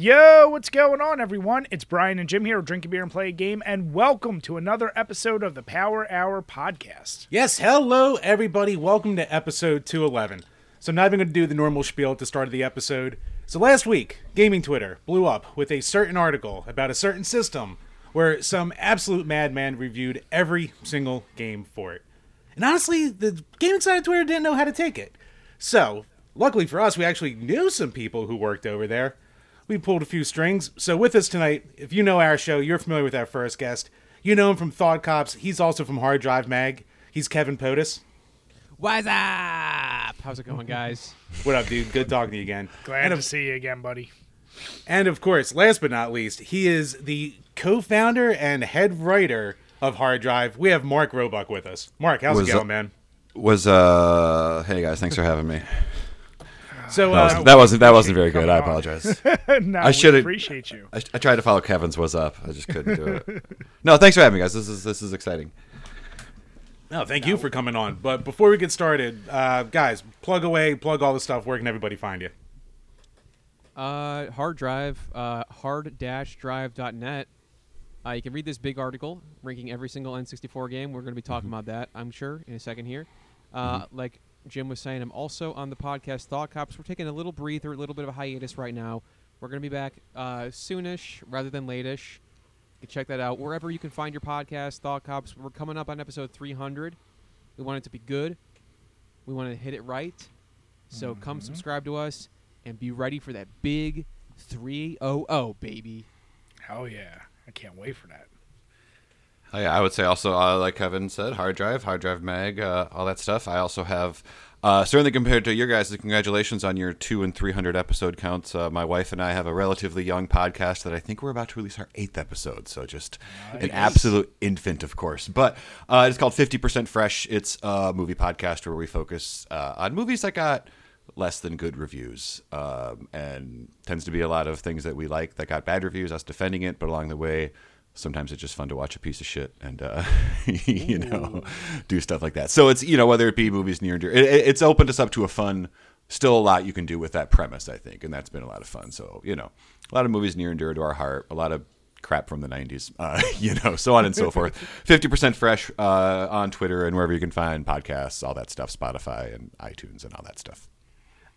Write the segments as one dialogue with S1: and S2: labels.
S1: Yo, what's going on, everyone? It's Brian and Jim here, drinking beer and play a game, and welcome to another episode of the Power Hour podcast.
S2: Yes, hello everybody. Welcome to episode 211. So I'm not even going to do the normal spiel at the start of the episode. So last week, gaming Twitter blew up with a certain article about a certain system where some absolute madman reviewed every single game for it. And honestly, the gaming side of Twitter didn't know how to take it. So, luckily for us, we actually knew some people who worked over there. We pulled a few strings. So with us tonight, if you know our show, you're familiar with our first guest. You know him from Thought Cops. He's also from Hard Drive Mag. He's Kevin Podas.
S3: What's up? How's it going, guys?
S2: What up, dude? Good talking to you again.
S1: Glad
S2: and
S1: to
S2: of,
S1: see you again, buddy.
S2: and of course, last but not least, he is the co-founder and head writer of Hard Drive. We have Mark Roebuck with us. Mark, how's
S4: Was,
S2: it going,
S4: uh,
S2: man?
S4: was uh hey guys thanks for having me
S2: So,
S4: that,
S2: uh,
S4: was, that wasn't that wasn't very good
S1: coming
S4: i apologize
S1: no,
S4: I should've-
S1: appreciate you.
S4: I, I tried to follow kevin's was up i just couldn't do it no thanks for having me guys this is this is exciting
S2: no, thank you for coming on. But before we get started, uh, guys, plug away, plug all the stuff. Where can everybody find you?
S3: Uh, hard drive, uh, hard-drive.net. Uh, you can read this big article ranking every single N64 game. We're going to be talking about that, I'm sure, in a second here. Uh, Like Jim was saying, I'm also on the podcast Thought Cops. We're taking a little breather, a little bit of a hiatus right now. We're going to be back uh, soonish rather than lateish. You can check that out wherever you can find your podcast, Thought Cops. We're coming up on episode 300. We want it to be good. We want to hit it right. So come subscribe to us and be ready for that big 300, baby.
S1: Hell yeah. I can't wait for that.
S4: Oh, yeah i would say also uh, like kevin said hard drive hard drive mag uh, all that stuff. I also have uh, certainly compared to your guys congratulations on your two and 300 episode counts. Uh, my wife and i have a relatively young podcast that i think we're about to release our eighth episode so just an absolute infant of course. But uh, it's called 50% fresh. It's a movie podcast where we focus uh, on movies that got less than good reviews um, and tends to be a lot of things that we like that got bad reviews us defending it but along the way sometimes it's just fun to watch a piece of shit and uh, you know do stuff like that. So it's you know whether it be movies near and dear it, it- it's opened us up to a fun still a lot you can do with that premise i think and that's been a lot of fun. So you know a lot of movies near and dear to our heart a lot of crap from the 90s uh, you know so on and so forth. 50% fresh uh, on twitter and wherever you can find podcasts all that stuff spotify and itunes and all that stuff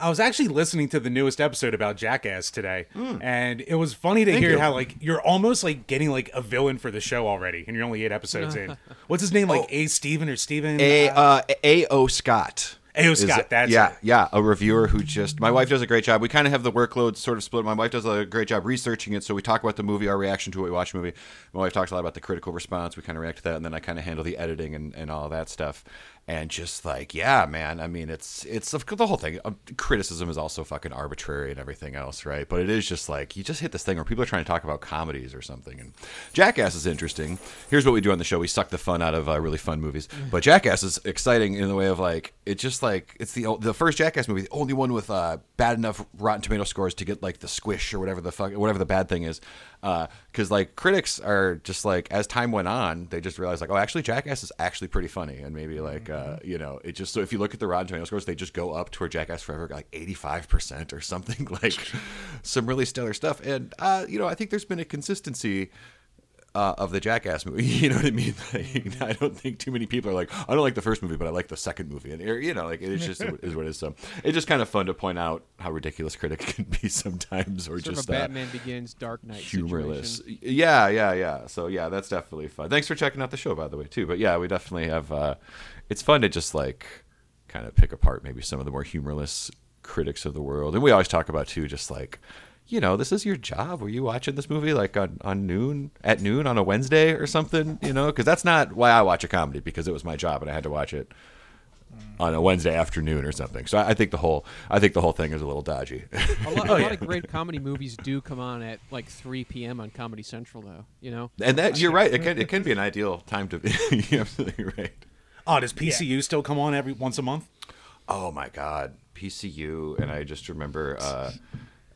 S2: I was actually listening to the newest episode about Jackass today, and it was funny to hear
S4: you.
S2: how like you're almost like getting like a villain for the show already, and you're only eight episodes in. What's his name? Like A. Steven or Steven?
S4: A
S2: Uh,
S4: uh, A O Scott.
S2: A.O. Scott, that's
S4: yeah,
S2: it.
S4: yeah, a reviewer who just my wife does a great job. We kind of have the workload sort of split. My wife does a great job researching it, so we talk about the movie, our reaction to it, we watch the movie. My wife talks a lot about the critical response. We kind of react to that, and then I kind of handle the editing and, and all that stuff. And just like, yeah, man. I mean, it's it's the whole thing. Um, criticism is also fucking arbitrary and everything else, right? But it is just like you just hit this thing where people are trying to talk about comedies or something. And Jackass is interesting. Here's what we do on the show: we suck the fun out of uh, really fun movies. But Jackass is exciting in the way of like it just like it's the the first Jackass movie, the only one with uh, bad enough Rotten Tomato scores to get like the squish or whatever the fuck whatever the bad thing is. Because like critics are just like as time went on, they just realized like oh actually Jackass is actually pretty funny and maybe like uh, you know it just so if you look at the Rotten Tomato scores, they just go up to where Jackass Forever got like eighty five percent or something like some really stellar stuff. And uh, you know I think there's been a consistency uh, of the Jackass movie. You know what I mean? Like, I don't think too many people are like, I don't like the first movie, but I like the second movie. And you know, like it's just is what it is. So it's just kind of fun to point out how ridiculous critics can be sometimes, or
S3: Sort
S4: just
S3: of
S4: uh,
S3: Batman Begins, Dark Knight
S4: humorless.
S3: situation.
S4: Yeah, yeah, yeah. So yeah, that's definitely fun. Thanks for checking out the show, by the way, too. But yeah, we definitely have. Uh, it's fun to just like kind of pick apart maybe some of the more humorless critics of the world, and we always talk about too, just like. You know, this is your job. Were you watching this movie like on, on noon at noon on a Wednesday or something? You know, because that's not why I watch a comedy because it was my job and I had to watch it on a Wednesday afternoon or something. So I, I think the whole I think the whole thing is a little dodgy.
S3: A, lot,
S2: Oh,
S3: a
S2: yeah.
S3: lot of great comedy movies do come on at like 3 p.m. on Comedy Central, though. You know,
S4: and that you're right. It can it can be an ideal time to be. you're absolutely right.
S2: oh, does PCU still come on every once a month?
S4: Oh my god, PCU, and I just remember. Uh,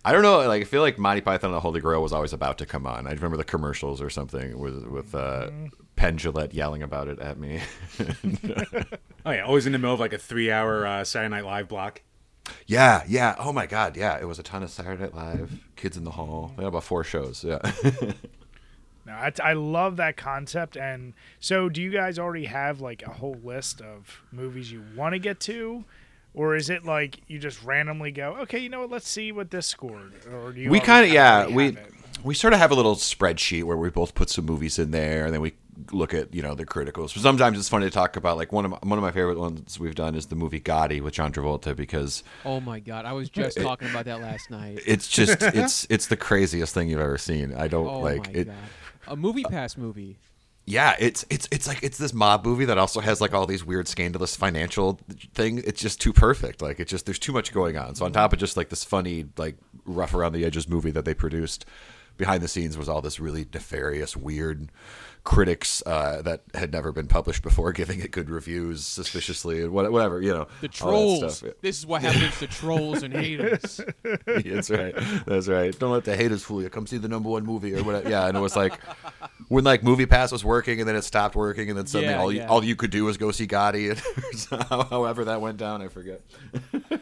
S4: I don't know. Like I feel like Monty Python and the Holy Grail was always about to come on. I remember the commercials or something with with uh, Penn Jillette yelling about it at me.
S2: Oh yeah, always in the middle of like a three-hour uh, Saturday Night Live block.
S4: Yeah, yeah. Oh my God, yeah. It was a ton of Saturday Night Live, Kids in the Hall. We had about four shows. Yeah.
S1: No, I, I love that concept. And so, do you guys already have like a whole list of movies you want to get to? Or is it like you just randomly go, okay, you know what, let's see what this scored? Or do you
S4: we kind of yeah we
S1: it?
S4: we sort of have a little spreadsheet where we both put some movies in there and then we look at you know the criticals sometimes it's funny to talk about like one of my, one of my favorite ones we've done is the movie Gotti with John Travolta because
S3: Oh my god, I was just talking about that last night.
S4: it's just it's it's the craziest thing you've ever seen I don't
S3: Oh
S4: like
S3: my
S4: it
S3: god, a movie pass movie.
S4: Yeah it's it's it's like it's this mob movie that also has like all these weird scandalous financial thing it's just too perfect like it just there's too much going on so on top of just like this funny like rough around the edges movie that they produced behind the scenes was all this really nefarious weird critics uh, that had never been published before giving it good reviews suspiciously and whatever you know
S3: The trolls.
S4: stuff.
S3: This is what happens to trolls and haters.
S4: That's right. That's right. Don't let the haters fool you. Come see the number one movie or whatever. Yeah, and it was like when like Movie Pass was working and then it stopped working and then suddenly
S3: Yeah,
S4: all you, all you could do was go see Gotti. And however that went down, I forget.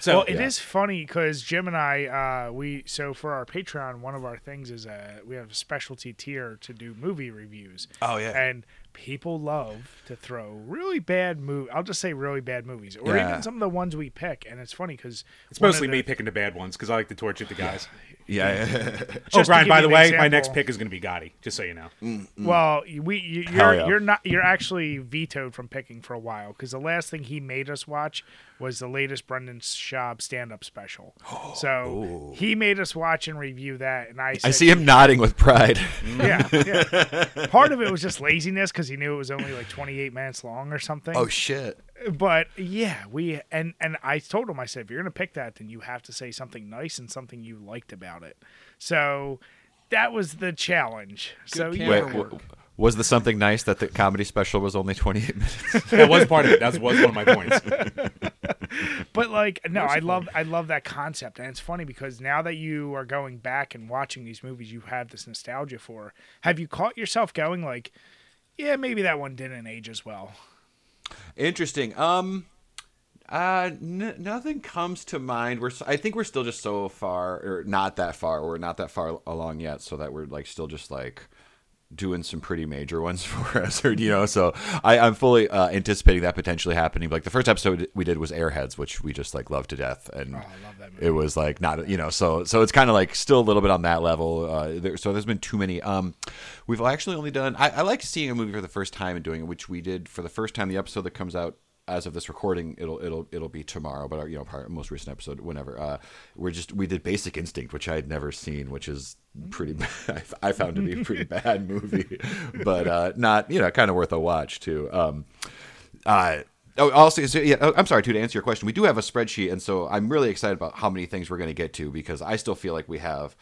S2: So
S1: well, it is
S4: yeah.
S1: funny because Jim and I, uh, we so for our Patreon, one of our things is uh, we have a specialty tier to do movie reviews.
S4: Oh, yeah.
S1: and people love to throw really bad movie. I'll just say really bad movies, or
S4: Yeah.
S1: even some of the ones we pick. And it's funny because
S2: it's mostly me picking the bad ones because I like to torture the guys.
S4: Yeah.
S2: Oh, Brian, by the
S1: an
S2: way, my next pick is going to be Gotti. Just so you know. Mm, mm.
S1: Well, we you. You're
S4: yeah.
S1: you're not you're actually vetoed from picking for a while because the last thing he made us watch was the latest Brendan Schaub stand up special. So he made us watch and review that, and I
S4: I
S1: said,
S4: see him nodding with pride.
S1: Yeah, yeah. Part of it was just laziness because he knew it was only like 28 minutes long or something.
S4: oh shit.
S1: but yeah, we and and I told him I said if you're gonna pick that, then you have to say something nice and something you liked about it. So that was the challenge. so
S3: camera
S1: yeah,
S4: Wait,
S3: work.
S4: was the something nice that the comedy special was only 28 minutes?
S2: That was part of it. That was one of my points.
S1: but like no, I love I love that concept, and it's funny because now that you are going back and watching these movies, you have this nostalgia for. Have you caught yourself going like, yeah, maybe that one didn't age as well?
S4: Interesting. Um, uh, n- nothing comes to mind. We're, I think we're still just so far, or not that far. We're not that far along yet, so that we're like still just like doing some pretty major ones for us, or you know. So I, I'm fully uh, anticipating that potentially happening. Like the first episode we did was Airheads, which we just like love to death, and
S1: Oh, I love that movie.
S4: it was like not you know so so it's kind of like still a little bit on that level uh there, so there's been too many um we've actually only done I, I like seeing a movie for the first time and doing it which we did for the first time the episode that comes out as of this recording it'll it'll it'll be tomorrow but our you know our most recent episode whenever uh we're just we did basic instinct which i had never seen which is pretty bad i found to be a pretty bad movie but uh not you know kind of worth a watch too um uh, oh, also, so, yeah, oh, I'm sorry, too, to answer your question. We do have a spreadsheet, and so I'm really excited about how many things we're going to get to because I still feel like we have.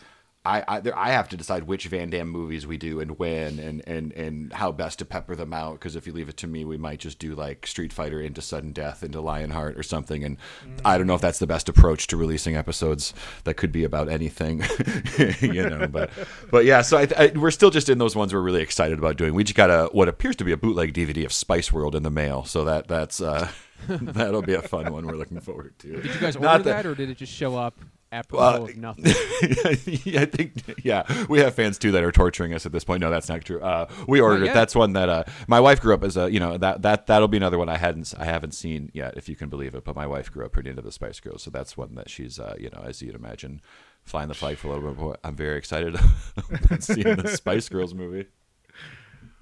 S4: I I, there, I have to decide which Van Damme movies we do and when, and and and how best to pepper them out. Because if you leave it to me, we might just do like Street Fighter into Sudden Death into Lionheart or something. And I don't know if that's the best approach to releasing episodes that could be about anything, you know. But but yeah, so I, I, we're still just in those ones we're really excited about doing. We just got a what appears to be a bootleg DVD of Spice World in the mail, so that that's uh, that'll be a fun one. We're looking forward to.
S3: Did you guys order that, or did it just show up apropos
S4: Uh,
S3: of nothing?
S4: I think yeah, we have fans too that are torturing us at this point. No, that's not true. Uh, we ordered it. That's one that uh, my wife grew up as a you know that that that'll be another one I hadn't I haven't seen yet if you can believe it. But my wife grew up pretty into the Spice Girls, so that's one that she's uh, you know as you'd imagine flying the flag for a little bit. More. I'm very excited about seeing the Spice Girls movie.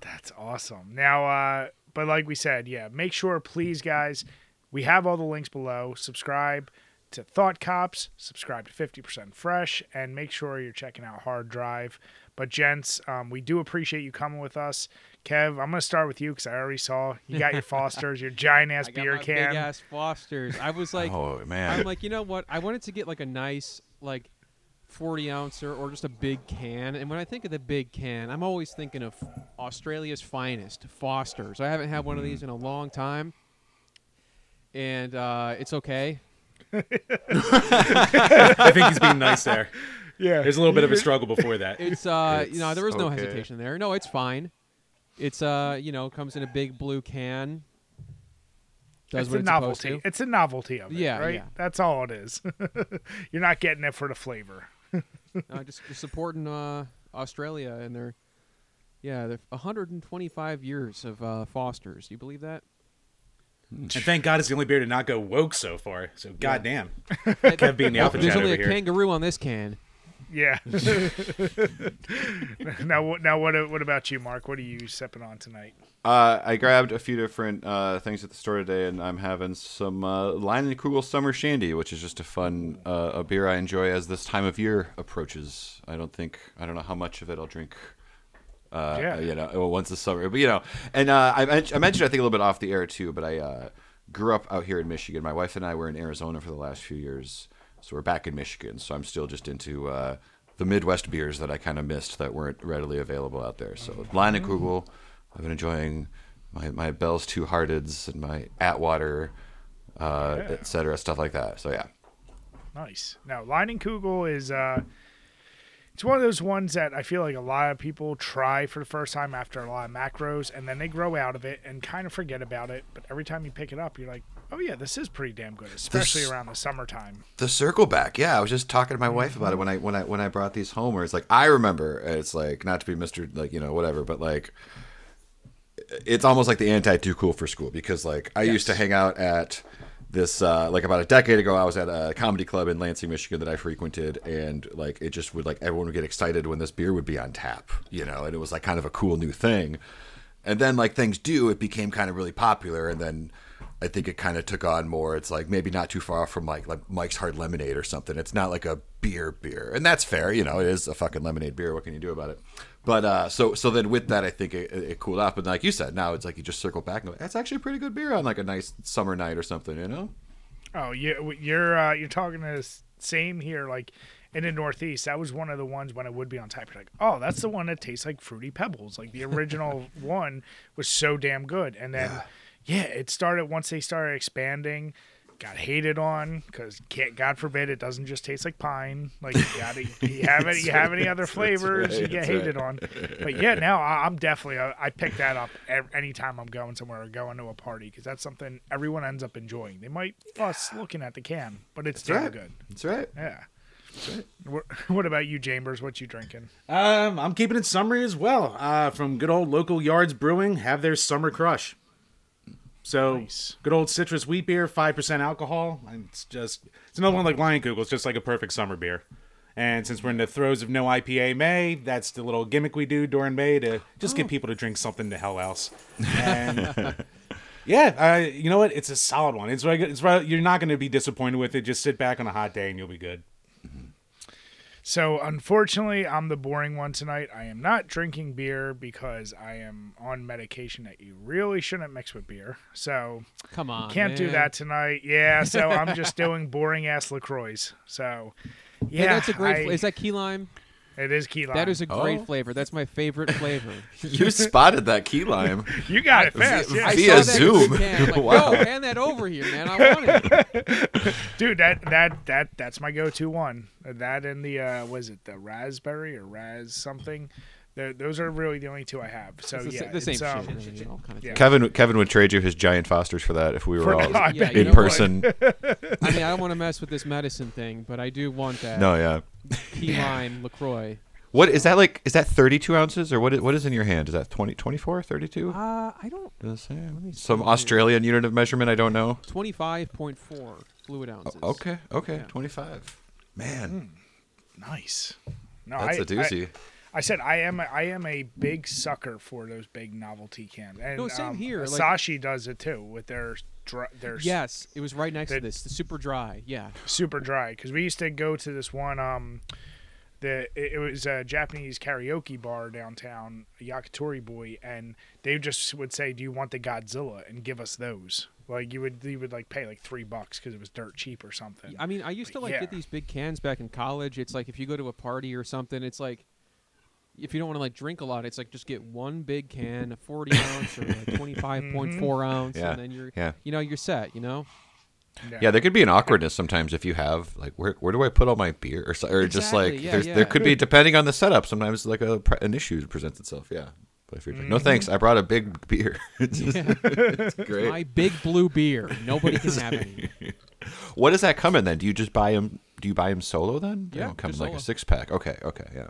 S1: That's awesome. Now, uh, but like we said, yeah, make sure, please, guys, we have all the links below. Subscribe to Thought Cops, subscribe to 50% Fresh, and make sure you're checking out Hard Drive. But, gents, um, we do appreciate you coming with us. Kev, I'm going to start with you because I already saw you got your Fosters, your giant ass beer
S3: my
S1: can.
S3: big ass Fosters. I was like,
S4: oh man,
S3: I'm like, you know what? I wanted to get like a nice like 40 ouncer or just a big can. And when I think of the big can, I'm always thinking of Australia's finest, Foster's. I haven't had one of these in a long time, and uh, it's okay.
S2: I think he's being nice there.
S1: Yeah.
S2: There's a little bit of a struggle before that.
S3: It's uh, you know, there was no
S4: okay.
S3: hesitation there. No, it's fine. It's uh, you know, comes in a big blue can. does
S1: it's
S3: what
S1: a
S3: it's
S1: novelty.
S3: to.
S1: It's a novelty of it,
S3: Yeah,
S1: right?
S3: yeah.
S1: That's all it is. You're not getting it for the flavor.
S3: uh, just, just supporting uh, Australia and their yeah, they're 125 years of uh, Fosters. You believe that?
S2: And thank God it's the only beer to not go woke so far. So goddamn, Kev being the alpha
S3: There's
S2: chat
S3: only
S2: over
S3: a
S2: here.
S3: kangaroo on this can.
S1: Yeah. now, what- now, what? What about you, Mark? What are you sipping on tonight?
S4: Uh, I grabbed a few different uh, things at the store today, and I'm having some uh, Leinenkugel Summer Shandy, which is just a fun uh, a beer I enjoy as this time of year approaches. I don't think I don't know how much of it I'll drink. Uh,
S1: Yeah.
S4: you know, once the summer, but you know, and uh, I, I mentioned I think a little bit off the air too, but I uh, grew up out here in Michigan. My wife and I were in Arizona for the last few years, so we're back in Michigan. So I'm still just into uh, the Midwest beers that I kind of missed that weren't readily available out there. So Leinenkugel, I've been enjoying my my Bell's Two Hearteds and my Atwater, uh,
S1: Yeah.
S4: et cetera, stuff like that. So yeah,
S1: Nice. Now, Leinenkugel is uh, it's one of those ones that I feel like a lot of people try for the first time after a lot of macros, and then they grow out of it and kind of forget about it. But every time you pick it up, you're like, oh yeah, this is pretty damn good, especially
S4: This-
S1: around the summertime.
S4: the circle back. Yeah, I was just talking to my wife about it when I when I when I brought these home. Where it's like I remember it's like not to be Mister like you know whatever, but like it's almost like the anti too cool for school because like I used to hang out at this uh, like about a decade ago I was at a comedy club in Lansing, Michigan that I frequented and like it just would like everyone would get excited when this beer would be on tap, you know, and it was like kind of a cool new thing. And then like things do, it became kind of really popular and then I think it kind of took on more. It's like maybe not too far from like like Mike's Hard Lemonade or something. It's not like a beer beer, and that's fair. You know, it is a fucking lemonade beer. What can you do about it? But uh, so so then with that, I think it, it cooled off. But like you said, now it's like you just circle back and go, that's actually a pretty good beer on like a nice summer night or something. You know?
S1: Oh, you, you're uh, you're talking the same here, like in the Northeast. That was one of the ones when it would be on tap. You're like, oh, that's the one that tastes like fruity pebbles. Like the original one was so damn good, and then yeah. it started once they started expanding. Got hated on because God forbid it doesn't just taste like pine. Like you got to you have any you have any other flavors, you get hated
S4: right.
S1: on. But yeah, now I- I'm definitely I I pick that up anytime I'm going somewhere or going to a party because that's something everyone ends up enjoying. They might fuss looking at the can, but it's damn
S4: right.
S1: good.
S4: That's right.
S1: Yeah. What, what about you, Chambers? What you drinking?
S2: Um, I'm keeping it summery as well. Uh, from good old local yards brewing, have their summer crush. So
S1: Nice.
S2: good old citrus wheat beer, five percent alcohol. It's just it's another one like Leinenkugel. It's just like a perfect summer beer. And since we're in the throes of no IPA May, that's the little gimmick we do during May to just get people to drink something to hell else. And yeah, uh, you know what? It's a solid one. It's right. It's right. You're not going to be disappointed with it. Just sit back on a hot day and you'll be good.
S1: So unfortunately, I'm the boring one tonight. I am not drinking beer because I am on medication that you really shouldn't mix with beer. So
S3: Come on,
S1: can't do that tonight. Yeah, so I'm just doing boring ass Lacroix. So yeah,
S3: Hey, that's a great.
S1: I-
S3: is that key lime?
S1: It is key lime.
S3: That is a great
S4: Oh.
S3: flavor. That's my favorite flavor.
S4: You spotted that key lime.
S1: you got it fast, yeah.
S3: I
S4: Via
S3: saw that
S4: Zoom.
S3: can. Like,
S4: Wow.
S3: Yo, hand that over here, man. I want it.
S1: dude. That that that that's my go-to one. That and the uh, was it the raspberry or raz something. They're, those are really the only two I have. So
S3: It's the,
S1: yeah,
S3: the same
S1: it's, um.
S3: You know, kind of
S1: yeah.
S4: Kevin Kevin would trade you his giant Fosters for that if we were
S1: For-
S4: all
S3: Yeah,
S1: bet
S3: you
S4: in
S3: know
S4: person.
S3: I mean, I don't want to mess with this medicine thing, but I do want that
S4: No, yeah.
S3: key lime Lacroix.
S4: What is that like? Is that 32 ounces or what? Is, what is in your hand? Is that 20, 24, 32?
S3: Uh, I don't.
S4: Does it say?
S3: me
S4: Some. Australian unit of measurement. I don't know.
S3: Twenty-five point four fluid ounces.
S4: Oh, okay, okay,
S3: Yeah.
S4: 25. Man,
S1: nice. No,
S4: that's
S1: a
S4: a doozy.
S1: I said I am a, I am a big sucker for those big novelty cans. And,
S3: No, same
S1: um,
S3: here, like-
S1: Asahi does it too with their their
S3: Yes, it was right next to this. The super dry. Yeah.
S1: super dry. Because we used to go to this one um, the it, it was a Japanese karaoke bar downtown, Yakitori Boy, and they just would say, "Do you want the Godzilla?" and give us those. Like you would you would like pay like three bucks because it was dirt cheap or something.
S3: I mean, I used to like
S1: yeah.
S3: get these big cans back in college. It's like if you go to a party or something, it's like if you don't want to like drink a lot, it's like just get one big can, a forty ounce or like twenty five point mm-hmm. four ounce,
S4: Yeah,
S3: and then you're
S4: yeah.
S3: you know you're set. You know.
S4: Yeah, there could be an awkwardness sometimes if you have like where where do I put all my beer or so, or just like
S3: yeah,
S4: there's,
S3: yeah.
S4: there could be depending on the setup. Sometimes like a an issue presents itself. Yeah, By Friedrich. No mm-hmm. thanks. I brought a big beer. it's just- it's great.
S3: My big blue beer. Nobody can have any.
S4: What does that come in then? Do you just buy him? Do you buy him solo then? They
S3: Yeah,
S4: don't come in like
S3: solo.
S4: a six pack. Okay, okay, yeah.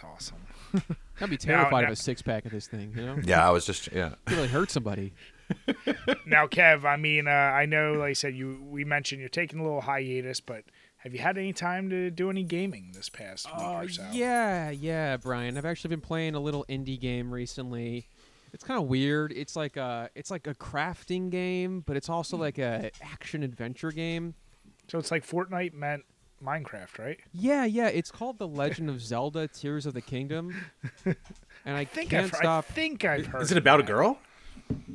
S1: That's awesome.
S3: I'd be terrified
S1: now-
S3: of a six pack of this thing. You know,
S4: Yeah, I was just yeah.
S3: Could really hurt somebody.
S1: Now, Kev, I mean, uh, I know, like I said, you we mentioned you're taking a little hiatus, but have you had any time to do any gaming this past week
S3: Oh
S1: or so?
S3: yeah, yeah, Brian. I've actually been playing a little indie game recently. It's kind of weird. It's like a it's like a crafting game, but it's also like a action adventure game.
S1: So it's like Fortnite meant Minecraft, right?
S3: Yeah, yeah. It's called The Legend of Zelda: Tears of the Kingdom, and I,
S1: I think
S3: can't
S1: I've,
S3: stop.
S1: I think I've heard.
S2: Is it about a girl?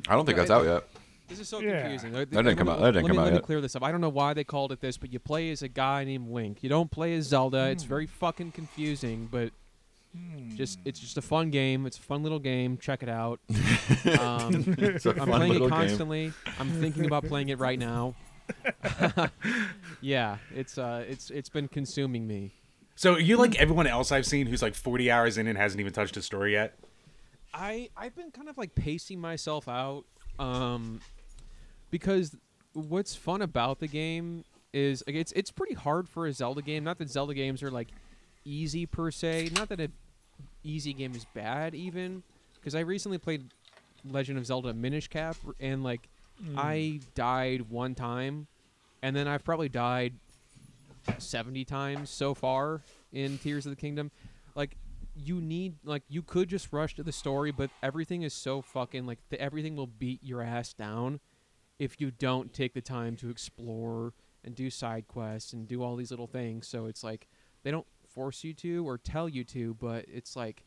S4: I don't think
S3: No,
S4: that's
S3: it-
S4: out yet.
S3: This is so
S1: Yeah.
S3: confusing. That
S4: didn't come out- that didn't
S3: let
S4: come
S3: me,
S4: out
S3: let me
S4: yet.
S3: clear this up. I don't know why they called it this, but you play as a guy named Link. You don't play as Zelda.
S1: Hmm.
S3: It's very fucking confusing, but just it's just a fun game. It's a fun little game. Check it out. Um,
S4: It's a
S3: I'm
S4: fun
S3: playing it
S4: little game.
S3: constantly. I'm thinking about playing it right now. yeah, it's uh, it's it's been consuming me.
S2: So are you like everyone else I've seen who's like 40 hours in and hasn't even touched a story yet?
S3: I I've been kind of like pacing myself out, um, because what's fun about the game is like, it's it's pretty hard for a Zelda game. Not that Zelda games are like easy per se. Not that a easy game is bad even, because I recently played Legend of Zelda Minish Cap and like Mm. I died one time, and then I've probably died seventy times so far in Tears of the Kingdom. Like you need like you could just rush to the story, but everything is so fucking like the, everything will beat your ass down if you don't take the time to explore and do side quests and do all these little things. So it's like they don't force you to or tell you to, but it's like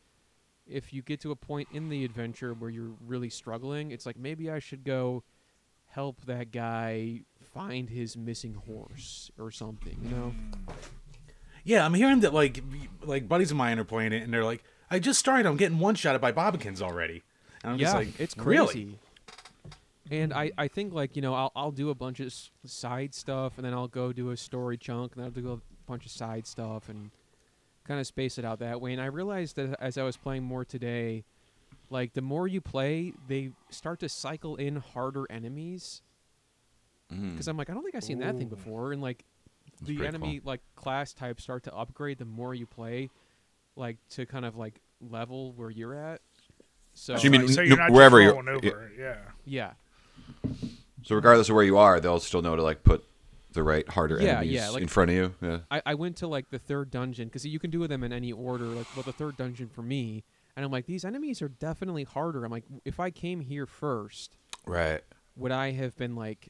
S3: if you get to a point in the adventure where you're really struggling, it's like maybe I should go help that guy find his missing horse or something, you know?
S2: Yeah, I'm hearing that like like buddies of mine are playing it and they're like, I just started. I'm getting one shotted by Bokoblins already. And I'm
S3: yeah,
S2: just like,
S3: it's
S2: really?
S3: crazy. And I, I think like you know I'll I'll do a bunch of side stuff and then I'll go do a story chunk and then I'll do a bunch of side stuff and kind of space it out that way. And I realized that as I was playing more today, like the more you play, they start to cycle in harder enemies.
S4: Mm.
S3: Because I'm like I don't think I've seen that thing before, and like
S4: That's
S3: the
S4: pretty
S3: enemy like class types start to upgrade the more you play, like to kind of like level where you're at. So,
S4: So you mean
S1: so you're not
S4: wherever
S1: just
S4: you're-
S1: rolling over, yeah.
S3: yeah.
S4: So regardless of where you are, they'll still know to like put the right harder
S3: Yeah,
S4: enemies
S3: yeah, like-
S4: in front of you. Yeah.
S3: I, I went to like the third dungeon because you can do them in any order. Like, well, the third dungeon for me, and I'm like, these enemies are definitely harder. I'm like, if I came here first,
S4: Right.
S3: would I have been like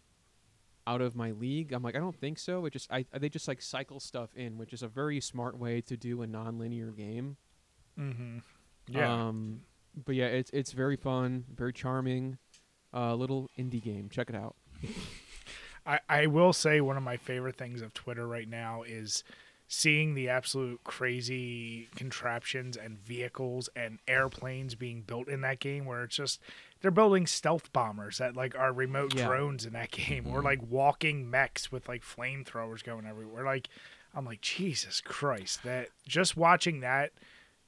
S3: out of my league? I'm like, I don't think so. It just I they just like cycle stuff in, which is a very smart way to do a non-linear game.
S1: Mm-hmm. Yeah.
S3: Um, but yeah, it's it's very fun, very charming, uh, little indie game. Check it out.
S1: I, I will say one of my favorite things of Twitter right now is seeing the absolute crazy contraptions and vehicles and airplanes being built in that game where it's just they're building stealth bombers that like are remote
S3: Yeah.
S1: drones in that game. Or mm-hmm. like walking mechs with like flamethrowers going everywhere. Like i'm like jesus christ that just watching that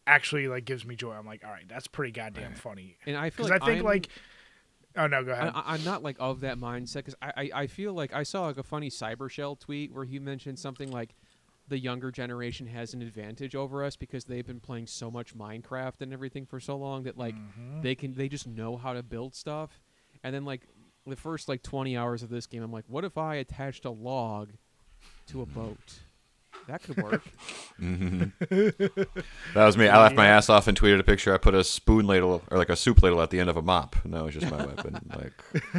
S1: actually like gives me joy. I'm like all right that's pretty goddamn funny.
S3: And I feel
S1: because
S3: like
S1: i think
S3: I'm-
S1: like oh no go ahead.
S3: I- I'm not like of that mindset because I, I, I feel like I saw like a funny Cybershell tweet where he mentioned something like the younger generation has an advantage over us because they've been playing so much Minecraft and everything for so long that like
S1: Mm-hmm.
S3: they can they just know how to build stuff and then like the first like 20 hours of this game I'm like what if I attached a log to a boat that could work
S4: That was me. I laughed my ass off and tweeted a picture. I put a spoon ladle or like a soup ladle at the end of a mop. And that was just my weapon. Like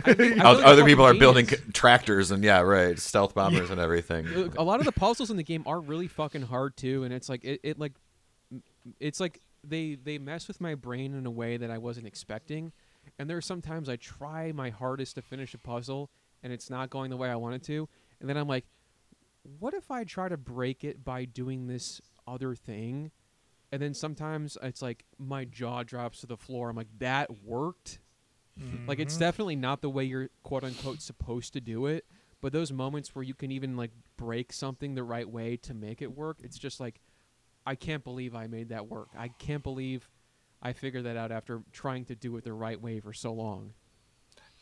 S3: I feel- I feel
S4: other people are building c- tractors and yeah, right, stealth bombers and everything.
S3: A lot of the puzzles in the game are really fucking hard too and it's like it, it like it's like they they mess with my brain in a way that i wasn't expecting and there are sometimes i try my hardest to finish a puzzle and it's not going the way i want it to and then i'm like what if i try to break it by doing this other thing and then sometimes it's like my jaw drops to the floor i'm like that worked like it's mm-hmm. definitely not the way you're quote unquote supposed to do it, but those moments where you can even like break something the right way to make it work, it's just like I can't believe I made that work. I can't believe I figured that out after trying to do it the right way for so long.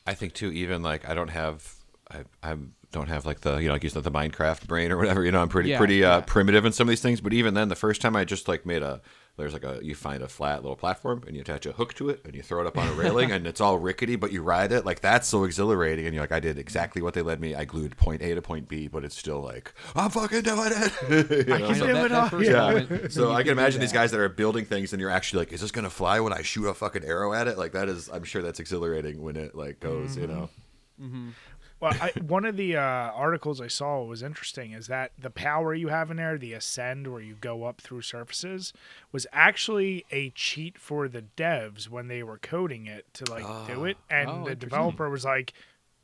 S4: I think too. Even like I don't have, I I don't have like the you know like you said the Minecraft brain or whatever. You know, I'm pretty
S3: Yeah,
S4: pretty uh,
S3: yeah.
S4: primitive in some of these things. But even then, the first time I just like made a there's like a you find a flat little platform and you attach a hook to it and you throw it up on a railing and it's all rickety, but you ride it like that's so exhilarating. And you're like, I did exactly what they led me. I glued point A to point B, but it's still like I'm fucking doing it. You
S1: I
S4: know,
S1: can
S4: so-
S1: do
S3: that-
S1: it all. Yeah.
S3: moment
S4: so I can imagine these guys that are building things, and you're actually like, "Is this gonna fly when I shoot a fucking arrow at it?" Like that is, I'm sure that's exhilarating when it like goes, you know.
S1: Well, I, one of the uh, articles I saw was interesting is that the power you have in there, the ascend where you go up through surfaces, was actually a cheat for the devs when they were coding it to like do it, and
S3: Oh,
S1: the developer was like,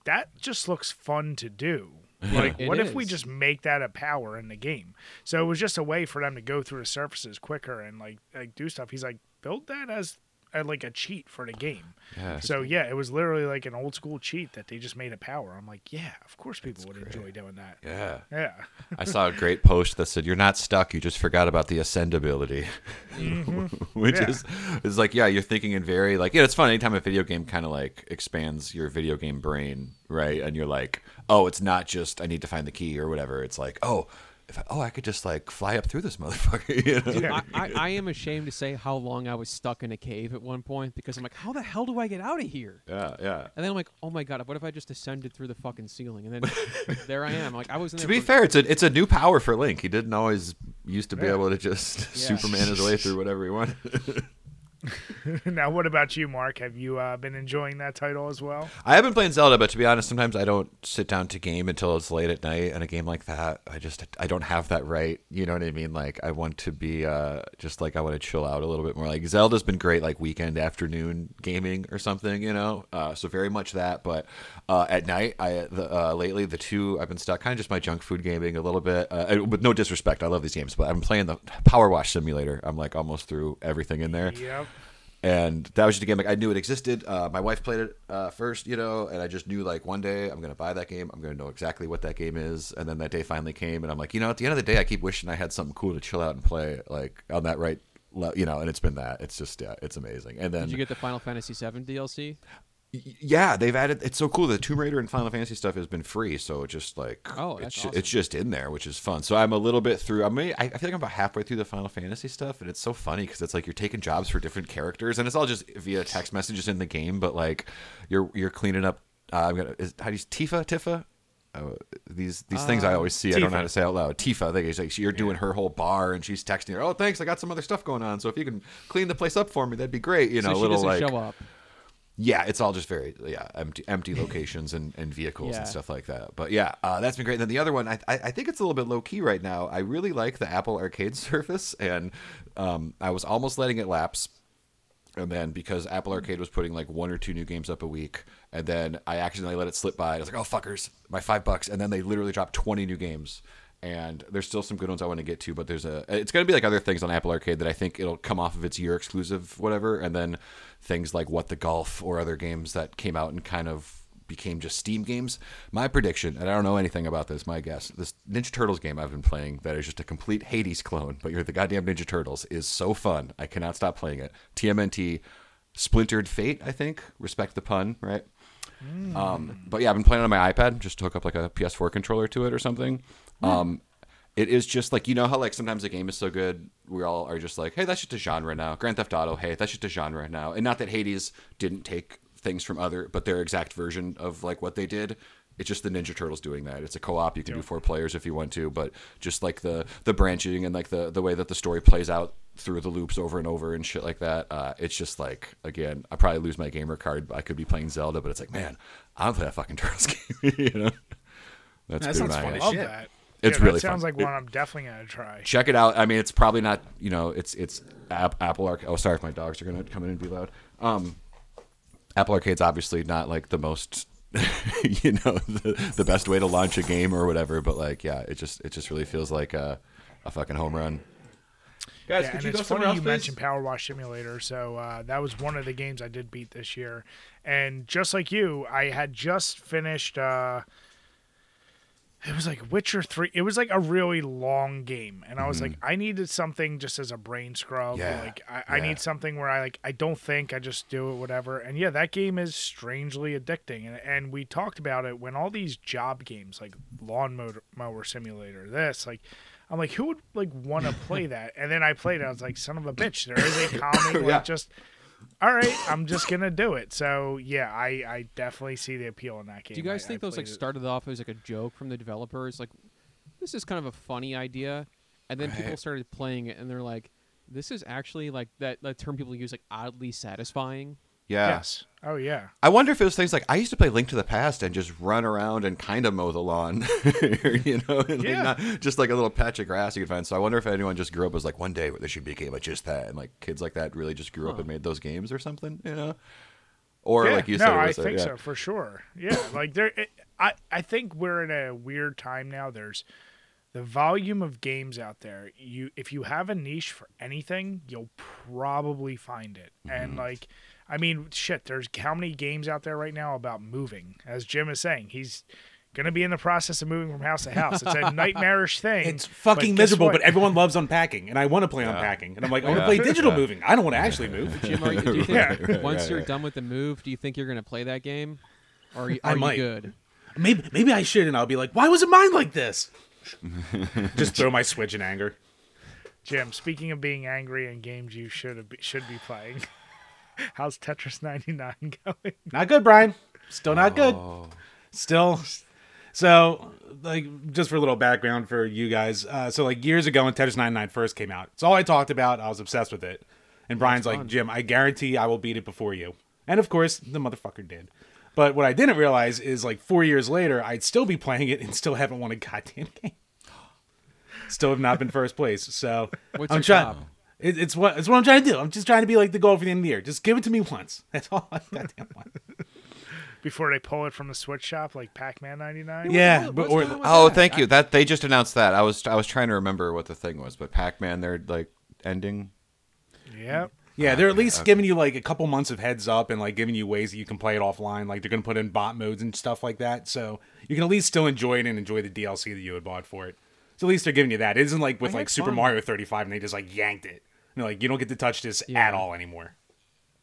S1: "That just looks fun to do." Like,
S3: It
S1: what if we just make that a power in the game? So it was just a way for them to go through the surfaces quicker and like like do stuff. He's like, build that as uh, like a cheat for the game.
S4: Yeah.
S1: So yeah, it was literally like an old school cheat that they just made a power. I'm like, yeah, of course people would enjoy doing that.
S4: Yeah.
S1: Yeah.
S4: I saw a great post that said, "You're not stuck. You just forgot about the ascend ability," which
S1: Yeah.
S4: is is like, yeah, you're thinking in very like, yeah, it's fun anytime a video game kind of like expands your video game brain, right? And you're like, oh, it's not just I need to find the key or whatever. It's like, oh, if I, oh, I could just like fly up through this motherfucker. You know?
S1: Yeah.
S3: I, I, I am ashamed to say how long I was stuck in a cave at one point because I'm like, how the hell do I get out of here?
S4: Yeah, yeah.
S3: And then I'm like, oh my god, what if I just ascended through the fucking ceiling? And then there I am. Like I was in
S4: To be fair, it's a it's a new power for Link. He didn't always used to be
S1: Yeah.
S4: able to just
S3: Yeah.
S4: Superman his way through whatever he wanted.
S1: now, what about you, Mark? Have you uh, been enjoying that title as well?
S4: I have been playing Zelda, but to be honest, sometimes I don't sit down to game until it's late at night. And a game like that, I just I don't have that right. You know what I mean? Like I want to be uh, just like I want to chill out a little bit more. Like Zelda's been great, like weekend afternoon gaming or something. You know, uh, so very much that. But uh, at night, I the, uh, lately the two I've been stuck kind of just my junk food gaming a little bit. Uh, with no disrespect, I love these games, but I'm playing the Power Wash Simulator. I'm like almost through everything in there
S1: Yep.
S4: And that was just a game like I knew it existed. Uh, my wife played it uh, first, you know, and I just knew like one day I'm gonna buy that game. I'm gonna know exactly what that game is. And then that day finally came, and I'm like, you know, at the end of the day, I keep wishing I had something cool to chill out and play, like on that right, le- you know. And it's been that. It's just yeah, it's amazing. And then
S3: Did you get the Final Fantasy VII DLC?
S4: Yeah, they've added. It's so cool. The Tomb Raider and Final Fantasy stuff has been free, so it's just like
S3: Oh,
S4: it's,
S3: awesome.
S4: it's just in there, which is fun. So I'm a little bit through. I mean, I feel like I'm about halfway through the Final Fantasy stuff, and it's so funny because it's like you're taking jobs for different characters, and it's all just via text messages in the game. But like you're you're cleaning up. Uh, I'm gonna is, how do you Tifa Tifa. Oh, these these things I
S3: Uh,
S4: always see. I don't know how to say out loud. Tifa. They, like you're doing her whole bar, and she's texting her. Oh, thanks. I got some other stuff going on. So if you can clean the place up for me, that'd be great. You know,
S3: so
S4: little like
S3: show up.
S4: Yeah, it's all just very yeah empty empty locations and, and vehicles
S3: Yeah.
S4: and stuff like that. But yeah, uh, that's been great. And then the other one, I, I I think it's a little bit low key right now. I really like the Apple Arcade Surface, and um, I was almost letting it lapse. And then because Apple Arcade was putting like one or two new games up a week, and then I accidentally let it slip by. I was like, "Oh fuckers, my five bucks!" And then they literally dropped twenty new games, and there's still some good ones I want to get to. But there's a, it's gonna be like other things on Apple Arcade that I think it'll come off of its year exclusive, whatever, and then things like What the Golf or other games that came out and kind of became just Steam games. My prediction, and I don't know anything about this, my guess, this Ninja Turtles game I've been playing that is just a complete Hades clone, but you're the goddamn Ninja Turtles is so fun. I cannot stop playing it. TMNT Splintered Fate, I think. Respect the pun, right? Um, but yeah, I've been playing on my iPad, just to hook up like a PS4 controller to it or something. Um, it is just like you know how like sometimes a game is so good, we all are just like, hey, that's just a genre now. Grand Theft Auto, hey, that's just a genre now. And not that Hades didn't take things from other, but their exact version of like what they did. It's just the Ninja Turtles doing that. It's a co-op. You can do four players if you want to, but just like the the branching and like the the way that the story plays out through the loops over and over and shit like that. Uh, it's just like again, I probably lose my gamer card. I could be playing Zelda, but it's like, man, I don't play that fucking Turtles game. you know, that's
S2: That
S4: good
S2: sounds
S4: my
S2: fun
S4: ass.
S2: as
S1: Love
S2: shit.
S1: that.
S4: It's
S1: Yeah,
S4: really
S1: that sounds
S4: fun.
S1: like one I'm definitely gonna try.
S4: check it out. I mean, it's probably not. You know, it's it's App, Apple Arcade. Oh, sorry if my dogs are gonna come in and be loud. Um, Apple Arcade's obviously not like the most, you know, the, the best way to launch a game or whatever. But like, yeah, it just it just really feels like a, a fucking home run. Guys,
S1: yeah, and it's funny you mentioned Power Wash Simulator. So uh, that was one of the games I did beat this year, and just like you, I had just finished. Uh, it was like Witcher 3. It was like a really long game. And I was like, mm-hmm. I needed something just as a brain scrub.
S4: Yeah,
S1: Like, I, I need something where I like, I don't think, I just do it, whatever. And yeah, that game is strangely addicting. And, and we talked about it when all these job games, like Lawn Mower, mower Simulator, this, like, I'm like, who would like want to play that? And then I played it. I was like, son of a bitch. There is a calming,
S4: Yeah.
S1: like, just, all right, I'm just gonna do it. So yeah, I, I definitely see the appeal in that game.
S3: Do you guys
S1: I-
S3: think
S1: I
S3: those like
S1: played it.
S3: started off as like a joke from the developers? Like, this is kind of a funny idea, and then people started playing it, and they're like, "This is actually like that." That term people use like oddly satisfying.
S4: Yeah.
S1: Yes. Oh yeah.
S4: I wonder if it was things like I used to play Link to the Past and just run around and kind of mow the lawn, you know, and like
S1: Yeah.
S4: not, just like a little patch of grass you could find. So I wonder if anyone just grew up as like one day there should be a game of just that, and like kids like that really just grew up and made those games or something, you know, or
S1: yeah,
S4: like you
S1: no,
S4: said, it
S1: I
S4: was a-
S1: think
S4: yeah.
S1: so for sure. Yeah, like there, it, I I think we're in a weird time now. There's the volume of games out there. You if you have a niche for anything, you'll probably find it.
S4: Mm-hmm.
S1: And like, I mean, shit. There's how many games out there right now about moving? As Jim is saying, he's gonna be in the process of moving from house to house. It's a nightmarish thing.
S2: It's fucking
S1: but
S2: miserable, but everyone loves unpacking, and I want to play unpacking. And I'm like, I want to
S4: Yeah.
S2: play digital moving. I don't want to actually move.
S3: Jim, you, you think
S1: Yeah.
S4: right,
S3: once
S4: right,
S3: you're
S4: right.
S3: done with the move, do you think you're gonna play that game, or are you,
S2: I
S3: are you
S2: might.
S3: good?
S2: Maybe maybe I should, and I'll be like, why was it mine like this? Just throw my switch in anger.
S1: Jim, speaking of being angry in games you should have, should be playing. How's Tetris 99 going?
S2: Not good, Brian. Still not good.
S4: Oh.
S2: Still. So, like, just for a little background for you guys. Uh, so, like, years ago when Tetris 99 first came out, it's all I talked about. I was obsessed with it. And Brian's like,
S3: fun.
S2: Jim, I guarantee I will beat it before you. And of course, the motherfucker did. But what I didn't realize is, like, four years later, I'd still be playing it and still haven't won a goddamn game. Still have not been first place. So,
S3: What's
S2: I'm
S3: your
S2: trying.
S3: Top?
S2: It, it's what it's what I'm trying to do. I'm just trying to be like the goal for the end of the year. Just give it to me once. That's all I goddamn want.
S1: Before they pull it from the Switch shop like Pac Man 99?
S2: Yeah,
S3: What-
S2: but
S3: what's
S2: or
S3: going on with
S4: Oh,
S3: that?
S4: thank you. That they just announced that. I was I was trying to remember what the thing was, but Pac-Man, they're like ending.
S1: Yep.
S2: Yeah, they're at least giving you like a couple months of heads up and like giving you ways that you can play it offline. Like they're gonna put in bot modes and stuff like that, so you can at least still enjoy it and enjoy the DLC that you had bought for it. So at least they're giving you that. It isn't like with
S3: I
S2: like
S3: had
S2: Super
S3: fun.
S2: Mario 35 and they just like yanked it. You know, like you don't get to touch this
S3: Yeah.
S2: at all anymore.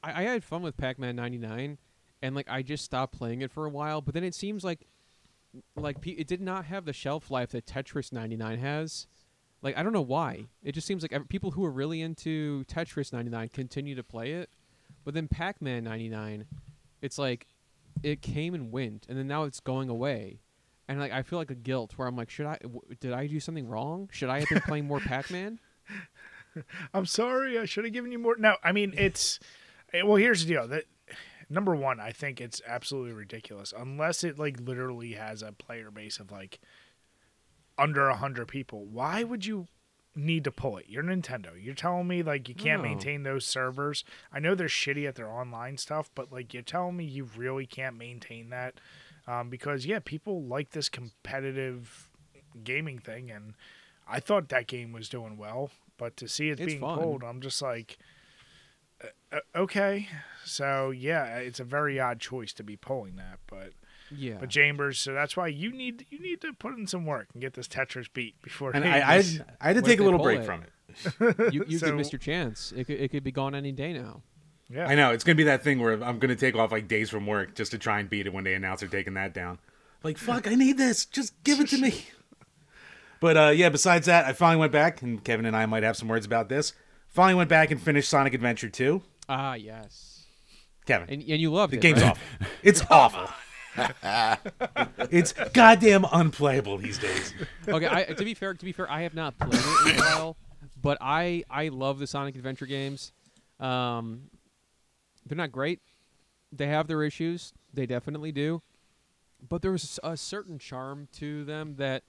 S3: I, I had fun with Pac-Man '99, and like I just stopped playing it for a while. But then it seems like, like it did not have the shelf life that Tetris '99 has. Like I don't know why. It just seems like ev- people who are really into Tetris '99 continue to play it, but then Pac-Man '99, it's like it came and went, and then now it's going away. And like I feel like a guilt where I'm like, should I? W- did I do something wrong? Should I have been playing more Pac-Man?
S1: I'm sorry. I should have given you more. No, I mean, it's. eh, Well, here's the deal. That number one, I think it's absolutely ridiculous. Unless it like literally has a player base of like under a hundred people. Why would you need to pull it? You're Nintendo. You're telling me like you can't
S3: No.
S1: maintain those servers. I know they're shitty at their online stuff, but like you're telling me you really can't maintain that um, because yeah, people like this competitive gaming thing, and I thought that game was doing well, but to see it
S3: It's
S1: being
S3: fun.
S1: pulled, I'm just like. uh, uh, Okay, so yeah, it's a very odd choice to be pulling that, but
S3: Yeah.
S1: but Chambers, so that's why you need you need to put in some work and get this Tetris beat before.
S2: And I, I, I had to take a little break
S3: it?
S2: from it.
S3: you you
S1: So-
S3: could miss your chance. It could, it could be gone any day now.
S1: yeah,
S2: I know it's gonna be that thing where I'm gonna take off like days from work just to try and beat it when they announce they're taking that down. Like fuck, I need this. Just give it to me. But uh, yeah, besides that, I finally went back, and Kevin and I might have some words about this. Finally went back and finished Sonic Adventure 2.
S3: Ah, yes.
S2: Kevin,
S3: And and you loved
S2: the
S3: it.
S2: game's
S3: right?
S2: awful. It's awful. it's goddamn unplayable these days.
S3: okay, I, to be fair, to be fair, I have not played it in a while, but I I love the Sonic Adventure games. Um, they're not great. They have their issues. They definitely do. But there's a certain charm to them that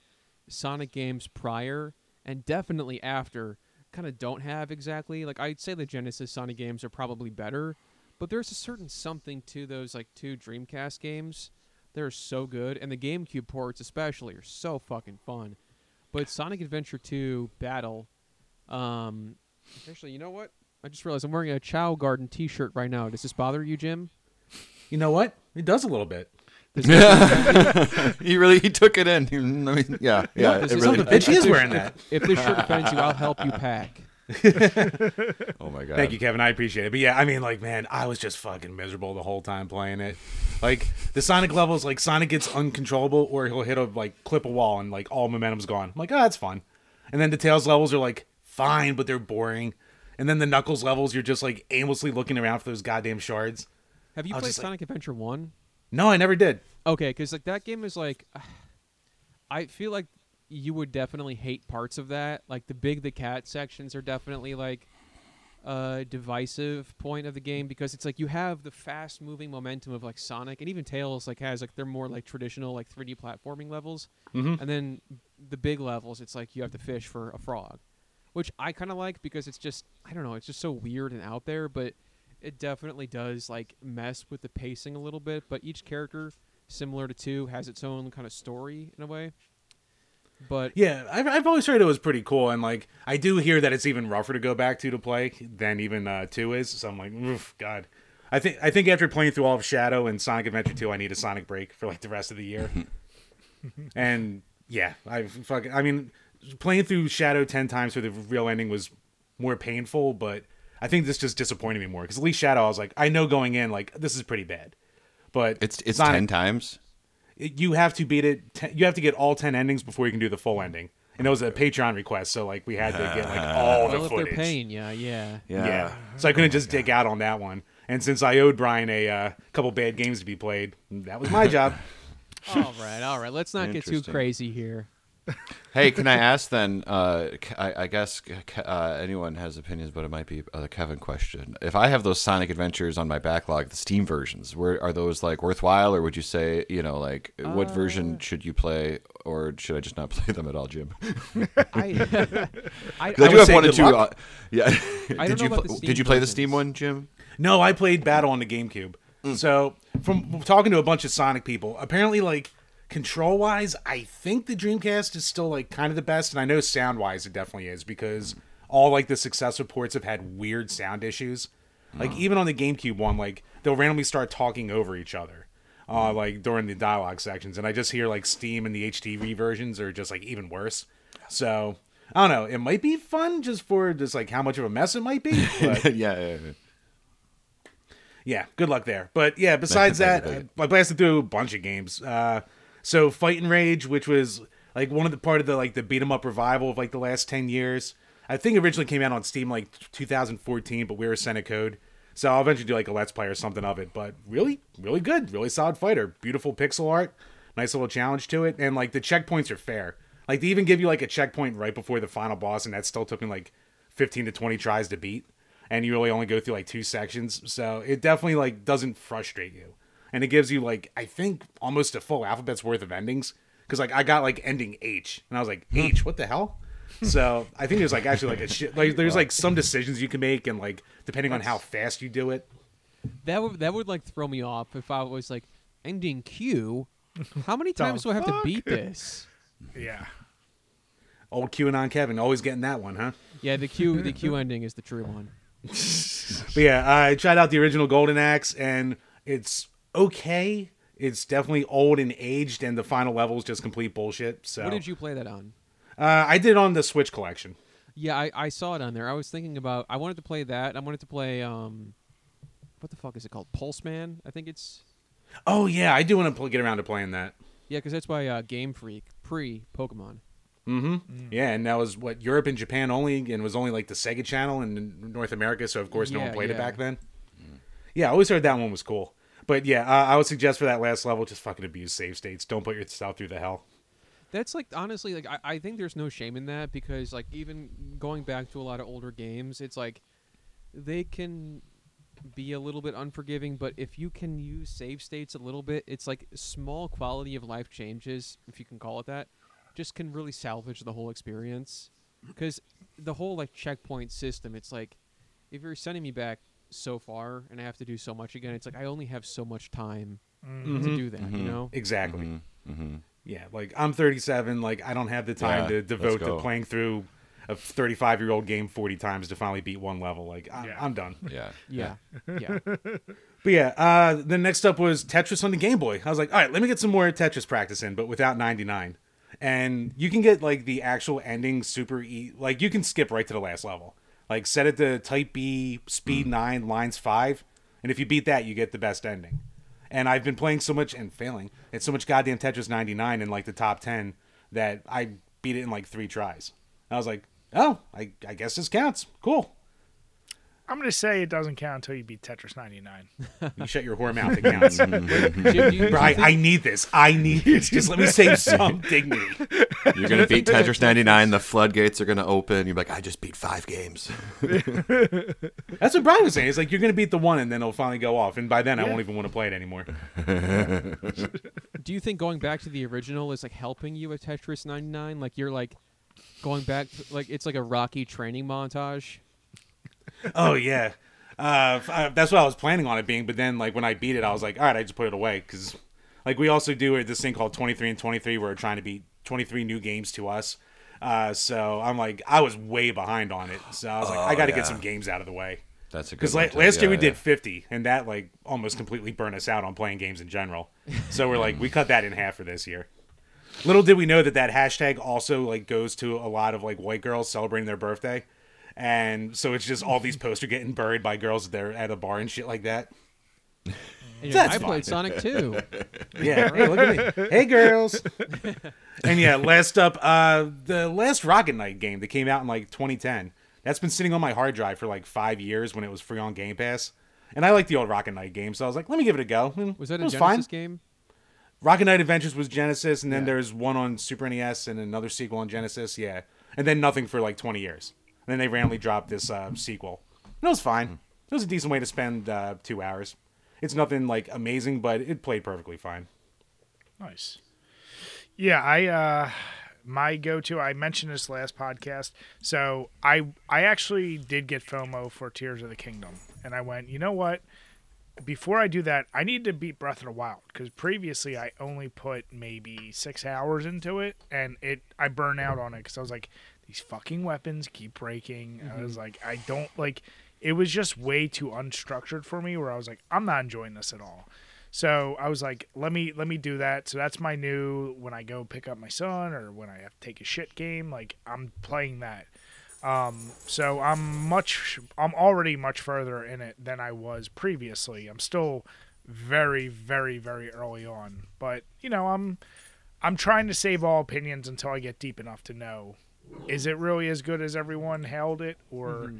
S3: Sonic games prior and definitely after kind of don't have exactly. Like I'd say the Genesis Sonic games are probably better, but there's a certain something to those like two Dreamcast games. They're so good, and the GameCube ports especially are so fucking fun. But Sonic Adventure 2 Battle, um, actually, you know what? I just realized I'm wearing a Chao Garden T-shirt right now. Does this bother you, Jim?
S2: You know what? It does a little bit.
S3: This-
S4: he really he took it in. I mean, yeah, yeah.
S3: this
S4: it
S3: is
S4: really
S3: something-
S2: And she is wearing that.
S3: If this shirt offends you, I'll help you pack.
S4: Oh my god.
S2: Thank you, Kevin. I appreciate it. But yeah, I mean, like, man, I was just fucking miserable the whole time playing it. Like the Sonic levels, like Sonic gets uncontrollable, or he'll hit a like clip a wall and like all momentum's gone. I'm like, oh, that's fun. And then the Tails levels are like fine, but they're boring. And then the Knuckles levels, you're just like aimlessly looking around for those goddamn shards.
S3: Have you played
S2: just like-
S3: Sonic Adventure One?
S2: No, I never did.
S3: Okay, because like that game is like, I feel like you would definitely hate parts of that. Like the big the cat sections are definitely like a divisive point of the game because it's like you have the fast moving momentum of like Sonic and even Tails like has like they're more like traditional like 3D platforming levels,
S2: Mhm.
S3: and then the big levels it's like you have to fish for a frog, which I kind of like because it's just I don't know it's just so weird and out there, but it definitely does like mess with the pacing a little bit. But each character, similar to two, has its own kind of story in a way. But
S2: Yeah, I've, I've always heard it was pretty cool, and like I do hear that it's even rougher to go back to to play than even uh, two is. So I'm like, oof, God. I think I think after playing through all of Shadow and Sonic Adventure 2, I need a Sonic break for like the rest of the year. and yeah, I fucking I mean, playing through Shadow ten times for the real ending was more painful, but I think this just disappointed me more because at least Shadow, I was like, I know going in like this is pretty bad, but
S4: It's it's
S2: Sonic-
S4: ten times.
S2: it- you have to beat it. Ten, you have to get all ten endings before you can do the full ending. And it was a Patreon request, so like we had to get like all the
S3: well, if they're
S2: footage.
S3: paying, yeah, yeah.
S2: Yeah. So I couldn't just dig out on that one. And since I owed Brian a uh, couple bad games to be played, that was my job.
S3: all right, all right. Let's not get too crazy here.
S4: Hey, can I ask then? Uh, I, I guess uh, anyone has opinions, but it might be a Kevin question. If I have those Sonic Adventures on my backlog, the Steam versions, where are those like worthwhile, or would you say, you know, like what
S3: Uh,
S4: version should you play, or should I just not play them at all, Jim?
S3: I, I,
S4: 'Cause I,
S2: I
S4: do have one and
S2: good
S4: two. Uh, yeah. Did
S3: don't know
S4: you
S3: about
S4: pl- did you play the. Steam one, Jim?
S2: No, I played Battle on the GameCube. So from talking to a bunch of Sonic people, apparently like control wise, I think the Dreamcast is still like kind of the best, and I know sound wise it definitely is because all like the successor ports have had weird sound issues. Like even on the GameCube one, like they'll randomly start talking over each other. Uh, like during the dialogue sections, and I just hear like Steam and the HTV versions are just like even worse. So I don't know. It might be fun just for just like how much of a mess it might be. But
S4: yeah, yeah, yeah.
S2: yeah, good luck there. But yeah, besides that,
S4: you,
S2: I blasted through a bunch of games. Uh, so Fight'N Rage, which was like one of the part of the like the beat 'em up revival of like the last ten years. I think originally came out on Steam like 2014, but we were sent a code. So I'll eventually do like a let's play or something of it. But really, really good, really solid fighter. Beautiful pixel art, nice little challenge to it, and like the checkpoints are fair. Like they even give you like a checkpoint right before the final boss, and that still took me like 15 to 20 tries to beat and you really only go through like two sections so it definitely like doesn't frustrate you and it gives you like i think almost a full alphabet's worth of endings because like i got like ending h and i was like hmm. h what the hell so i think there's like actually like a shit like there's like some decisions you can make and like depending on how fast you do it
S3: that would that would like throw me off if I was like ending Q. How many times do I have to beat this?
S1: Yeah.
S2: old qanon kevin always getting that one huh
S3: Yeah, the Q the Q ending is the true one.
S2: But yeah, I tried out the original Golden Axe, and it's okay. It's definitely old and aged, and the final level is just complete bullshit. So
S3: What did you play that on?
S2: Uh, I did it on the Switch collection.
S3: Yeah, I, I saw it on there. I was thinking about I wanted to play that. I wanted to play um what the fuck is it called? Pulseman? I think it's
S2: Oh yeah, I do want to pl- get around to playing that.
S3: yeah, because that's why uh, Game Freak pre Pokemon.
S2: Mm-hmm. Yeah, and that was what Europe and Japan only, and was only like the Sega Channel in North America. So of course no
S3: Yeah,
S2: one played it back then. Yeah, I always heard that one was cool. But yeah, uh, I would suggest for that last level, just fucking abuse save states. Don't put yourself through the hell.
S3: That's like honestly like I, I think there's no shame in that because like even going back to a lot of older games, it's like they can be a little bit unforgiving, but if you can use save states a little bit, it's like small quality of life changes, if you can call it that, just can really salvage the whole experience. Because the whole like checkpoint system, it's like if you're sending me back so far and I have to do so much again, it's like I only have so much time
S2: Mm-hmm.
S3: to do that, you know?
S2: Exactly.
S4: Mm-hmm.
S2: Yeah, like I'm 37. Like I don't have the time
S4: Yeah,
S2: to devote to playing through a 35 year old game 40 times to finally beat one level. Like I,
S1: Yeah.
S2: I'm done.
S4: Yeah.
S3: Yeah. Yeah.
S2: But yeah, uh, the next up was Tetris on the Game Boy. I was like, all right, let me get some more Tetris practice in, but without 99. And you can get like the actual ending super e like you can skip right to the last level. Like set it to type B, speed mm. 9, lines 5, and if you beat that, you get the best ending. And I've been playing so much and failing. It's so much goddamn Tetris 99 in like the top 10 that I beat it in like 3 tries. I was like, "Oh, I I guess this counts. Cool."
S1: I'm gonna say it doesn't count until you beat Tetris 99.
S2: You shut your whore mouth. It counts.
S3: Jim, do you- do you
S2: Bro, I, I need this. I need this. Just let me save some dignity.
S4: You're gonna beat Tetris 99. The floodgates are gonna open. You're like, I just beat five games.
S2: That's what Brian was saying. It's like you're gonna beat the one, and then it'll finally go off, and by then I won't even want to play it anymore.
S3: Do you think going back to the original is like helping you with Tetris 99? Like you're like going back, like it's like a Rocky training montage.
S2: Oh yeah, uh, f- uh, that's what I was planning on it being. But then, like when I beat it, I was like, all right, I just put it away because, like, we also do this thing called 23 and 23, where we're trying to beat 23 new games to us. Uh, so I'm like, I was way behind on it. So I was like, I got to
S4: yeah.
S2: get some games out of the way.
S4: That's a good.
S2: Because
S4: too.
S2: last year we
S4: Yeah,
S2: did 50, and that like almost completely burned us out on playing games in general. So we're like, we cut that in half for this year. Little did we know that that hashtag also like goes to a lot of like white girls celebrating their birthday, and so it's just all these posts are getting buried by girls there at a bar and shit like that.
S3: And you're
S2: That's
S3: like, I played Sonic 2.
S2: Yeah, hey, look at me. Hey, girls. and yeah, last up, uh, the last Rocket Knight game that came out in like 2010. That's been sitting on my hard drive for like five years when it was free on Game Pass. And I like the old Rocket Knight game, so I was like, let me give it a go. And
S3: Was that
S2: it
S3: a
S2: was
S3: Genesis
S2: fine.
S3: game?
S2: Rocket Knight Adventures was Genesis, and then
S3: Yeah.
S2: there's one on Super NES and another sequel on Genesis. Yeah, and then nothing for like 20 years. And then they randomly dropped this uh, sequel. And it was fine. It was a decent way to spend uh, two hours. It's nothing like amazing, but it played perfectly fine.
S1: Nice. Yeah, I uh my go-to I mentioned this last podcast. So I I actually did get FOMO for Tears of the Kingdom and I went, "You know what? Before I do that, I need to beat Breath of the Wild cuz previously I only put maybe 6 hours into it and it I burn out on it cuz I was like these fucking weapons keep breaking. I was like I don't like it was just way too unstructured for me where I was like I'm not enjoying this at all. So I was like, let me let me do that. So that's my new when I go pick up my son or when I have to take a shit game. Like I'm playing that. Um, so I'm much I'm already much further in it than I was previously. I'm still very very very early on, but you know I'm I'm trying to save all opinions until I get deep enough to know is it really as good as everyone hailed it or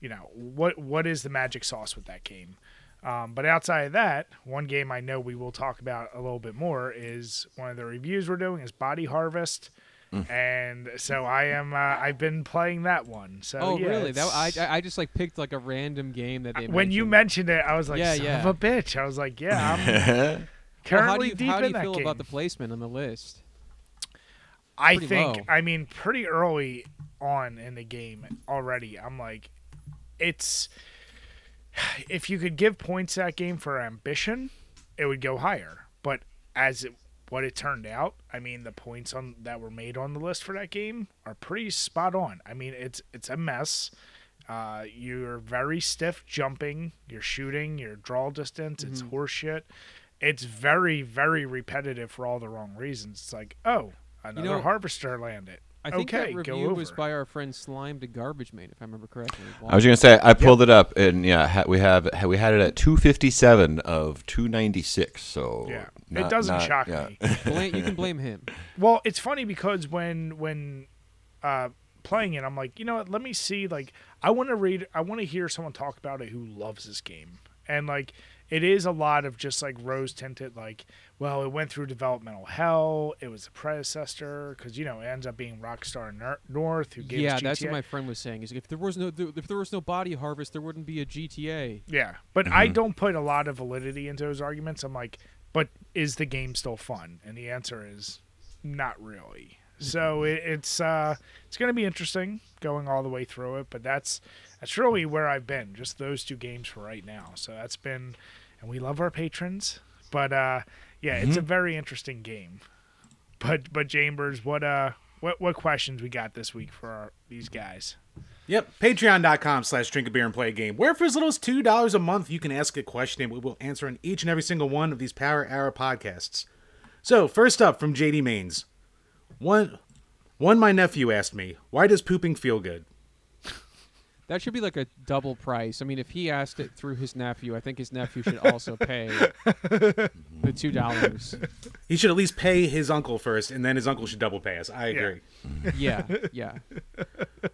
S1: you know what what is the magic sauce with that game um, but outside of that one game i know we will talk about a little bit more is one of the reviews we're doing is body harvest and so i am uh, i've been playing that one so
S3: Oh,
S1: yeah,
S3: really? That I, I I just like picked like a random game that they
S1: when you
S3: mentioned.
S1: mentioned it i was like
S3: Yeah,
S1: son
S3: yeah.
S1: of a bitch i was like yeah i'm
S3: Well,
S1: currently
S3: how do you,
S1: deep
S3: how do you
S1: that
S3: feel
S1: game
S3: about the placement on the list?
S1: I
S3: Pretty
S1: think
S3: low.
S1: I mean pretty early on in the game already. I'm like, it's if you could give points that game for ambition, it would go higher. But as it, what it turned out, I mean, the points on that were made on the list for that game are pretty spot on. I mean, it's it's a mess. Uh, you're very stiff jumping. You're shooting. Your draw distance. It's
S3: Mm-hmm.
S1: horseshit. It's very very repetitive for all the wrong reasons. It's like, oh, another
S3: know,
S1: harvester landed.
S3: I think
S1: okay,
S3: that review was by our friend Slime to Garbage Man, if I remember correctly.
S4: I was gonna say I pulled it up and yeah, ha- we have ha- we had it at 257 of 296. So
S1: Yeah, it doesn't
S4: not-
S1: shock
S4: yeah.
S1: me.
S3: blame, you can blame him.
S1: Well, it's funny because when when uh, playing it, I'm like, you know what? Let me see. Like, I want to read. I want to hear someone talk about it who loves this game, and like, it is a lot of just like rose tinted. Like, well, it went through developmental hell. It was a predecessor because you know it ends up being Rockstar Nor- North who gave
S3: yeah,
S1: GTA.
S3: that's what my friend was saying. Is if there was no if there was no body harvest, there wouldn't be a GTA.
S1: Yeah, but I don't put a lot of validity into those arguments. I'm like, but is the game still fun? And the answer is not really. So it, it's uh, it's going to be interesting going all the way through it. But that's that's really where I've been. Just those two games for right now. So that's been, and we love our patrons. But uh, yeah, it's a very interesting game. But but Chambers, what uh, what what questions we got this week for our, these guys?
S2: Yep, patreon.com slash drink a beer and play a game. Where for as little as $2 a month, you can ask a question and we will answer on each and every single one of these Power Hour podcasts. So, first up from JD Mains. One, one my nephew asked me, why does pooping feel good?
S3: That should be like a double price. I mean, if he asked it through his nephew, I think his nephew should also pay the two dollars.
S2: He should at least pay his uncle first, and then his uncle should double pay us. I agree.
S3: Yeah, yeah.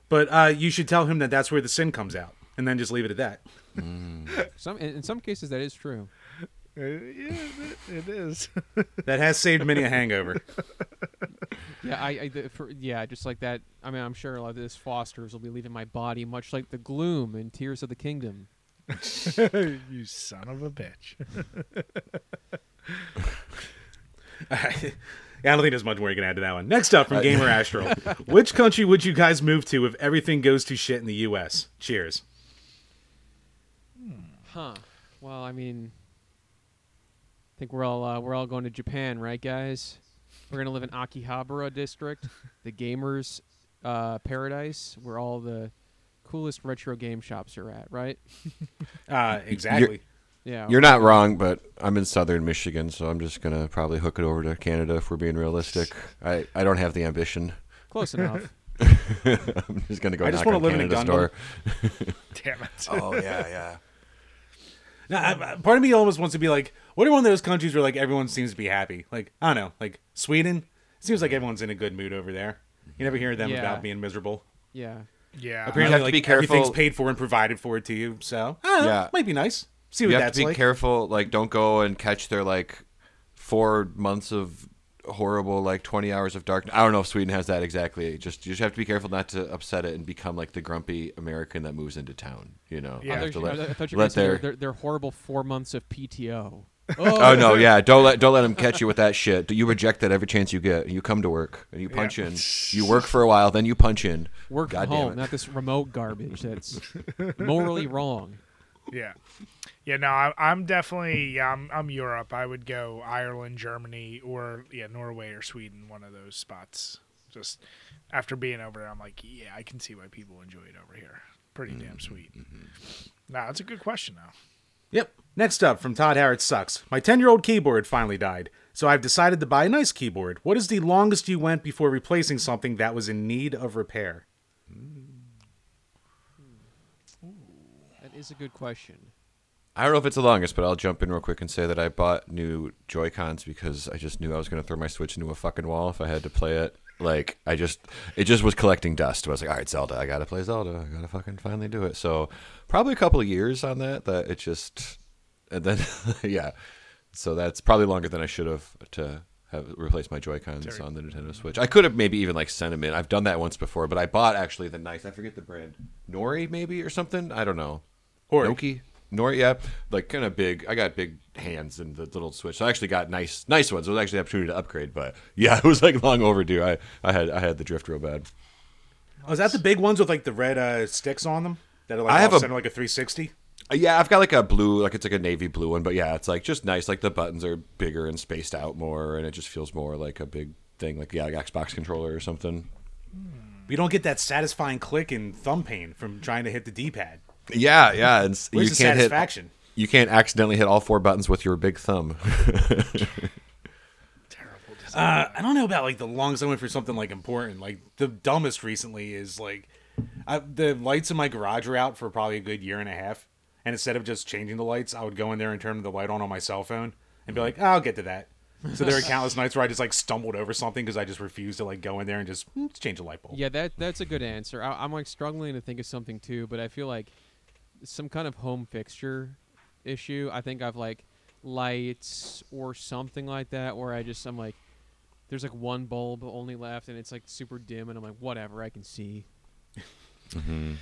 S2: But uh, you should tell him that that's where the sin comes out, and then just leave it at that.
S3: Some in, in some cases that is true.
S1: Uh, yeah, it, it is.
S2: That has saved many a hangover.
S3: Yeah, I, I the, for, yeah, just like that. I mean, I'm sure a lot of this Foster's will be leaving my body, much like the gloom in Tears of the Kingdom.
S1: you son of a bitch.
S2: yeah, I don't think there's much more you can add to that one. Next up from Gamer Astral. Which country would you guys move to if everything goes to shit in the U.S.? Cheers.
S3: Huh. Well, I mean, I think we're all uh, we're all going to Japan, right, guys? We're gonna live in Akihabara district, the gamers' uh, paradise, where all the coolest retro game shops are at, right?
S2: Uh, exactly.
S3: Yeah.
S4: You're not wrong, but I'm in southern Michigan, so I'm just gonna probably hook it over to Canada if we're being realistic. I, I don't have the ambition.
S3: close enough.
S4: I'm just gonna go
S2: I just
S4: knock
S2: wanna
S4: on
S2: live in a
S4: Canada's
S2: Gundam.
S4: door.
S1: Damn it.
S4: Oh yeah, yeah.
S2: Now, I, I- part of me almost wants to be like, what are one of those countries where like everyone seems to be happy? Like I don't know, like Sweden. It seems like mm-hmm. everyone's in a good mood over there. You never hear them
S3: Yeah.
S2: about being miserable.
S3: Yeah.
S1: Yeah.
S2: Apparently,
S4: have to
S2: like
S4: be careful-
S2: everything's paid for and provided for to you. So I don't know,
S4: Yeah.
S2: might be nice. See what
S4: You have
S2: that's
S4: to be
S2: like.
S4: careful. Like, don't go and catch their like four months of horrible like 20 hours of darkness. I don't know if Sweden has that exactly. Just you just have to be careful not to upset it and become like the grumpy American that moves into town. You know,
S1: Yeah.
S3: I
S4: have to let-
S3: I thought you were gonna
S4: let
S3: say
S4: their-
S3: their, their, their horrible four months of PTO.
S4: Oh no, oh. yeah. Don't let don't let them catch you with that shit. Do You reject that every chance you get. You come to work and you punch
S1: Yeah.
S4: in. You work for a while, then you punch in.
S3: Work
S4: God
S3: from
S4: damn
S3: home,
S4: it.
S3: not this remote garbage that's morally wrong.
S1: Yeah. Yeah, no, I, I'm definitely yeah, I'm I'm Europe. I would go Ireland, Germany, or yeah, Norway or Sweden, one of those spots. Just after being over there, I'm like, yeah, I can see why people enjoy it over here. Pretty damn mm-hmm. sweet. Mm-hmm. Nah, that's a good question though.
S2: Yep. Next up from Todd Harrod sucks. My 10 year old keyboard finally died, so I've decided to buy a nice keyboard. What is the longest you went before replacing something that was in need of repair?
S3: That is a good question.
S4: I don't know if it's the longest, but I'll jump in real quick and say that I bought new Joy Cons because I just knew I was going to throw my Switch into a fucking wall if I had to play it. Like I just, it just was collecting dust. I was like, all right, Zelda, I gotta play Zelda. I gotta fucking finally do it. So probably a couple of years on that. That it just, and then yeah. So that's probably longer than I should have to have replaced my Joy Cons on the Nintendo Switch. I could have maybe even like sent them in. I've done that once before, but I bought actually the nice. I forget the brand, Nori maybe or something. I don't know.
S2: Hori.
S4: Noki. Nori, yeah, like kind of big. I got big hands in the little Switch. So I actually got nice, nice ones. It was actually an opportunity to upgrade, but yeah, it was like long overdue. I, I had, I had the drift real bad.
S2: Oh, is that the big ones with like the red uh, sticks on them? That are like
S4: I have a-
S2: like a 360?
S4: Uh, Yeah, I've got like a blue, like it's like a navy blue one, but yeah, it's like just nice. Like the buttons are bigger and spaced out more, and it just feels more like a big thing, like yeah, like Xbox controller or something.
S2: You don't get that satisfying click and thumb pain from trying to hit the D pad.
S4: Yeah, yeah, and s-
S2: Where's
S4: you
S2: the
S4: can't hit. You can't accidentally hit all four buttons with your big thumb.
S1: Terrible.
S2: Uh, I don't know about like the longest I went for something like important. Like the dumbest recently is like I, the lights in my garage are out for probably a good year and a half. And instead of just changing the lights, I would go in there and turn the light on on my cell phone and be like, "Oh, I'll get to that. So there are countless nights where I just like stumbled over something because I just refused to like go in there and just "Hmm, let's change a light bulb.
S3: Yeah, that that's a good answer. I, I'm like struggling to think of something too, but I feel like some kind of home fixture issue. I think I've like lights or something like that, where I just I'm like, there's like one bulb only left, and it's like super dim, and I'm like, whatever, I can see. Mm-hmm.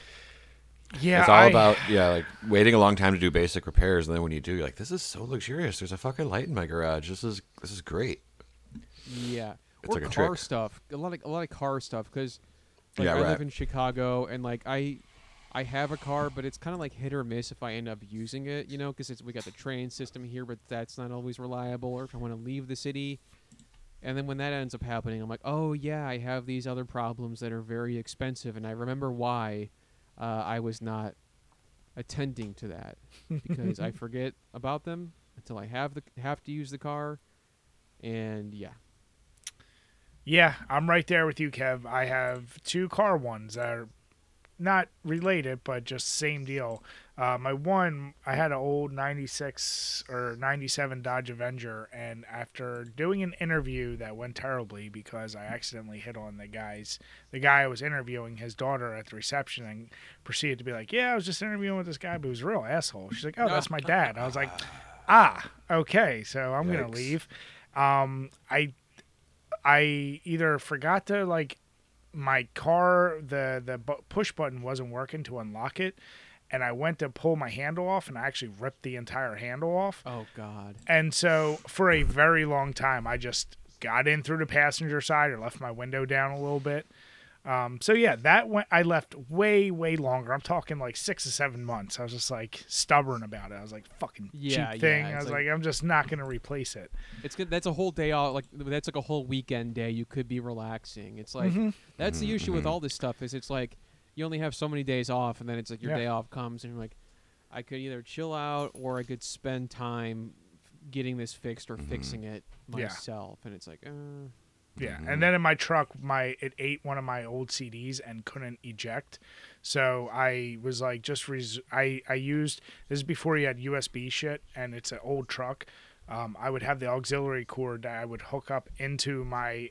S1: yeah,
S4: it's all
S1: I-
S4: about yeah, like waiting a long time to do basic repairs, and then when you do, you're like, this is so luxurious. There's a fucking light in my garage. This is this is great.
S3: Yeah,
S4: It's
S3: or
S4: like a
S3: car
S4: trick.
S3: stuff. A lot of a lot of car stuff because like,
S4: Yeah,
S3: I
S4: right.
S3: live in Chicago and like I I have a car, but it's kind of like hit or miss if I end up using it. You know, because it's we got the train system here, but that's not always reliable. Or if I want to leave the city. And then when that ends up happening, I'm like, oh yeah, I have these other problems that are very expensive, and I remember why uh, I was not attending to that because I forget about them until I have the have to use the car, and yeah,
S1: Yeah, I'm right there with you, Kev. I have two car ones that are not related, but just same deal. Uh, my one, I had an old 96 or 97 Dodge Avenger, and after doing an interview that went terribly because I accidentally hit on the guy's, the guy I was interviewing, his daughter at the reception, and proceeded to be like, Yeah, I was just interviewing with this guy, but he was a real asshole. She's like, Oh, that's my dad. I was like, Ah, okay, so I'm going to leave. Um, I I either forgot to like my car the the push button wasn't working to unlock it and I went to pull my handle off and I actually ripped the entire handle off.
S3: oh god,
S1: And so for a very long time I just got in through the passenger side or left my window down a little bit. Um, so yeah, that went I left way way longer. I'm talking like 6 or 7 months. I was just like stubborn about it. I was like fucking
S3: Yeah,
S1: cheap thing.
S3: yeah,
S1: I was
S3: like-
S1: like, I'm just not going to replace it.
S3: it's good. That's a whole day out. Like that's like a whole weekend day. You could be relaxing. It's like
S1: Mm-hmm.
S3: that's the issue with all this stuff. Is it's like you only have so many days off, and then it's like your
S1: Yeah.
S3: day off comes, and you're like, I could either chill out or I could spend time getting this fixed or fixing it
S1: Yeah.
S3: myself. And it's like, uh,
S1: Yeah, and then in my truck, my it ate one of my old CDs and couldn't eject, so I was like, just res- I I used this is before you had USB shit, and it's an old truck. Um, I would have the auxiliary cord that I would hook up into my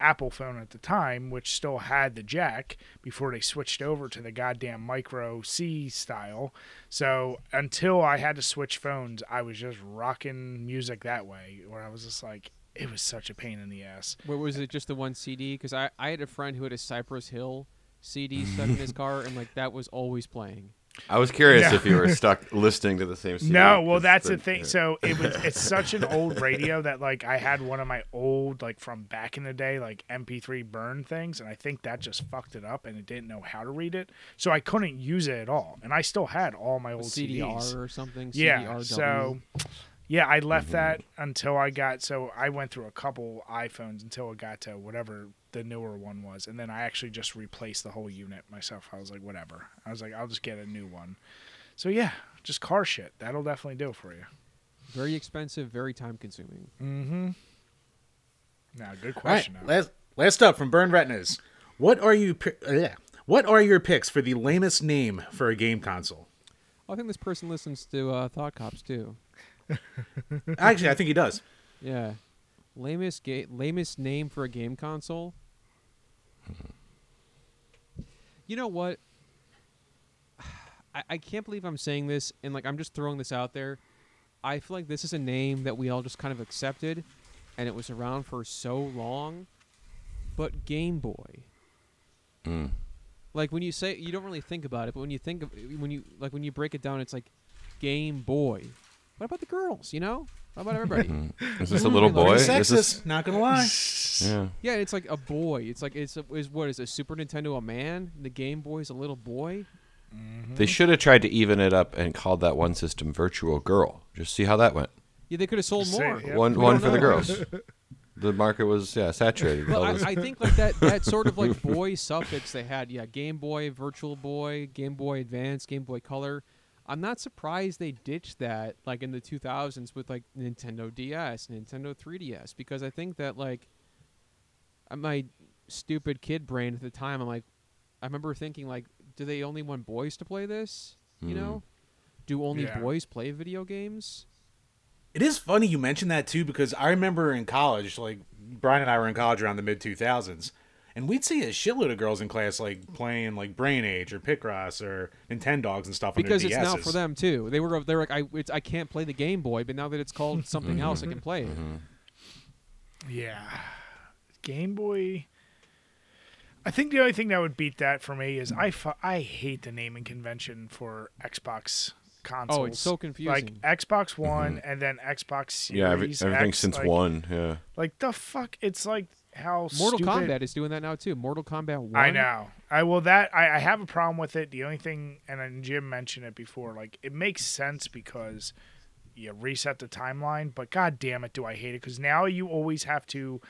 S1: Apple phone at the time, which still had the jack before they switched over to the goddamn micro C style. So until I had to switch phones, I was just rocking music that way, where I was just like, it was such a pain in the ass.
S3: What was it? Just the one CD? Because I I had a friend who had a Cypress Hill CD stuck in his car, and like that was always playing.
S4: I was curious
S1: No.
S4: if you were stuck listening to the same. CD,
S1: No, well that's the
S4: the-
S1: thing.
S4: yeah.
S1: So it was it's such an old radio that like I had one of my old like from back in the day like MP3 burn things and I think that just fucked it up and it didn't know how to read it. So I couldn't use it at all. And I still had all my old
S3: CDR
S1: CDs.
S3: or something.
S1: Yeah.
S3: CDRW.
S1: So yeah, I left that until I got so I went through a couple iPhones until it got to whatever the newer one was and then I actually just replaced the whole unit myself. I was like whatever. I was like I'll just get a new one. So yeah, just car shit. That'll definitely do it for you.
S3: very expensive, very time consuming.
S1: Mm-hmm. Now, good question. now.
S2: last, last up from Burn Retinas. What are you? uh, yeah. What are your picks for the lamest name for a game console?
S3: I think this person listens to uh, Thought Cops too.
S2: Actually, I think he does.
S3: Yeah. Lamest ga- lamest name for a game console. You know what? I, I can't believe I'm saying this and like I'm just throwing this out there. I feel like this is a name that we all just kind of accepted and it was around for so long. But Game Boy.
S4: Mm.
S3: Like when you say you don't really think about it, but when you think of when you like when you break it down it's like Game Boy. What about the girls, you know? What about everybody?
S4: Is this a little boy?
S2: Pretty
S4: Is this-
S2: not gonna lie.
S4: yeah.
S3: Yeah, it's like a boy. It's like it's a, is what is a Super Nintendo a man? The Game Boy is a little boy. Mm-hmm.
S4: They should have tried to even it up and called that one system Virtual Girl. Just see how that went.
S3: Yeah, they could have sold
S1: Say-
S3: more.
S1: Yep.
S4: One
S3: We
S4: one
S3: don't
S4: for the girls. the market was yeah saturated.
S3: Well, I, I think like that that sort of like boy suffix they had. Yeah, Game Boy, Virtual Boy, Game Boy Advance, Game Boy Color. I'm not surprised they ditched that like in the 2000s with like Nintendo DS, Nintendo 3DS because I think that like uh, my stupid kid brain at the time, I'm like, I remember thinking like, do they only want boys to play this? You
S4: Hmm.
S3: know, do only
S1: Yeah.
S3: boys play video games?
S2: It is funny you mentioned that too because I remember in college, like Brian and I were in college around the mid 2000s, and we'd see a shitload of girls in class like playing like Brain Age or Picross or Nintendogs and stuff. on their
S3: because it's now for them too. They were they're like I it's, I can't play the Game Boy, but now that it's called something mm-hmm. else, I can play it. Mm-hmm.
S1: Yeah. Game Boy. I think the only thing that would beat that for me is I, fu- I hate the naming convention for Xbox consoles.
S3: Oh, it's so confusing.
S1: Like Xbox mm-hmm. One and then Xbox Series.
S4: yeah, every, everything
S1: X,
S4: since
S1: like,
S4: one. Yeah.
S1: Like the fuck? It's like how
S3: Mortal
S1: stupid-
S3: Kombat is doing that now too. Mortal Kombat One.
S1: I know. I will that I, I have a problem with it. The only thing, and Jim mentioned it before, like it makes sense because you reset the timeline. But god damn it, do I hate it? Because now you always have to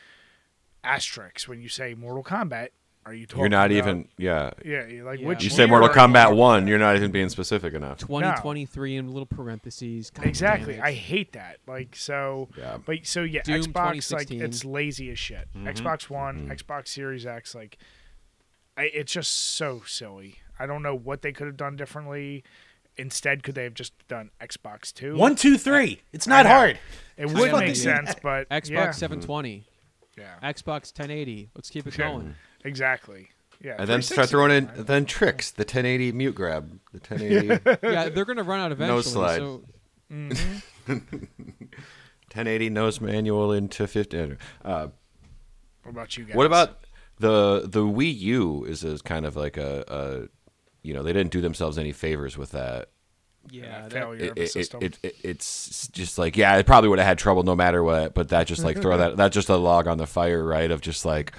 S1: asterisk when you say Mortal Kombat are you talking
S4: You're not
S1: about?
S4: even. Yeah.
S1: Yeah, you're like
S3: Yeah.
S1: which
S4: You
S3: Well,
S4: say Mortal Kombat One. You're not even being specific enough.
S3: 2023 in little parentheses. God
S1: Exactly. I hate that. Like so.
S4: Yeah.
S1: But so yeah,
S3: Doom
S1: Xbox like it's lazy as shit. Mm-hmm. Xbox One, mm-hmm. Xbox Series X, like, I, it's just so silly. I don't know what they could have done differently. Instead, could they have just done Xbox Two?
S2: One, two, three. It's not hard.
S1: It would make sense, but
S3: Xbox
S1: yeah,
S3: 720,
S1: yeah,
S3: Xbox 1080. Let's keep it
S1: Sure.
S3: going.
S1: Exactly. Yeah,
S4: And then start throwing in
S1: fine.
S4: then tricks. The 1080 mute grab. The 1080
S3: yeah, they're gonna run out eventually.
S4: No slide.
S3: So
S4: 1080 nose manual into 50. Uh,
S1: What about you guys?
S4: What about the the Wii U? Is is kind of like a, a you know they didn't do themselves any favors with that.
S3: yeah, that-
S1: failure
S4: It,
S1: of a
S4: it,
S1: system?
S4: it, it, it's just like yeah, it probably would have had trouble no matter what. But that just like throw that that's just a log on the fire, right? Of just like,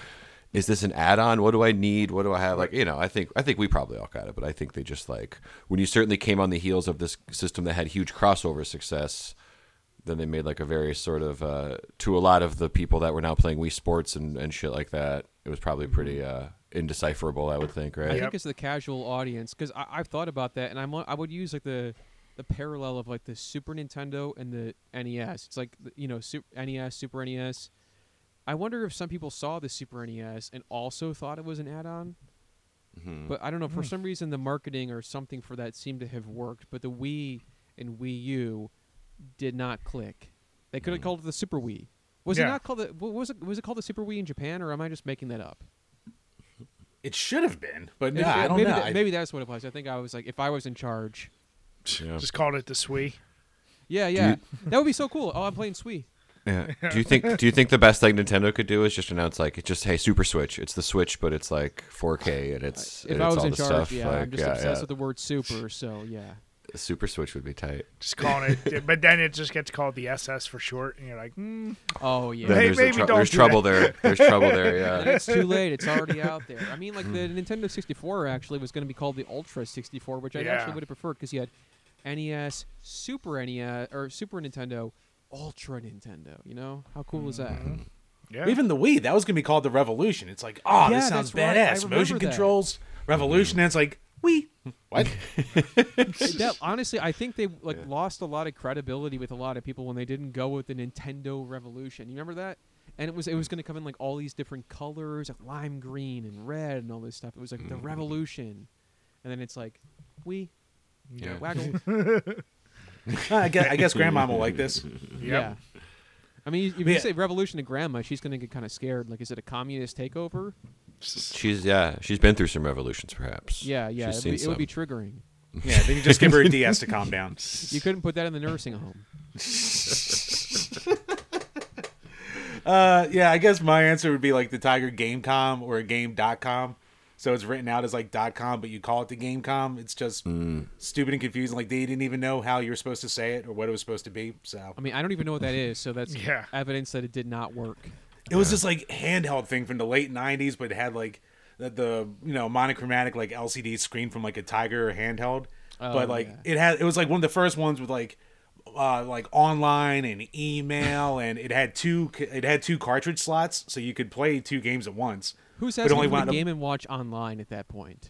S4: is this an add-on? What do I need? What do I have? Like you know, I think I think we probably all got it, but I think they just like when you certainly came on the heels of this system that had huge crossover success. Then they made like a very sort of uh, to a lot of the people that were now playing Wii Sports and, and shit like that. It was probably pretty uh, indecipherable, I would think, right?
S3: I
S1: think
S3: it's the casual audience because I've thought about that, and I'm I would use like the the parallel of like the Super Nintendo and the NES. It's like you know Super, NES, Super NES. I wonder if some people saw the Super NES and also thought it was an add-on.
S4: Mm-hmm.
S3: But I don't know. For some reason, the marketing or something for that seemed to have worked. But the Wii and Wii U did not click. They could have called it the Super Wii. Was it not called the? what Was it was it called the Super Wii in Japan, or am I just making that up?
S2: It should have been, but
S3: Maybe-
S2: yeah, I don't
S3: maybe
S2: know.
S3: that- maybe that's what it was. I think I was like, if I was in charge.
S4: Yeah.
S1: Just called it the Swee.
S3: Yeah, yeah, that would be so cool. Oh, I'm playing Swee.
S4: Yeah. Do you think Do you think the best thing Nintendo could do is just announce like it's just hey Super Switch? It's the Switch, but it's like 4K and it's
S3: If
S4: and
S3: I
S4: it's
S3: was
S4: all
S3: in
S4: the
S3: charge,
S4: stuff.
S3: yeah,
S4: like,
S3: I'm just
S4: yeah,
S3: obsessed
S4: yeah.
S3: with the word super. So yeah,
S4: The Super Switch would be tight.
S1: Just calling it, but then it just gets called the SS for short, and you're like, mm,
S3: oh yeah.
S4: Then
S1: Hey,
S4: there's, a
S1: maybe
S4: trou-
S1: don't
S4: there's
S1: do
S4: trouble there. There's trouble there.
S3: And
S4: Yeah.
S3: it's too late. It's already out there. I mean, like the Nintendo 64 actually was going to be called the Ultra 64, which I
S1: Yeah.
S3: actually would have preferred because you had NES, Super NES, or Super Nintendo, Ultra Nintendo. You know how cool is that?
S1: Mm-hmm. yeah,
S2: Even the Wii, that was gonna be called the Revolution. It's like, oh,
S3: Yeah,
S2: this sounds
S3: that's right.
S2: Badass. Motion
S3: that.
S2: controls, Revolution, and it's like, Wii. What?
S3: that, honestly, I think they like lost a lot of credibility with a lot of people when they didn't go with the Nintendo Revolution. You remember that? And it was it was going to come in like all these different colors, like lime green and red and all this stuff. It was like the Revolution, and then it's like, Wii.
S4: Yeah.
S3: waggle,
S2: I guess, I guess Grandma will like this.
S3: yeah. I mean, if you
S2: Yeah.
S3: say revolution to grandma, she's going to get kind of scared. Like, is it a communist takeover?
S4: She's yeah. She's been through some revolutions, perhaps.
S3: Yeah, yeah.
S4: She's
S3: It
S4: seen
S3: would, be, it would be
S4: some.
S3: triggering.
S2: Yeah, then you just give her a DS to calm down.
S3: You couldn't put that in the nursing home.
S2: Uh, yeah, I guess my answer would be like the Tiger Gamecom or a Game.com. So it's written out as like .dot .com, but you call it the Gamecom. It's just stupid and confusing. Like they didn't even know how you're supposed to say it or what it was supposed to be. So
S3: I mean, I don't even know what that is, so that's
S1: Yeah.
S3: evidence that it did not work.
S2: it was this like handheld thing from the late '90s, but it had like the, the you know monochromatic like LCD screen from like a Tiger handheld.
S3: Oh,
S2: but like
S3: yeah.
S2: it had it was like one of the first ones with like uh like online and email and it had two it had two cartridge slots so you could play two games at once.
S3: Who's
S2: But
S3: asking
S2: only
S3: for
S2: wound
S3: the
S2: up-
S3: Game and Watch online at that point?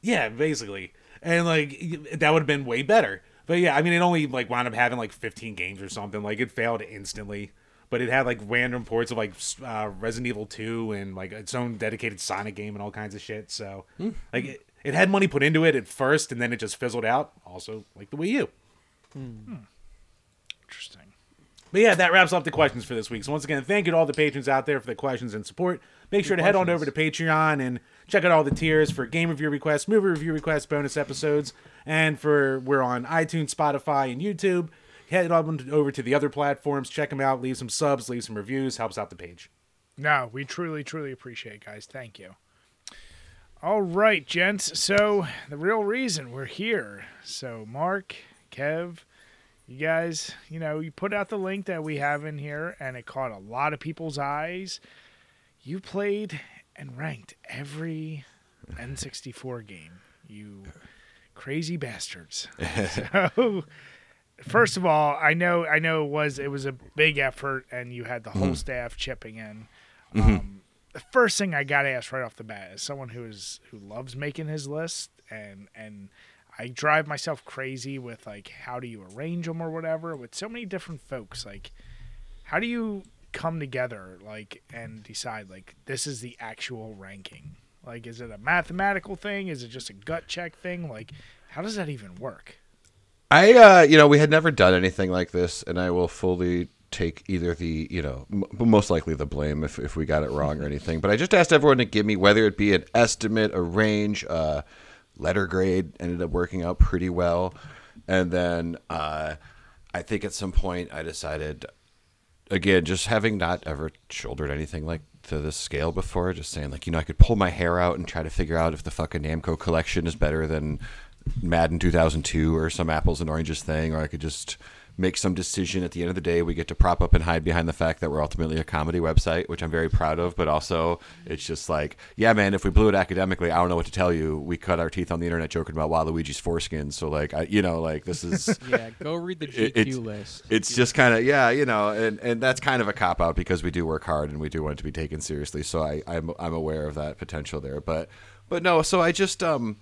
S2: Yeah, basically. And like that would have been way better. But yeah, I mean it only like wound up having like 15 games or something. Like it failed instantly. But it had like random ports of like uh, Resident Evil 2 and like its own dedicated Sonic game and all kinds of shit. So hmm. like it, it had money put into it at first and then it just fizzled out. Also like the Wii U. Hmm. Hmm.
S1: interesting.
S2: But yeah, that wraps up the questions for this week. So once again, thank you to all the patrons out there for the questions and support. Make sure to head on over to Patreon and check out all the tiers for game review requests, movie review requests, bonus episodes, and for we're on iTunes, Spotify, and YouTube. Head on over to the other platforms, check them out, leave some subs, leave some reviews, helps out the page.
S1: No, we truly, truly appreciate it, guys. Thank you. All right, gents. So the real reason we're here. So Mark, Kev, you guys, you know, you put out the link that we have in here, and it caught a lot of people's eyes. You played and ranked every N64 game. You crazy bastards. so first of all, I know I know it was it was a big effort and you had the whole staff chipping in. Um, the first thing I got to ask right off the bat is someone who is who loves making his list and and I drive myself crazy with like how do you arrange them or whatever with so many different folks like how do you come together like and decide like this is the actual ranking like is it a mathematical thing is it just a gut check thing like how does that even work
S4: I, uh, you know, we had never done anything like this, and I will fully take either the, you know, m- most likely the blame if, if we got it wrong or anything. But I just asked everyone to give me whether it be an estimate, a range, uh, letter grade. Ended up working out pretty well, and then uh, I think at some point I decided, again, just having not ever shouldered anything like to this scale before, just saying like, you know, I could pull my hair out and try to figure out if the fucking Namco collection is better than Madden 2002 or some apples and oranges thing, or I could just make some decision at the end of the day. We get to prop up and hide behind the fact that we're ultimately a comedy website, which I'm very proud of. But also, it's just like, yeah, man, if we blew it academically, I don't know what to tell you. We cut our teeth on the internet joking about Waluigi's foreskin. So, like, I, you know, like this is.
S3: Yeah, go read the GQ
S4: It- it's,
S3: list.
S4: it's just kind of yeah, you know, and, and that's kind of a cop out because we do work hard and we do want it to be taken seriously. So I I'm I'm aware of that potential there, but but no. So I just um.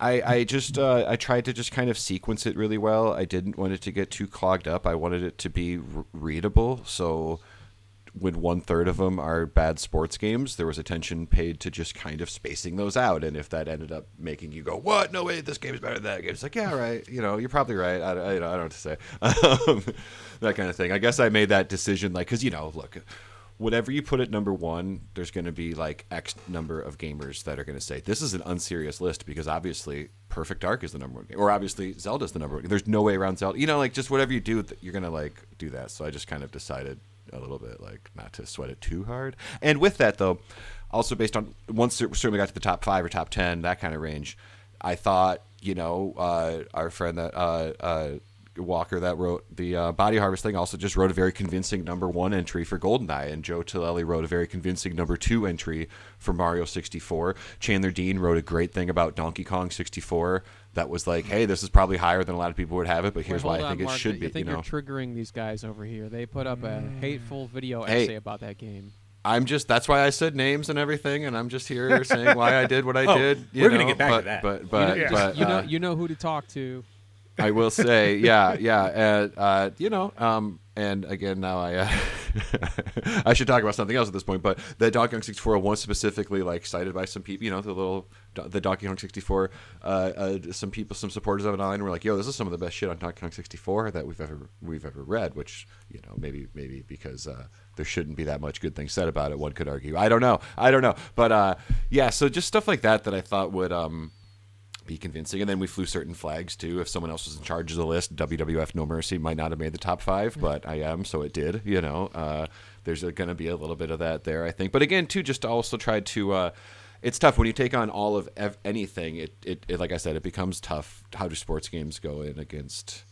S4: I, I just uh, I tried to just kind of sequence it really well. I didn't want it to get too clogged up. I wanted it to be readable. So when one third of them are bad sports games, there was attention paid to just kind of spacing those out. And if that ended up making you go, "What? No way! This game is better than that game," it's like, yeah, right. You know, you're probably right. I, I, I don't know what to say. Um, that kind of thing. I guess I made that decision, like, because you know, look, whatever you put at number one, there's going to be like X number of gamers that are going to say this is an unserious list because obviously Perfect Dark is the number one game, or obviously Zelda's the number one. There's no way around Zelda. You know, like just whatever you do, you're going to like do that. So I just kind of decided a little bit like not to sweat it too hard. And with that though, also based on once it certainly got to the top five or top ten, that kind of range, I thought you know uh, our friend that. Uh, uh, Walker that wrote the uh, Body Harvest thing also just wrote a very convincing number one entry for GoldenEye, and Joe Tillelli wrote a very convincing number two entry for Mario 64. Chandler Dean wrote a great thing about Donkey Kong 64 that was like, hey, this is probably higher than a lot of people would have it, but here's
S3: Wait,
S4: why
S3: hold
S4: I think
S3: on,
S4: it should
S3: I
S4: be.
S3: think
S4: you know,
S3: are triggering these guys over here. They put up a hateful video
S4: Hey.
S3: essay about that game.
S4: I'm just that's why I said names and everything, and I'm just here saying why I did what I
S2: Oh,
S4: did. you
S2: we're gonna
S4: know,
S2: get back to that.
S4: But but
S3: you know,
S4: but
S3: you know,
S4: uh,
S3: you know who to talk to.
S4: I will say, yeah, yeah, uh, you know, um, and again, now I, uh, I should talk about something else at this point, but the Donkey Kong 64 was specifically like cited by some people, you know, the little the Donkey Kong 64, uh, uh, some people, some supporters of it online were like, "Yo, this is some of the best shit on Donkey Kong 64 that we've ever we've ever read," which you know, maybe maybe because uh, there shouldn't be that much good things said about it. One could argue. I don't know. I don't know, but uh, yeah, so just stuff like that that I thought would. Um, be convincing. And then we flew certain flags too. If someone else was in charge of the list, WWF No Mercy might not have made the top five, but I am, so it did. You know, uh, there's going to be a little bit of that there, I think. But again, too, just to also try to. Uh, it's tough when you take on all of ev- anything. It, it, it, like I said, it becomes tough. How do sports games go in against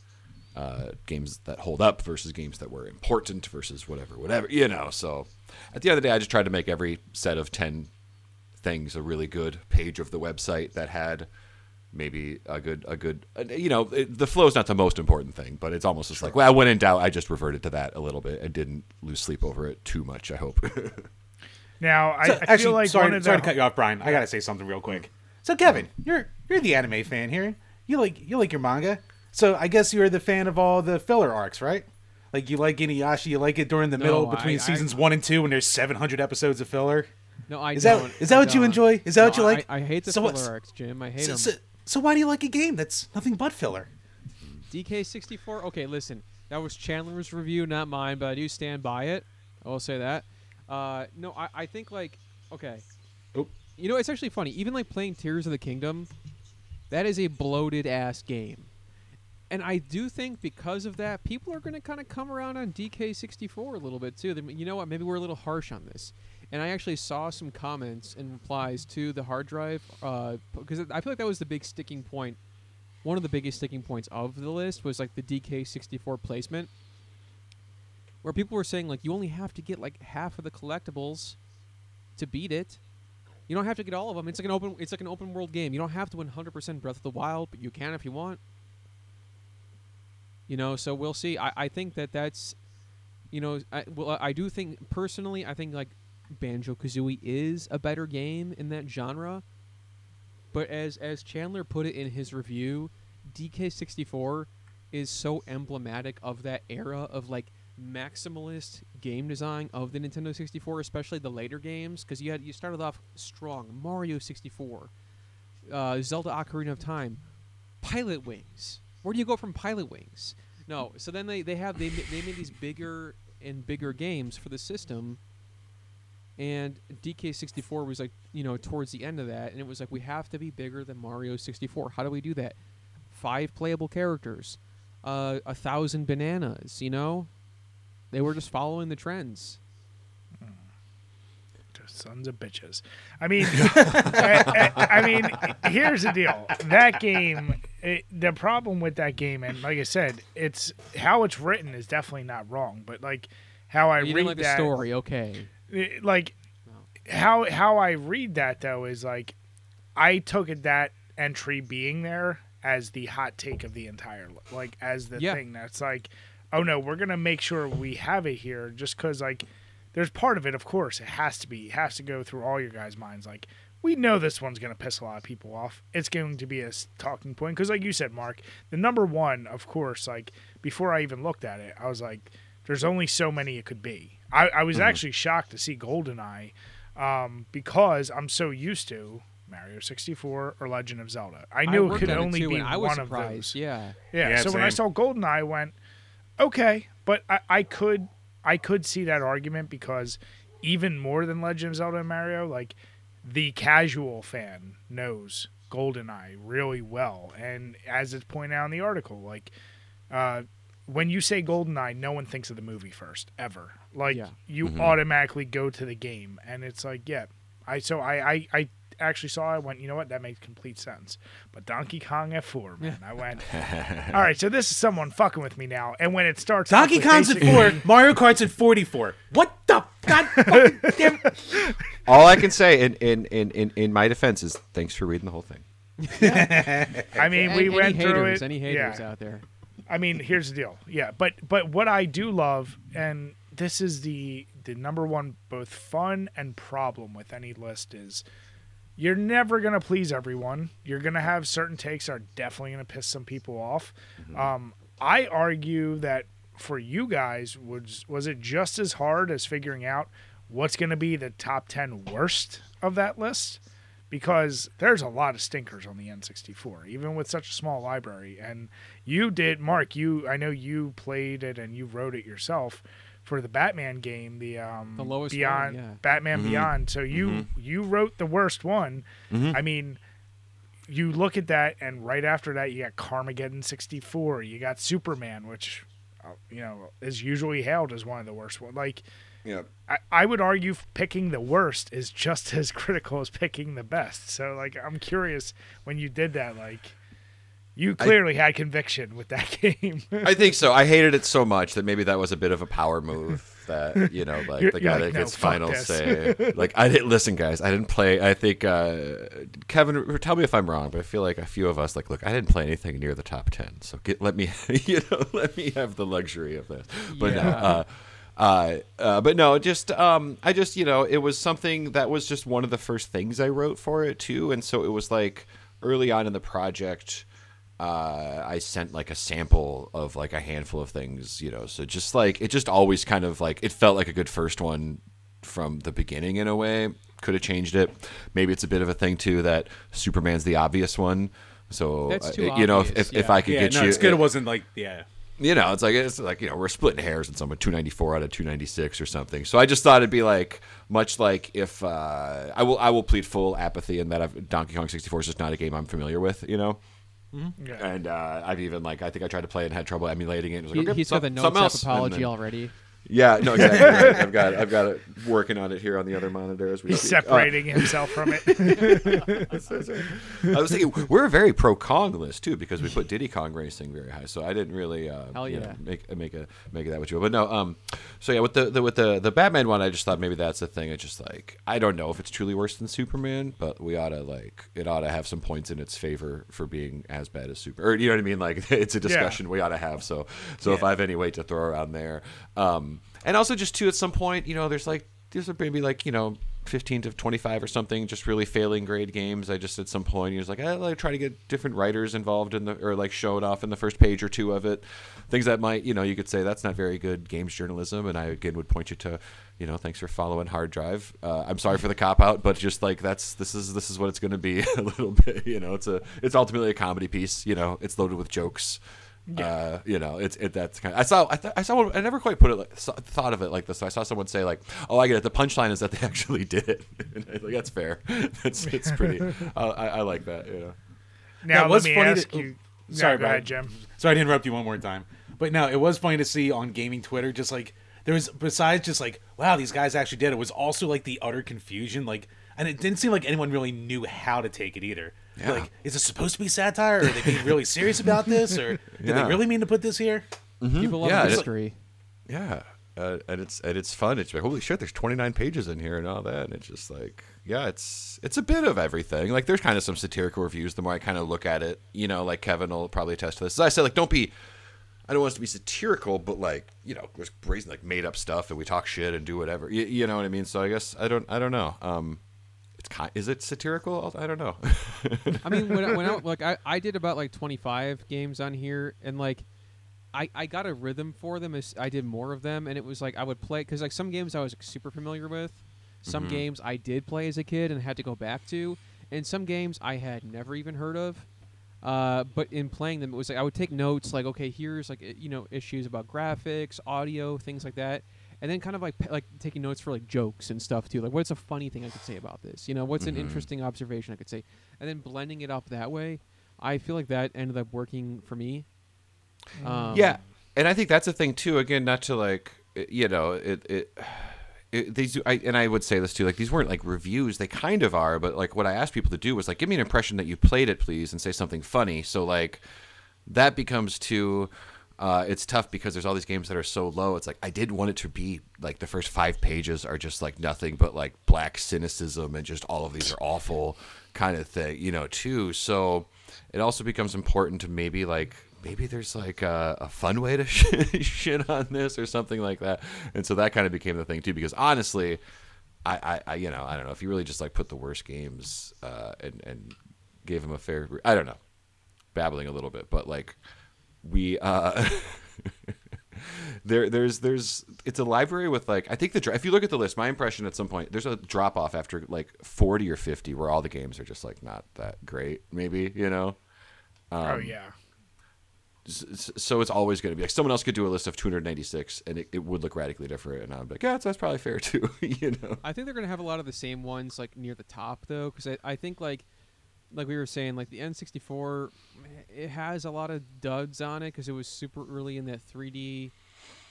S4: uh, games that hold up versus games that were important versus whatever, whatever, you know? So at the end of the day, I just tried to make every set of 10 things a really good page of the website that had maybe a good a good uh, you know it, the flow is not the most important thing but it's almost just like well when in doubt i just reverted to that a little bit and didn't lose sleep over it too much i hope
S1: now I,
S2: So,
S1: I
S2: actually,
S1: feel like
S2: sorry,
S1: one of
S2: sorry
S1: the,
S2: to cut you off, Brian. I gotta say something real quick. So, Kevin, you're you're the anime fan here. You like you like your manga. So, I guess you're the fan of all the filler arcs, right? Like you like Inuyasha. You like it during the
S3: No,
S2: middle between
S3: I-
S2: seasons one and two, when there's 700 episodes of filler.
S3: No, I
S2: Is
S3: don't.
S2: that is that
S3: I
S2: what you
S3: don't.
S2: enjoy? Is that
S3: No,
S2: what you like?
S3: I, I hate the
S2: So
S3: filler arcs, Jim. I hate
S2: So,
S3: them.
S2: so, so why do you like a game that's nothing but filler?
S3: DK64. Okay, listen, that was Chandler's review, not mine, but I do stand by it. I will say that. Uh, no, I, I think like okay.
S2: Oh.
S3: You know, it's actually funny. Even like playing Tears of the Kingdom, that is a bloated ass game. And I do think because of that, people are going to kind of come around on DK64 a little bit too. They- You know what? Maybe we're a little harsh on this. And I actually saw some comments and replies to the hard drive uh, because I feel like that was the big sticking point. One of the biggest sticking points of the list was like the DK64 placement, where people were saying like you only have to get like half of the collectibles to beat it. You don't have to get all of them. It's like an open. It's like an open world game. You don't have to 100% Breath of the Wild, but you can if you want. You know, so we'll see. I, I think that that's, you know, I well I do think personally I think like Banjo Kazooie is a better game in that genre. But as as Chandler put it in his review, DK64 is so emblematic of that era of like maximalist game design of the Nintendo 64, especially the later games, because you had you started off strong. Mario 64, uh, Zelda Ocarina of Time, Pilotwings. Where do you go from Pilotwings? No, so then they, they have they they made these bigger and bigger games for the system, and DK64 was like you know towards the end of that, and it was like we have to be bigger than Mario 64. How do we do that? Five playable characters, uh, a thousand bananas. You know, they were just following the trends.
S1: Sons of bitches. I mean, I, I- I mean, here's the deal. That game, it, the problem with that game, and like I said, it's how it's written is definitely not wrong, but like how I
S3: you
S1: read
S3: like the
S1: that,
S3: story, okay?
S1: It- like how how I read that though is like I took it that entry being there as the hot take of the entire like as the
S3: Yeah.
S1: thing. That's like oh no we're gonna make sure we have it here just because like there's part of it of course it has to be it has to go through all your guys minds. Like we know this one's gonna piss a lot of people off. It's going to be a talking point because like you said Mark the number one of course like before I even looked at it I was like there's only so many it could be I, I was actually shocked to see Goldeneye um, because I'm so used to Mario 64 or Legend of Zelda. I knew it could
S3: on
S1: only
S3: too,
S1: be
S3: I was
S1: one
S3: surprised.
S1: of those.
S3: Yeah,
S1: Yeah.
S2: Yeah,
S1: so when I saw GoldenEye, I went, okay, but I, I could I could see that argument because even more than Legend of Zelda and Mario, like the casual fan knows GoldenEye really well, and as it's pointed out in the article, like uh, when you say GoldenEye, no one thinks of the movie first ever. Like
S3: Yeah.
S1: you mm-hmm. automatically go to the game, and it's like, yeah, I so I I, I actually saw. it, I went, you know what, that makes complete sense. But Donkey Kong F4, man, I went, all right, so this is someone fucking with me now. And when it starts,
S2: Donkey
S1: with
S2: Kong's at four, Mario Kart's at forty-four. What the god? damn-
S4: All I can say in in, in, in in my defense is thanks for reading the whole thing.
S1: I mean,
S3: Any-
S1: we
S3: any
S1: went through
S3: haters,
S1: it.
S3: Any haters
S1: yeah.
S3: out there?
S1: I mean, here's the deal. Yeah, but but what I do love, and this is the the number one both fun and problem with any list is you're never gonna please everyone. You're gonna have certain takes are definitely gonna piss some people off. Um, I argue that for you guys was was it just as hard as figuring out what's gonna be the top ten worst of that list? Because there's a lot of stinkers on the N64, even with such a small library. And you did, Mark. You, I know you played it and you wrote it yourself for the Batman game, the um,
S3: The lowest one, yeah.
S1: Batman Beyond. So you you wrote the worst one. I mean. You look at that, and right after that, you got Carmageddon 64. You got Superman, which, uh, you know, is usually hailed as one of the worst ones. Like,
S4: Yeah.
S1: I, I would argue picking the worst is just as critical as picking the best. So like I'm curious when you did that, like you clearly had conviction with that game.
S4: I think so. I hated it so much that maybe that was a bit of a power move. That you know, like
S1: You're-
S4: the guy
S1: like,
S4: that
S1: "No,
S4: gets final
S1: this."
S4: say. Like I didn't listen, guys. I didn't play. I think uh, Kevin, tell me if I'm wrong, but I feel like a few of us like, look, I didn't play anything near the top ten. So get let me, you know, let me have the luxury of this. But
S3: Yeah.
S4: uh, uh, uh, but no, just um, I just you know, it was something that was just one of the first things I wrote for it too, and so it was like early on in the project uh, I sent like a sample of like a handful of things, you know. So just like it just always kind of like it felt like a good first one from the beginning in a way. Could have changed it. Maybe it's a bit of a thing too that Superman's the obvious one. So
S3: That's
S4: uh, you know, if,
S3: obvious,
S4: if, if. I could
S2: yeah,
S4: get
S2: no,
S4: you,
S2: it's good. It wasn't like yeah.
S4: You know, it's like it's like you know we're splitting hairs and someone 294 out of 296 or something. So I just thought it'd be like much like if uh, I will I will plead full apathy in that I've, Donkey Kong 64 is just not a game I'm familiar with, you know.
S1: Yeah.
S4: And uh, I've even like I think I tried to play it and had trouble emulating it. and was like,
S3: He,
S4: okay,
S3: he's got the
S4: no
S3: notes
S4: something
S3: app
S4: else. And
S3: apology
S4: then-
S3: already.
S4: Yeah, no, exactly. right. I've got I've got it working on it here on the other monitor as we
S1: He's
S4: speak. Uh,
S1: separating himself from it.
S4: I was thinking we're a very pro Kong list too because we put Diddy Kong Racing very high. So I didn't really uh,
S3: Hell
S4: you know,
S3: yeah.
S4: make make a make that with you. But no, um, so yeah, with the, the with the the Batman one, I just thought maybe that's the thing. It's just like I don't know if it's truly worse than Superman, but we ought to like it ought to have some points in its favor for being as bad as Super. Or you know what I mean? Like it's a discussion we ought to have. So so if I have any weight to throw around there, um, and also just too at some point, you know, there's like these are maybe like you know 15 to 25 or something just really failing grade games. I just at some point he was like i like try to get different writers involved in the or like show it off in the first page or two of it. Things that might you know you could say that's not very good games journalism. And i again would point you to you know thanks for following hard drive. Uh, i'm sorry for the cop out but just like that's this is this is what it's going to be a little bit you know? It's a it's ultimately a comedy piece you know? It's loaded with jokes uh, you know, it's it. That's kind. Of, I saw. I, th- I saw. One, I never quite put it. Like, saw, thought of it like this. So I saw someone say like, "Oh, I get it. The punchline is that they actually did it." like that's fair. That's it's pretty. I, I like that. You know.
S1: Now
S2: it was
S1: let me
S2: funny
S1: ask
S2: to-
S1: you.
S2: oh,
S1: Sorry,
S2: sorry,
S1: go ahead, Jim.
S2: Sorry to interrupt you one more time. But no, it was funny to see on gaming Twitter, just like there was besides just like, wow, these guys actually did it. Was also like the utter confusion, like, and it didn't seem like anyone really knew how to take it either.
S4: Yeah.
S2: Like, is it supposed to be satire? Or Are they being really serious about this, or did
S4: Yeah.
S2: they really mean to put this here?
S3: People love
S4: Yeah, it-
S3: mystery.
S4: Yeah, uh, and it's and it's fun. It's like holy shit, there's 29 pages in here and all that. And it's just like yeah, it's it's a bit of everything. Like there's kind of some satirical reviews. The more I kind of look at it, you know, like Kevin will probably attest to this. As I said, like don't be. I don't want us to be satirical, but like you know, there's brazen like made up stuff, and we talk shit and do whatever. You, you know what I mean? So I guess I don't I don't know. Um, it's kind. Is it satirical? I don't know.
S3: I mean, when I, when I like I, I did about like 25 games on here, and like I, I got a rhythm for them as I did more of them, and it was like I would play because like some games I was like, super familiar with, some games I did play as a kid and had to go back to, and some games I had never even heard of. Uh, but in playing them, it was like I would take notes, like okay, here's like you know issues about graphics, audio, things like that, and then kind of like like taking notes for like jokes and stuff too. Like what's a funny thing I could say about this? You know, what's an interesting observation I could say, and then blending it up that way. I feel like that ended up working for me. Um,
S4: yeah, and I think that's a thing too. Again, not to like you know it it. It, these I, and I would say this too. Like these weren't like reviews; they kind of are. But like what I asked people to do was like, give me an impression that you played it, please, and say something funny. So like that becomes too. Uh, it's tough because there's all these games that are so low. It's like I did want it to be like the first five pages are just like nothing but like black cynicism and just all of these are awful kind of thing, you know, too. So it also becomes important to maybe like maybe there's like a, a fun way to shit on this or something like that. And so that kind of became the thing too. Because honestly, I, I, I you know I don't know if you really just like put the worst games uh, and and gave them a fair. I don't know, babbling a little bit, but like we uh there there's there's it's a library with like I think the dr- if you look at the list my impression at some point there's a drop off after like 40 or 50 where all the games are just like not that great maybe you know
S1: oh yeah.
S4: S- s- so it's always going to be like someone else could do a list of 296 and it, it would look radically different and I'm like yeah that's, that's probably fair too you know
S3: I think they're gonna have a lot of the same ones like near the top though, because I, I think like like we were saying like the N64 it has a lot of duds on it because it was super early in that 3D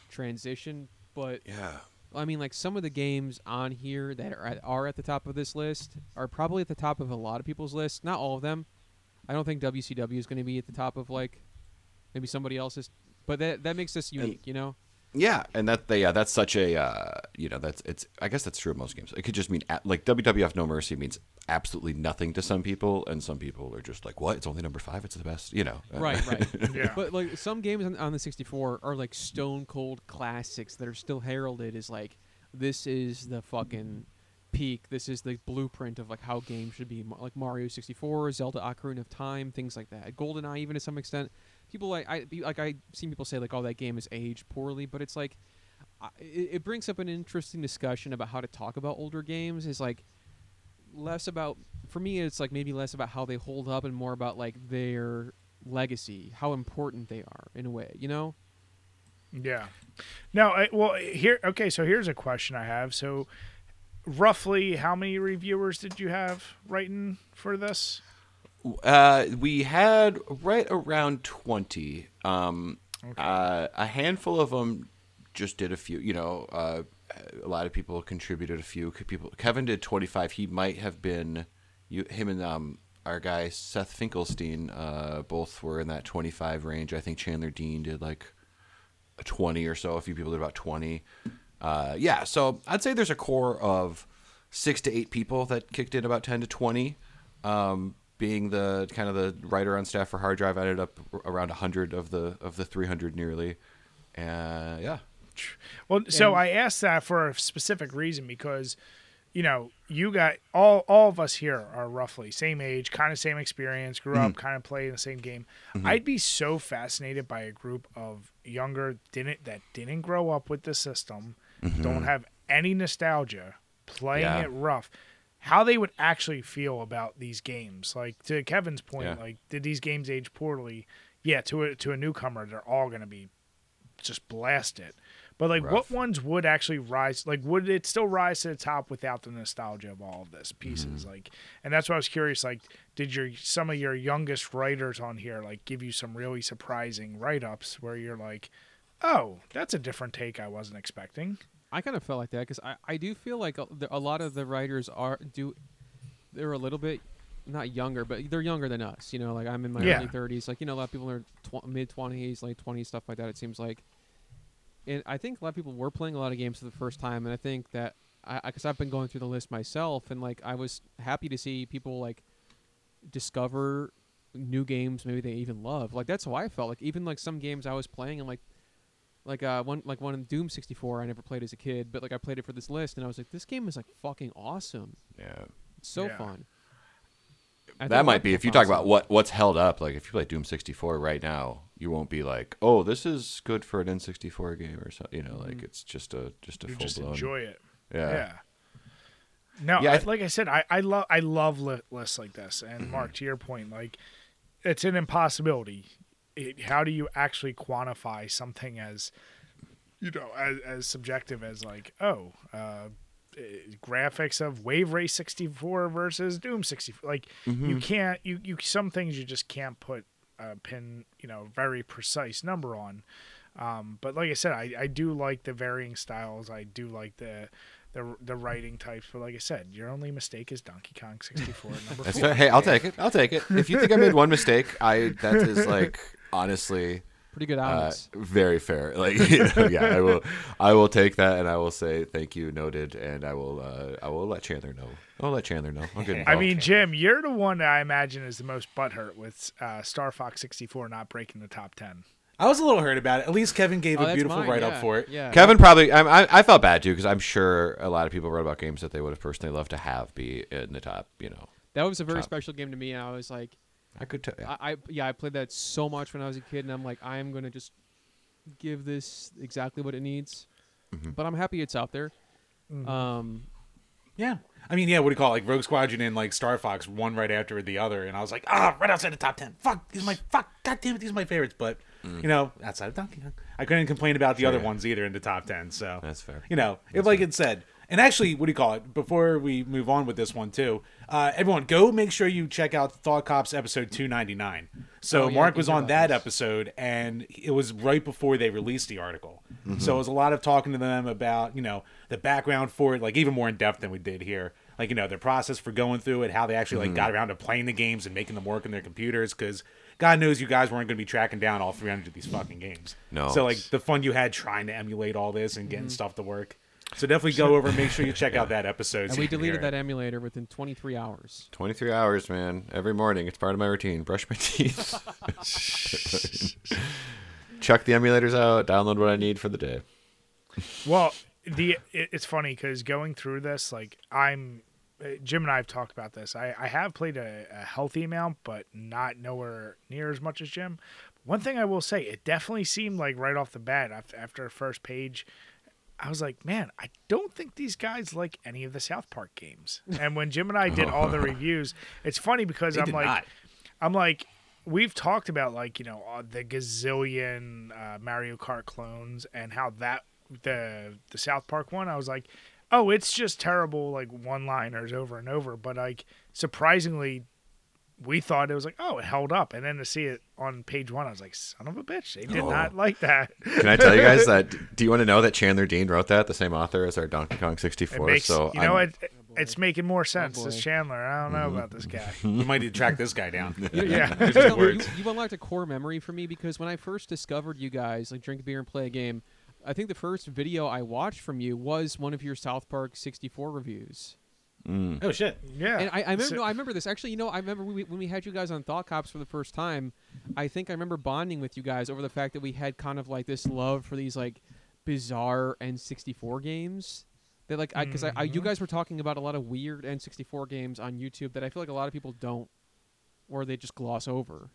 S3: transition, but
S4: yeah
S3: I mean like some of the games on here that are at, are at the top of this list are probably at the top of a lot of people's lists. Not all of them. I don't think WCW is going to be at the top of like maybe somebody else's, but that that makes this unique, you know.
S4: Yeah, and that they, yeah, that's such a uh, you know that's it's I guess that's true of most games. It could just mean a- like WWF No Mercy means absolutely nothing to some people, and some people are just like, what? It's only number five. It's the best, you know.
S3: Right, right.
S1: Yeah.
S3: But like some games on, on the 64 are like stone cold classics that are still heralded as like this is the fucking peak. This is the blueprint of like how games should be. Like Mario 64, Zelda: Ocarina of Time, things like that. GoldenEye, even to some extent. People like I be- like I seen people say like, oh, that game is aged poorly, but it's like I- it, it brings up an interesting discussion about how to talk about older games. Is like less about for me it's like maybe less about how they hold up and more about like their legacy how important they are in a way you know
S1: Yeah. No, I, well, here. Okay, so here's a question I have. So, roughly, how many reviewers did you have writing for this?
S4: Uh, we had right around twenty. Um, uh, a handful of them just did a few. You know, uh, a lot of people contributed a few. People, Kevin did twenty five. He might have been you, him and um, our guy Seth Finkelstein. Uh, both were in that twenty five range. I think Chandler Dean did like a 20 or so. A few people did about 20. Uh, yeah, so I'd say there's a core of six to eight people that kicked in about 10 to 20. Um, being the kind of the writer on staff for Hard Drive, I ended up around 100 of the of the 300 nearly. And yeah,
S1: Well, so
S3: And-
S1: I asked that for a specific reason because, you know, you got all all of us here are roughly same age, kind of same experience, grew up, mm-hmm. kind of played the same game. Mm-hmm. I'd be so fascinated by a group of younger didn't that didn't grow up with the system, mm-hmm. don't have any nostalgia, playing
S4: Yeah.
S1: it rough. How they would actually feel about these games? Like to Kevin's point,
S4: Yeah.
S1: like did these games age poorly? Yeah, to a to a newcomer, they're all going to be just blasted. But like, what ones would actually rise? Like, would it still rise to the top without the nostalgia of all of this pieces? Mm-hmm. Like, and that's why I was curious. Like, did your some of your youngest writers on here like give you some really surprising write ups where you're like, oh, that's a different take I wasn't expecting.
S3: I kind of felt like that because I, I do feel like a, a lot of the writers are do they're a little bit not younger, but they're younger than us. You know, like I'm in my
S1: Yeah.
S3: early 30s. Like you know, a lot of people are tw- mid 20s, late 20s, stuff like that. It seems like, and I think a lot of people were playing a lot of games for the first time, and I think that I because I've been going through the list myself, and like I was happy to see people like discover new games maybe they even love. Like that's how I felt. Like even like some games I was playing and like like uh one like one in Doom 64 I never played as a kid, but like I played it for this list and I was like this game is like fucking awesome.
S4: Yeah.
S3: It's so
S1: Yeah.
S3: fun. I
S4: That might be if you
S3: found
S4: talk about what what's held up. Like if you play Doom 64 right now, you won't be like, "Oh, this is good for an N64 game" or something. You know, like it's just a just a
S1: You
S4: full
S1: just
S4: blown.
S1: enjoy it.
S4: Yeah.
S1: Yeah. No,
S4: Yeah, I
S1: I,
S4: th-
S1: like I said, I, I love I love li- lists like this. And
S4: Mm-hmm.
S1: Mark, to your point, like it's an impossibility. It, how do you actually quantify something as you know as, as subjective as like oh uh, eh, graphics of Wave Race 64 versus Doom 64? Like
S4: Mm-hmm.
S1: you can't you you some things you just can't put a pin you know very precise number on. Um, but like I said, I, I do like the varying styles. I do like the the the writing types. But like I said, your only mistake is Donkey Kong 64 number
S4: That's
S1: four.
S4: fair. Hey, I'll take it. I'll take it. If you think I made one mistake, I that is like honestly
S3: pretty good
S4: uh,
S3: odds.
S4: very fair. Like you know, yeah, I will I will take that and I will say thank you, noted, and I will uh, I will let Chandler know. I'll let Chandler know. I'll get
S1: I mean, Jim, you're the one that I imagine is the most butthurt with uh, Star Fox 64 not breaking the top 10.
S2: I was a little hurt about it. At least Kevin gave
S3: Oh,
S2: a beautiful write up
S3: yeah,
S2: for it.
S3: Yeah.
S4: Kevin probably. I, I, I felt bad too because I'm sure a lot of people wrote about games that they would have personally loved to have be in the top. You know,
S3: That was a very
S4: Top.
S3: special game to me. I was like
S4: I could tell.
S3: I, I yeah, I played that so much when I was a kid, and I'm like, I am gonna just give this exactly what it needs.
S4: Mm-hmm.
S3: But I'm happy it's out there. Um,
S2: Yeah. I mean, yeah, what do you call it? Like Rogue Squadron and like Star Fox, one right after the other, and I was like, ah, right outside the top ten. Fuck, these are my fuck. God damn it, these are my favorites. But you know, outside of Donkey Kong, I couldn't complain about the
S4: Sure,
S2: other
S4: yeah.
S2: ones either in the top ten. So
S4: That's fair.
S2: You know, if like it said, and actually, what do you call it? Before we move on with this one too, uh, everyone go make sure you check out Thought Cops episode two ninety nine. So
S3: Oh, yeah,
S2: Mark was on that
S3: this.
S2: episode, and it was right before they released the article.
S4: Mm-hmm.
S2: So it was a lot of talking to them about you know the background for it, like even more in depth than we did here. Like you know their process for going through it, how they actually
S4: Mm-hmm.
S2: like got around to playing the games and making them work on their computers, because. God knows you guys weren't going to be tracking down all 300 of these fucking games.
S4: No.
S2: So like the fun you had trying to emulate all this and getting stuff to work. So definitely go over and make sure you check out that episode.
S3: and
S2: so
S3: we deleted
S2: hear
S3: that emulator within 23 hours.
S4: 23 hours, man. Every morning. It's part of my routine. Brush my teeth. Chuck the emulators out. Download what I need for the day.
S1: Well, the it, it's funny because going through this, like I'm, uh, Jim and I have talked about this. I, I have played a, a healthy amount, but not nowhere near as much as Jim. One thing I will say, it definitely seemed like right off the bat after after first page, I was like, man, I don't think these guys like any of the South Park games. And when Jim and I did all the reviews, it's funny because I'm like,
S2: not.
S1: I'm like, we've talked about like you know uh, the gazillion uh, Mario Kart clones and how that the the South Park one. I was like, oh, it's just terrible like one liners over and over. But like surprisingly, we thought it was like, oh, it held up. And then to see it on page one, I was like, son of a bitch, they did
S4: Oh.
S1: not like that.
S4: Can I tell you guys that? Do you want to know that Chandler Dean wrote that? The same author as our Donkey Kong 64.
S1: makes
S4: so
S1: you know
S4: I'm-
S1: it. It's making more sense.
S3: boy.
S1: this Chandler. I don't know
S4: Mm-hmm.
S1: about this guy.
S2: you might need to track this guy down.
S1: yeah.
S3: You, you, you unlocked a core memory for me because when I first discovered you guys, like drink a beer and play a game, I think the first video I watched from you was one of your South Park 64 reviews. Mm.
S2: Oh shit!
S1: Yeah.
S3: And I, I remember,
S1: So-
S3: no, I remember this. Actually, you know, I remember we, when we had you guys on Thought Cops for the first time. I think I remember bonding with you guys over the fact that we had kind of like this love for these like bizarre N64 games. That like, because I, I, you mm-hmm. guys were talking about a lot of weird N64 games on YouTube that I feel like a lot of people don't, or they just gloss over.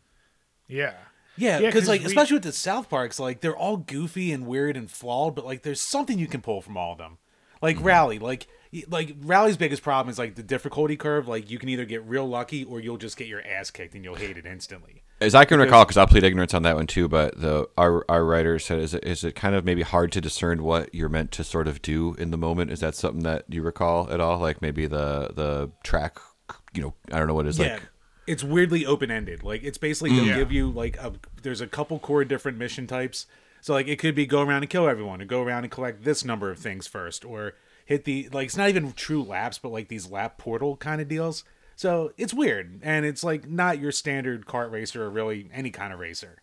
S1: Yeah.
S2: Yeah,
S1: Yeah,
S2: like
S1: we-
S2: especially with the South Parks, like they're all goofy and weird and flawed, but like there's something you can pull from all of them. Like mm-hmm. Rally, like y- like Rally's biggest problem is like the difficulty curve. Like you can either get real lucky or you'll just get your ass kicked and you'll hate it instantly.
S4: As I can recall, because I plead ignorance on that one too, but the our our writer said, is it, is it kind of maybe hard to discern what you're meant to sort of do in the moment? Is that something that you recall at all? Like maybe the the track, you know, I don't know what it is
S2: yeah,
S4: like.
S2: it's weirdly open ended. Like it's basically mm. they'll
S1: Yeah.
S2: give you like a there's a couple core different mission types. So like it could be go around and kill everyone, or go around and collect this number of things first, or hit the like it's not even true laps, but like these lap portal kind of deals. So it's weird, and it's like not your standard kart racer or really any kind of racer.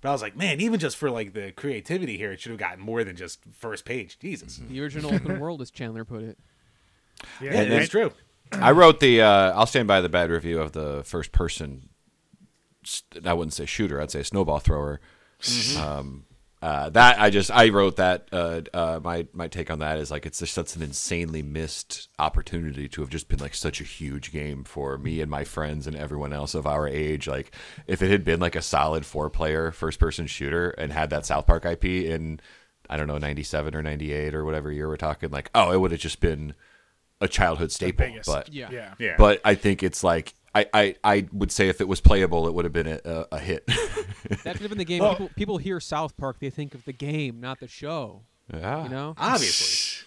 S2: But I was like, man, even just for like the creativity here, it should have gotten more than just first page. Jesus,
S3: The original open world, as Chandler put it.
S1: Yeah.
S2: yeah, that's true.
S4: I wrote the. Uh, I'll stand by the bad review of the first person. I wouldn't say shooter. I'd say snowball thrower. Um, uh, that I just I wrote that. Uh, uh, my my take on that is like it's just such an insanely missed opportunity to have just been like such a huge game for me and my friends and everyone else of our age. Like if it had been like a solid four player first person shooter and had that South Park IP in I don't know ninety seven or ninety eight or whatever year we're talking, like oh it would have just been a childhood staple. But
S3: Yeah.
S1: Yeah.
S2: Yeah,
S4: but I think it's like I, I, I would say if it was playable, it would have been a, a, a hit.
S3: That could have been the game.
S2: Well-
S3: people, people hear South Park, they think of the game, not the show.
S4: yeah.
S3: You know?
S2: obviously.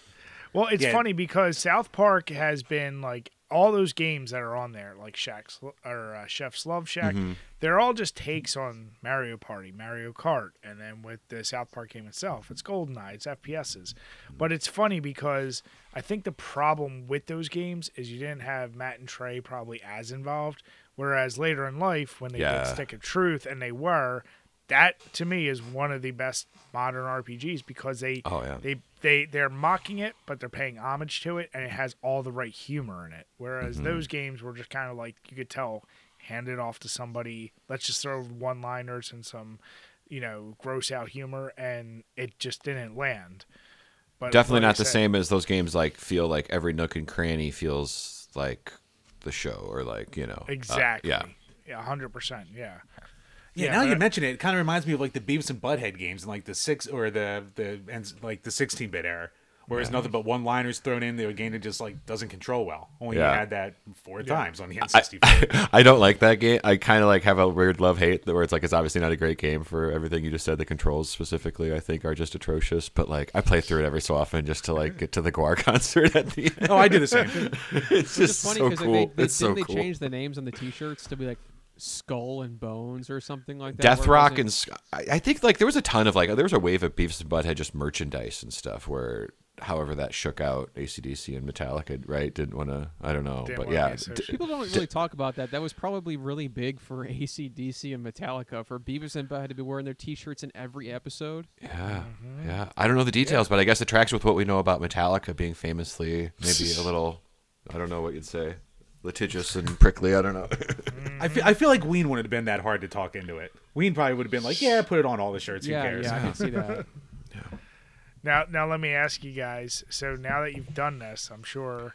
S1: Well, it's
S2: Yeah.
S1: funny because South Park has been like all those games that are on there, like Shack's or uh, Chef's Love Shack. They're all just takes on Mario Party, Mario Kart, and then with the South Park game itself, it's GoldenEye, it's FPSs. But it's funny because I think the problem with those games is you didn't have Matt and Trey probably as involved. Whereas later in life, when they
S4: Yeah.
S1: did Stick of Truth and they were, that to me is one of the best modern RPGs because they
S4: Oh, yeah.
S1: they they they're mocking it, but they're paying homage to it, and it has all the right humor in it. Whereas
S4: Mm-hmm.
S1: those games were just kind of like you could tell, hand it off to somebody. Let's just throw one-liners and some, you know, gross out humor, and it just didn't land. But
S4: Definitely
S1: like
S4: not the
S1: said-
S4: same as those games. Like feel like every nook and cranny feels like the show, or like you know. uh,
S1: Exactly.
S4: yeah.
S1: Yeah. Hundred percent. Yeah.
S2: Yeah,
S1: Yeah,
S2: now you mention it, it kind of reminds me of like the Beavis and Butthead games and like the six or the the and like the sixteen bit era, where it's nothing but one liners thrown in. The game that just like doesn't control well. Only
S4: Yeah.
S2: you had that four times on the N
S4: I,
S2: sixty four.
S4: I don't like that game. I kind of like have a weird love hate where it's like it's obviously not a great game for everything you just said. The controls specifically, I think, are just atrocious. But like, I play through it every so often just to like get to the GWAR concert at the end.
S2: Oh, I do the same.
S4: It's
S3: It's
S4: just
S3: funny
S4: so
S3: because
S4: cool.
S3: they, they,
S4: it's
S3: didn't
S4: cool.
S3: they change the names on the T-shirts to be like Skull and Bones or something like that.
S4: Death Rock and I I think like there was a ton of like there was a wave of Beavis and Butthead just merchandise and stuff where however that shook out ACDC and Metallica right didn't want to I don't know
S1: Didn't
S4: but yeah d-
S3: People don't really talk about that. That was probably really big for ACDC and Metallica for Beavis and Butthead to be wearing their T-shirts in every episode.
S4: yeah
S1: Mm-hmm.
S4: yeah I don't know the details but I guess it tracks with what we know about Metallica being famously maybe a little I don't know what you'd say litigious and prickly I don't know
S2: I feel, I feel like Ween wouldn't have been that hard to talk into it. Ween probably would have been like, "Yeah, put it on all the shirts. Who cares?"
S3: yeah, I can see that.
S1: Now, now let me ask you guys. So now that you've done this, I'm sure.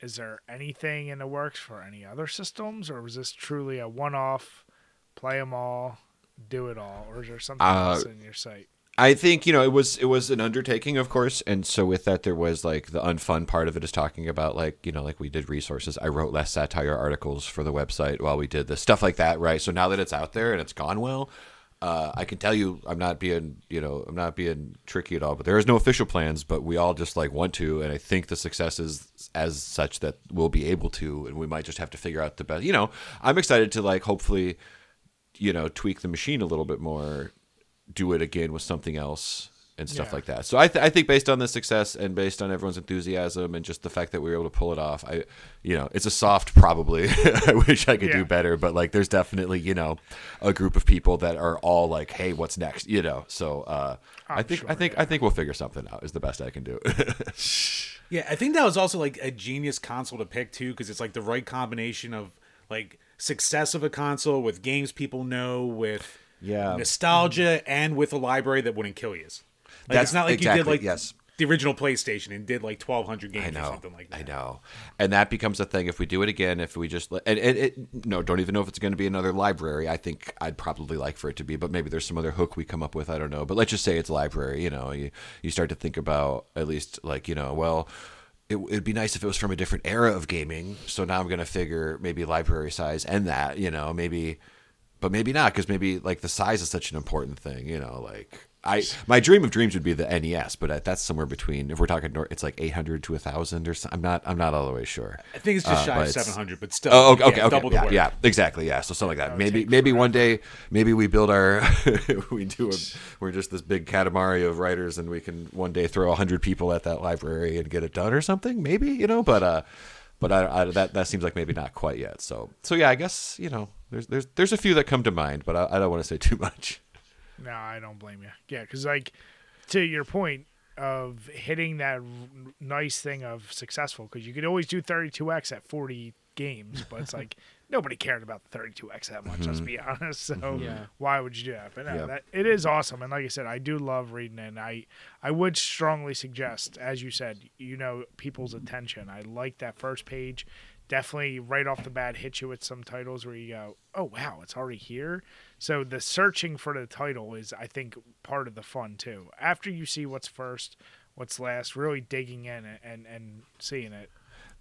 S1: Is there anything in the works for any other systems, or was this truly a one-off, play them all, do it all, or is there something
S4: Uh,
S1: else in your sight?
S4: I think you know it was it was an undertaking, of course, and so with that there was like the unfun part of it is talking about like you know like we did resources. I wrote less satire articles for the website while we did this stuff like that, right? So now that it's out there and it's gone well, uh, I can tell you I'm not being you know I'm not being tricky at all. But there is no official plans, but we all just like want to, and I think the success is as such that we'll be able to, and we might just have to figure out the best. You know, I'm excited to like hopefully you know tweak the machine a little bit more do it again with something else and stuff
S1: Yeah.
S4: like that so I, th- I think based on the success and based on everyone's enthusiasm and just the fact that we were able to pull it off i you know it's a soft probably i wish i could
S1: Yeah.
S4: do better but like there's definitely you know a group of people that are all like hey what's next you know so uh i
S1: I'm
S4: think i think
S1: yeah.
S4: i think we'll figure something out is the best i can do
S2: Yeah, I think that was also like a genius console to pick too, because it's like the right combination of like success of a console with games people know, with
S4: Yeah.
S2: nostalgia, and with a library that wouldn't kill you. Like,
S4: That's
S2: it's not like you did like
S4: yes.
S2: the original PlayStation and did like 1,200 games
S4: I
S2: or something like that.
S4: I know. And that becomes a thing if we do it again. If we just and, and it, no, don't even know if it's going to be another library. I think I'd probably like for it to be, but maybe there's some other hook we come up with. I don't know. But let's just say it's library. You know, you you start to think about at least like you know, well. It, it'd be nice if it was from a different era of gaming. So now I'm gonna figure maybe library size and that, you know, maybe, but maybe not because maybe like the size is such an important thing, you know. Like I, my dream of dreams would be the NES, but that's somewhere between. If we're talking, it's like 800 to 1,000 or something. I'm not, I'm not all the way sure.
S2: I think it's just
S4: Uh,
S2: shy of 700, but still.
S4: Oh, okay,
S2: yeah,
S4: okay, okay. yeah, yeah, exactly. Yeah, so something like that.
S1: would
S4: Maybe, maybe one day, maybe we build our, we do a, we're just this big Katamari of writers, and we can one day throw hundred people at that library and get it done or something. Maybe you know, but uh, but I, I that that seems like maybe not quite yet. So so yeah, I guess you know, there's there's there's a few that come to mind, but I, I don't want to say too much.
S1: No, I don't blame you. Yeah, because like to your point of hitting that r- nice thing of successful, because you could always do 32x at 40 games, but it's like nobody cared about 32x that much. Let's mm-hmm. be honest. So mm-hmm.
S3: Yeah.
S1: why would you do that? But no,
S4: Yeah.
S1: that it is awesome, and like I said, I do love reading, it, and I I would strongly suggest, as you said, you know, people's attention. I like that first page. Definitely right off the bat hit you with some titles where you go, oh wow, it's already here. So the searching for the title is, I think, part of the fun too. After you see what's first, what's last, really digging in and and, and seeing it.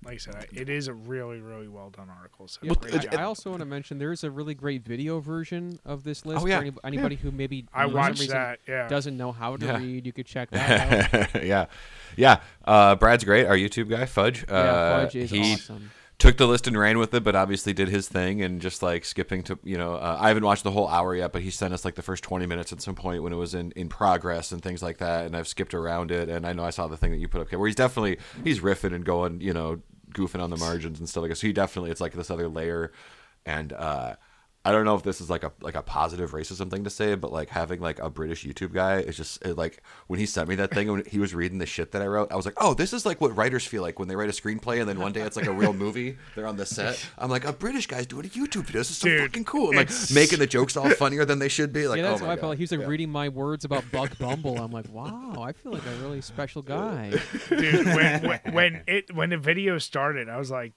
S1: Like I said, I, it is a really really well done article. So
S3: Yeah,
S1: great
S3: I. I also want to mention there's a really great video version of this list
S4: Oh, yeah.
S3: for any, anybody who maybe
S1: I
S3: for some
S1: watched that. Yeah.
S3: doesn't know how to
S4: Yeah.
S3: read. You could check that out.
S4: yeah, yeah. Uh, Brad's great. Our YouTube guy, Fudge.
S3: yeah,
S4: uh,
S3: Fudge is
S4: he
S3: awesome.
S4: Took the list and ran with it, but obviously did his thing and just like skipping to you know uh, I haven't watched the whole hour yet, but he sent us like the first twenty minutes at some point when it was in in progress and things like that, and I've skipped around it, and I know I saw the thing that you put up where he's definitely he's riffing and going you know goofing on the margins and stuff like that. So he definitely it's like this other layer, and uh, I don't know if this is like a like a positive racism thing to say, but like having like a British YouTube guy is just it, like when he sent me that thing and when he was reading the shit that I wrote, I was like, oh, this is like what writers feel like when they write a screenplay and then one day it's like a real movie. They're on the set. I'm like, a British guy's doing a YouTube video. This is so
S1: Dude,
S4: fucking cool. And like making the jokes all funnier than they should be. Like,
S3: yeah, oh that's
S4: oh
S3: how
S4: my
S3: I felt. Like he was like reading my words about Buck Bumble. I'm like, wow, I feel like a really special guy.
S1: dude. When, when when it when the video started, I was like,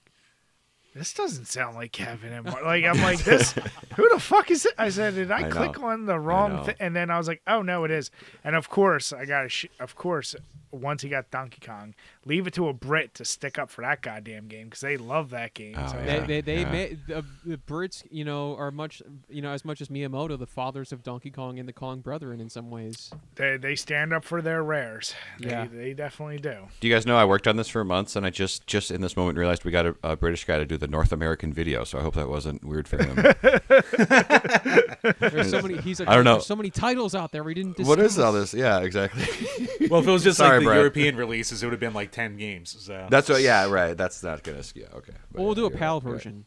S1: "This doesn't sound like Kevin and Mark." Like I'm like, "This who the fuck is it?" I said, "Did I,
S4: I know.
S1: click on the wrong thing?" And then I was like, "Oh no, it is." And of course, I got. Sh- of course, once he got Donkey Kong, leave it to a Brit to stick up for that goddamn game because they love that game.
S4: Oh,
S1: so,
S3: They,
S4: Yeah,
S3: they, they
S4: yeah.
S3: made the, the Brits, you know, are much, you know, as much as Miyamoto, the fathers of Donkey Kong and the Kong Brethren in some ways.
S1: they they stand up for their rares. They,
S3: Yeah.
S1: they definitely do.
S4: Do you guys know I worked on this for months and I just just in this moment realized we got a, a British guy to do the North American video, so I hope that wasn't weird for him.
S3: There's so many. He's like,
S4: I don't know.
S3: There's so many titles out there we didn't. Discuss.
S4: what is all this? Yeah, exactly.
S2: Well, if it was just
S4: Sorry,
S2: like the
S4: Brad.
S2: European releases, it would have been like 10 games. So.
S4: That's what. Yeah, right. That's not gonna. Yeah, okay. But
S3: Well, we'll do a PAL
S4: right, right.
S3: version.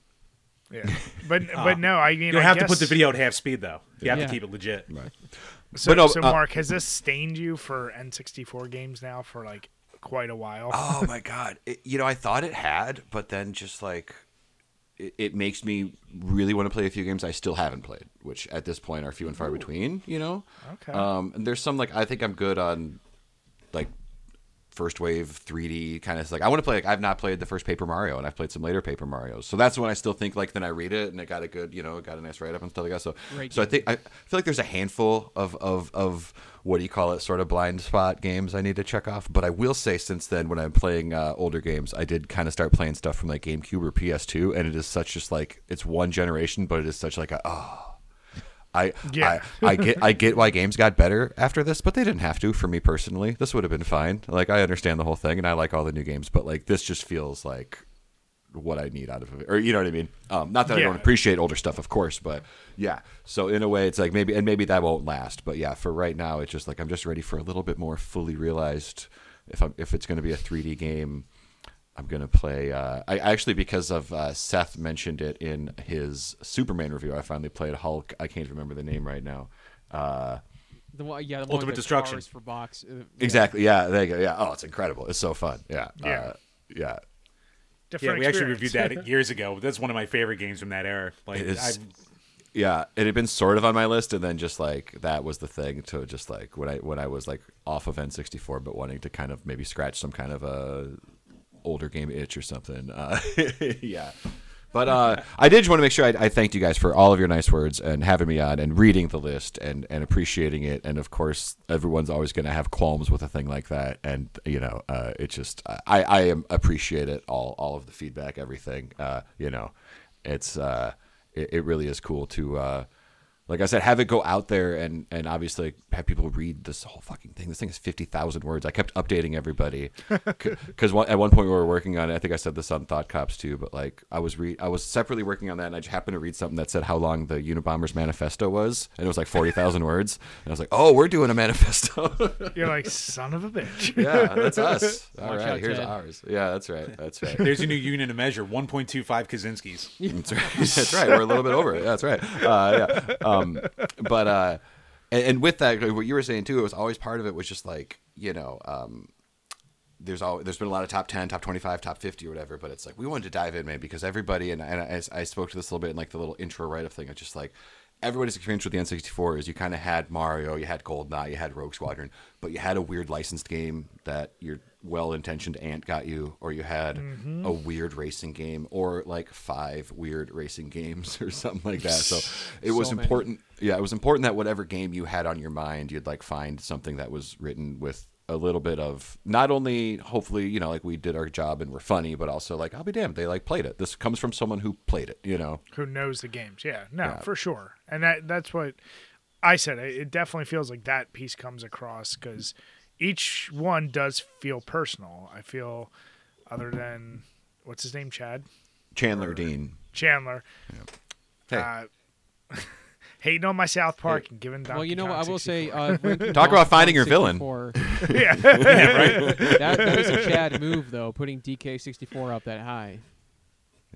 S1: Yeah, but but no, I mean,
S2: You'll
S1: I
S2: have to put the video at half speed, though. You have
S3: Yeah.
S2: to keep it legit.
S4: Right.
S1: So,
S4: But no,
S1: so
S4: uh,
S1: Mark, has this stained you for N64 games now for like quite a while?
S4: Oh my god! It, you know, I thought it had, but then just like it, it makes me really want to play a few games I still haven't played, which at this point are few and far between. You know.
S1: Okay.
S4: Um, and there's some like I think I'm good on like first wave 3D kind of like I want to play like I've not played the first Paper Mario and I've played some later Paper Mario's. So that's when I still think like then I read it and it got a good, you know, it got a nice write up and stuff like that. So
S3: Great
S4: so I think I feel like there's a handful of of of what do you call it sort of blind spot games I need to check off, but I will say since then when I'm playing uh, older games, I did kind of start playing stuff from like GameCube or PS2 and it is such just like it's one generation but it is such like a oh I,
S1: Yeah.
S4: I I get I get why games got better after this, but they didn't have to for me personally. This would have been fine. Like I understand the whole thing and I like all the new games, but like this just feels like what I need out of it. Or you know what I mean? Um, not that I don't appreciate older stuff, of course, but yeah. So in a way it's like maybe and maybe that won't last. But yeah, for right now it's just like I'm just ready for a little bit more fully realized if I'm if it's gonna be a three D game I'm gonna play. Uh, I actually because of uh, Seth mentioned it in his Superman review. I finally played Hulk. I can't remember the name right now. Uh,
S3: The one, yeah, the one
S2: Ultimate
S3: with
S2: Destruction.
S3: cars for box. uh, yeah.
S4: exactly. Yeah. There you go. Yeah. Oh, it's incredible. It's so fun. Yeah.
S1: Yeah.
S4: Uh, yeah.
S2: Yeah,
S1: Different
S2: we actually reviewed that years ago. That's one of my favorite games from that era. Like,
S4: It is- yeah, it had been sort of on my list, and then just like that was the thing to just like when I when I was like off of N64, but wanting to kind of maybe scratch some kind of a older game itch or something. Uh, yeah. But uh, I did just want to make sure I, I thanked you guys for all of your nice words and having me on and reading the list and, and appreciating it. And of course, everyone's always going to have qualms with a thing like that. And you know, uh, it just I I am appreciate it all all of the feedback, everything. Uh, you know, it's uh, it, it really is cool to uh, like I said, have it go out there and and obviously have people read this whole fucking thing. This thing is fifty thousand words. I kept updating everybody because at one point we were working on it. I think I said this on Thought Cops too, but like I was re- I was separately working on that, and I just happened to read something that said how long the Unabomber's manifesto was, and it was like forty thousand words. And I was like, oh, we're doing a manifesto.
S1: You're like son of a bitch.
S4: yeah, that's us. All
S3: Watch
S4: right,
S3: out,
S4: here's
S3: Ted.
S4: ours. Yeah, that's right. That's right.
S2: There's your new unit of measure: 1.25 Kaczynskis.
S4: That's right. That's right. We're a little bit over it. That's right. Uh, yeah. Um, but uh, and, and with that, what you were saying too, it was always part of it was just like you know, um, there's all there's been a lot of top ten, top twenty five, top fifty, or whatever. But it's like we wanted to dive in, man, because everybody and, and I, I spoke to this a little bit in like the little intro write up thing. It's just like everybody's experience with the N64 is you kind of had Mario, you had Goldeneye, you had Rogue Squadron, but you had a weird licensed game that your well-intentioned aunt got you, or you had mm-hmm. a weird racing game, or like five weird racing games or something like that. So it was
S3: So many.
S4: important. Yeah, it was important that whatever game you had on your mind, you'd like find something that was written with a little bit of not only hopefully you know like we did our job and we're funny but also like i'll be damned they like played it this comes from someone who played it you know
S1: Who knows the games? Yeah, no,
S4: Yeah.
S1: for sure. And that that's what I said. It it definitely feels like that piece comes across because each one does feel personal. I feel, other than what's his name, Chad
S4: chandler dean
S1: Chandler.
S4: hey
S1: Uh, hating on my South Park and giving Donkey
S3: Well, you know what
S1: Kong
S3: I will say. Uh,
S4: Talk about finding your villain.
S3: 64,
S1: yeah,
S3: that, that is a Chad move, though, putting DK64 up that high.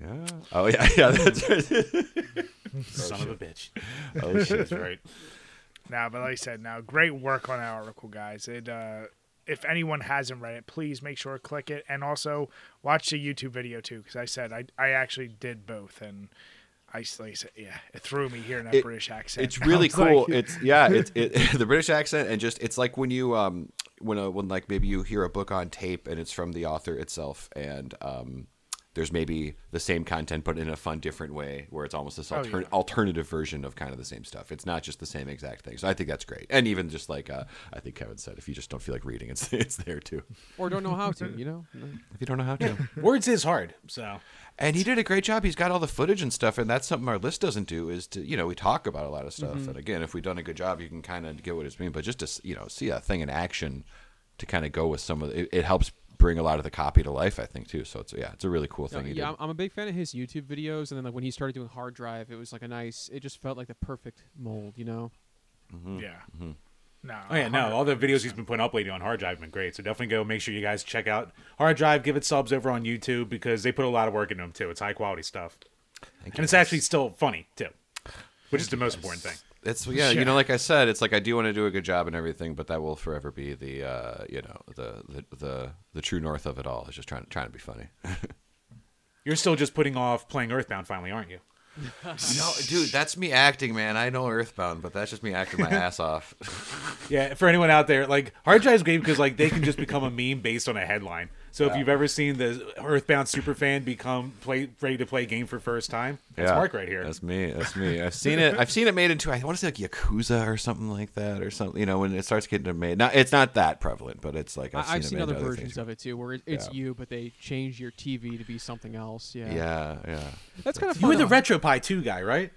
S4: yeah oh yeah yeah that's right
S2: Son of a bitch.
S4: oh shit
S2: That's right.
S1: Now, but like I said, now great work on our article, guys. It uh, if anyone hasn't read it, please make sure to click it and also watch the YouTube video too, because I said I I actually did both and. I s- like I said, yeah, it threw me hearing that
S4: It-
S1: British accent.
S4: it's really cool.
S1: like-
S4: it's yeah, it's it, the British accent and just it's like when you um when a, when like maybe you hear a book on tape and it's from the author itself and um there's maybe the same content but in a fun different way where it's almost this
S1: Oh, yeah.
S4: alternative version of kind of the same stuff. It's not just the same exact thing. So I think that's great. And even just like uh, I think Kevin said, if you just don't feel like reading, it's it's there too.
S3: Or don't know how to, you know?
S4: If you don't know how to.
S2: Words is hard. So
S4: And he did a great job. He's got all the footage and stuff, and that's something our list doesn't do. Is to you know we talk about a lot of stuff, and again, if we've done a good job, you can kind of get what it's mean. But just to you know see a thing in action, to kind of go with some of the, it, it helps bring a lot of the copy to life. I think too. So it's yeah, it's a really cool thing. he
S3: yeah,
S4: did.
S3: I'm, I'm a big fan of his YouTube videos, and then like when he started doing hard drive, it was like a nice. It just felt like the perfect mold, you know. Mm-hmm.
S1: yeah. Mm-hmm. No.
S2: Oh yeah, no, all the videos he's been putting up lately on Hard Drive have been great. So definitely go make sure you guys check out Hard Drive, give it subs over on YouTube because they put a lot of work into them too. It's high quality stuff,
S4: Thank
S2: and
S4: you.
S2: it's actually still funny too, which is the most important thing.
S4: It's yeah, you know, like I said, it's like I do want to do a good job and everything, but that will forever be the uh, you know the, the the the true north of it all. Is just trying trying to be funny.
S2: You're still just putting off playing Earthbound, finally, aren't you?
S4: no, dude, that's me acting, man. I know Earthbound, but that's just me acting my ass off.
S2: Yeah, for anyone out there, like Hard Drive's great because like they can just become a meme based on a headline. So if you've ever seen the Earthbound superfan become play ready to play game for first time, that's
S4: Yeah,
S2: Mark right here.
S4: That's me. That's me. I've seen it. I've seen it made into. I want to say like Yakuza or something like that, or something. You know, when it starts getting made. Not, it's not that prevalent, but it's like I've
S3: I, I've
S4: seen,
S3: seen
S4: it
S3: other
S4: made
S3: versions
S4: things.
S3: of it too, where it, it's
S4: Yeah.
S3: you, but they change your TV to be something else. Yeah,
S4: Yeah, yeah.
S3: that's kind of
S2: you
S3: fun.
S2: were the
S3: though.
S2: RetroPie 2 guy, right?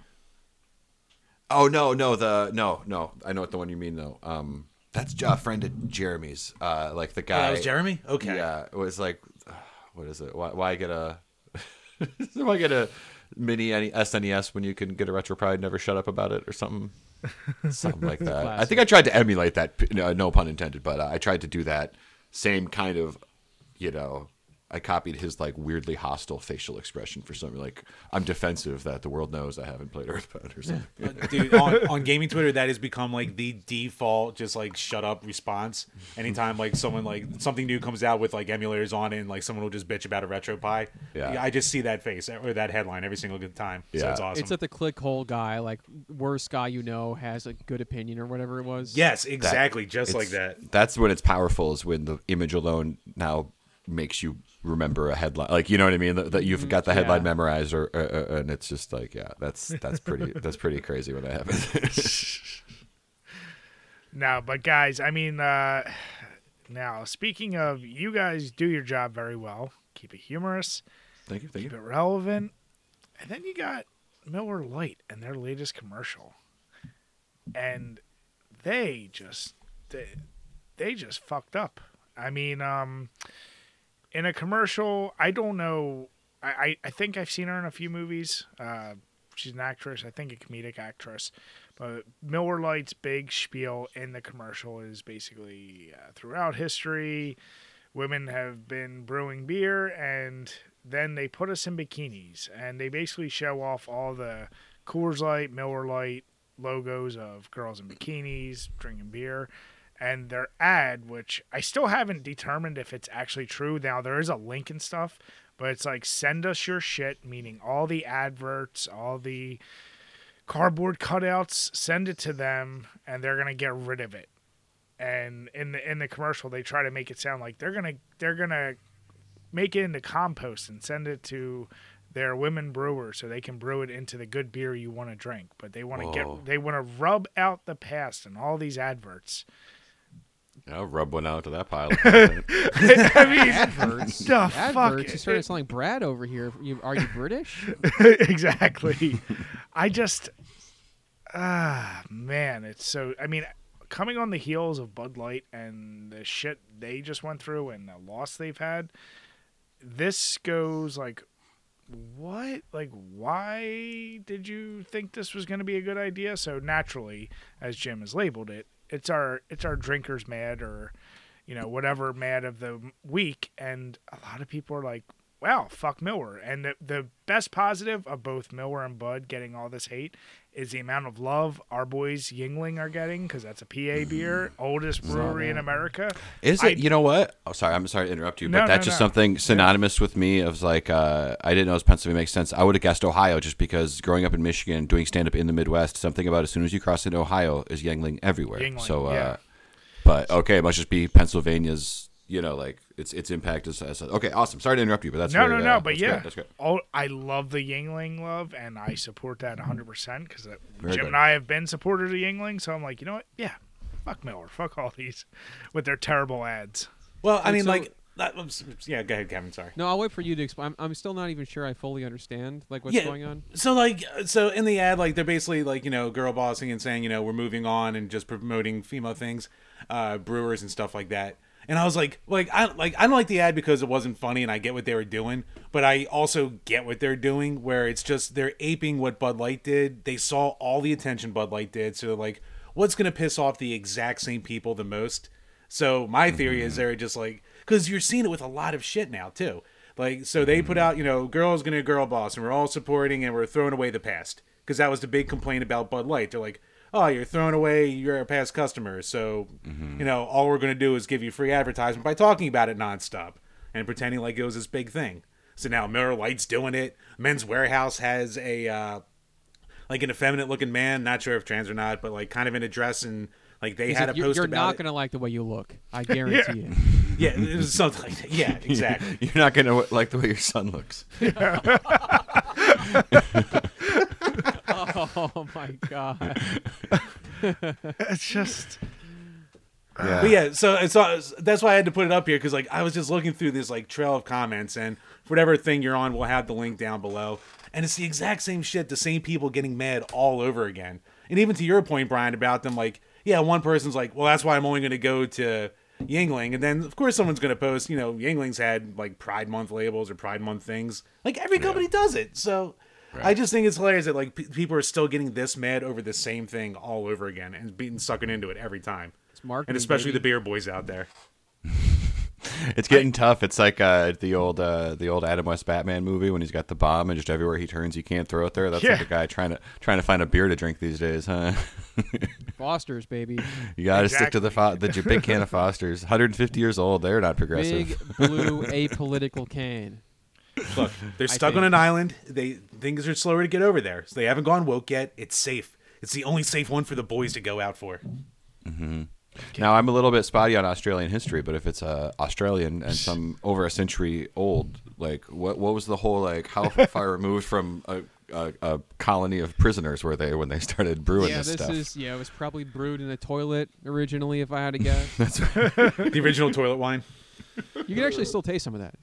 S4: Oh no, no, the no, no. I know what the one you mean though. Um, that's a friend of Jeremy's. Uh, like the
S2: Oh,
S4: guy.
S2: that was Jeremy. Okay.
S4: Yeah, it was like, what is it? Why, why get a? why get a mini SNES when you can get a RetroPie? Never shut up about it or something. Something like that. I think I tried to emulate that. No, no pun intended, but uh, I tried to do that same kind of, you know. I copied his like weirdly hostile facial expression for something like I'm defensive that the world knows I haven't played Earthbound or something.
S2: Dude, on, on gaming Twitter, that has become like the default, just like shut up response. Anytime like someone like something new comes out with like emulators on it, and like someone will just bitch about a RetroPie.
S4: Yeah.
S2: I just see that face or that headline every single good time. So
S4: Yeah.
S2: it's awesome.
S3: It's that the ClickHole guy, like worst guy you know, has a good opinion or whatever it was.
S2: yes, exactly, just like that.
S4: That's when it's powerful is when the image alone now makes you remember a headline. Like you know what I mean? That, you've got the headline
S3: Yeah.
S4: memorized, or uh, uh, and it's just like yeah, that's that's pretty that's pretty crazy when that happens.
S1: No, but guys, I mean, uh, now speaking of, you guys do your job very well. Keep it humorous,
S4: thank you, thank
S1: keep
S4: you.
S1: it relevant, and then you got Miller Lite and their latest commercial, and they just they, they just fucked up. I mean, um, in a commercial, I don't know. I, I, I think I've seen her in a few movies. Uh, she's an actress, I think a comedic actress. But Miller Lite's big spiel in the commercial is basically uh, throughout history, women have been brewing beer, and then they put us in bikinis, and they basically show off all the Coors Light, Miller Lite logos of girls in bikinis drinking beer. And their ad, which I still haven't determined if it's actually true. Now there is a link and stuff, but it's like send us your shit, meaning all the adverts, all the cardboard cutouts, send it to them, and they're gonna get rid of it. And in the in the commercial, they try to make it sound like they're gonna they're gonna make it into compost and send it to their women brewers so they can brew it into the good beer you want to drink. But they want to get they want to rub out the past and all these adverts.
S4: I'll rub one out to that pile. Of.
S1: I mean,
S3: Adverts.
S1: the fuck?
S3: Adverts. You started sounding Brad over here. You, are you British?
S1: exactly. I just, ah, man, it's so. I mean, coming on the heels of Bud Light and the shit they just went through and the loss they've had, this goes like, what? Like, why did you think this was going to be a good idea? So naturally, as Jim has labeled it, it's our it's our drinkers mad or, you know, whatever mad of the week, and a lot of people are like, wow, fuck Miller. And the, the best positive of both Miller and Bud getting all this hate is the amount of love our boys Yuengling are getting because that's a PA beer, oldest brewery in America.
S4: Is
S1: I-
S4: it? you know what? Oh, sorry. I'm sorry to interrupt you, but
S1: No,
S4: that's
S1: no,
S4: just
S1: no.
S4: something synonymous with me. Of like, uh, I didn't know Pennsylvania makes sense. I would have guessed Ohio just because growing up in Michigan, doing stand up in the Midwest, something about as soon as you cross into Ohio is Yuengling everywhere.
S1: Yuengling,
S4: so, uh,
S1: yeah.
S4: but okay, it must just be Pennsylvania's. You know, like its its impact is. as okay. Awesome. Sorry to interrupt you, but that's
S1: no,
S4: very,
S1: no, no,
S4: uh,
S1: but yeah,
S4: great, that's great.
S1: Oh, I love the Yuengling love, and I support that 100 percent because Jim
S4: good.
S1: and I have been supporters of Yuengling, so I'm like, you know what? Yeah, fuck Miller, fuck all these with their terrible ads.
S2: Well, I
S3: And
S2: mean,
S3: so-
S2: like, that, yeah. Go ahead, Kevin. Sorry.
S3: No, I'll wait for you to explain. I'm, I'm still not even sure I fully understand like what's
S2: Yeah.
S3: going on.
S2: So like, so in the ad, like they're basically like you know girl bossing and saying you know we're moving on and just promoting female things, uh, brewers and stuff like that. And I was like, like I like I don't like the ad because it wasn't funny and I get what they were doing, but I also get what they're doing where it's just they're aping what Bud Light did. They saw all the attention Bud Light did, so they're like, what's gonna piss off the exact same people the most? So my theory is mm-hmm. they're just like because you're seeing it with a lot of shit now too. Like so they put mm-hmm. out you know girls gonna girl boss and we're all supporting and we're throwing away the past because that was the big complaint about Bud Light. They're like, oh you're throwing away your past customers, so you know all we're gonna do is give you free advertisement by talking about it nonstop and pretending like it was this big thing. So now Miller Lite's doing it. Men's Wearhouse has a uh, like an effeminate looking man, not sure if trans or not, but like kind of in a dress and like they
S3: He's
S2: had
S3: like,
S2: a
S3: you're
S2: post
S3: you're
S2: about
S3: not gonna like the way you look. I guarantee it.
S2: Yeah, it was something like that. Yeah, exactly.
S4: You're not gonna like the way your son looks.
S3: oh my god.
S1: It's just
S4: Yeah.
S2: But yeah, so so that's why I had to put it up here because like I was just looking through this like trail of comments and whatever thing you're on, we'll have the link down below. And it's the exact same shit, the same people getting mad all over again. And even to your point, Brian, about them like, yeah, one person's like, well, that's why I'm only going to go to Yuengling, and then of course someone's going to post, you know, Yuengling's had like Pride Month labels or Pride Month things. Like every company does it, so. I just think it's hilarious that like pe people are still getting this mad over the same thing all over again and being sucking into it every time
S3: It's marketing.
S2: and especially
S3: baby.
S2: the beer boys out there.
S4: It's getting tough. It's like uh, the old uh, the old Adam West Batman movie when he's got the bomb and just everywhere he turns, you can't throw it there. That's like a guy trying to trying to find a beer to drink these days, huh?
S3: Foster's baby,
S4: you got to stick to the fo- the big can of Fosters. 150 years old. They're not progressive.
S3: big blue apolitical can.
S2: Look, they're
S3: I
S2: stuck on an island. They things are slower to get over there, so they haven't gone woke yet. It's safe. It's the only safe one for the boys to go out for.
S4: Now I'm a little bit spotty on Australian history, but if it's uh, Australian and some over a century old, like what what was the whole like how far removed from a, a, a colony of prisoners were they when they started brewing
S3: yeah,
S4: this,
S3: this
S4: stuff?
S3: is yeah. It was probably brewed in a toilet originally, if I had to guess.
S2: That's The original toilet wine.
S3: you can actually still taste some of that.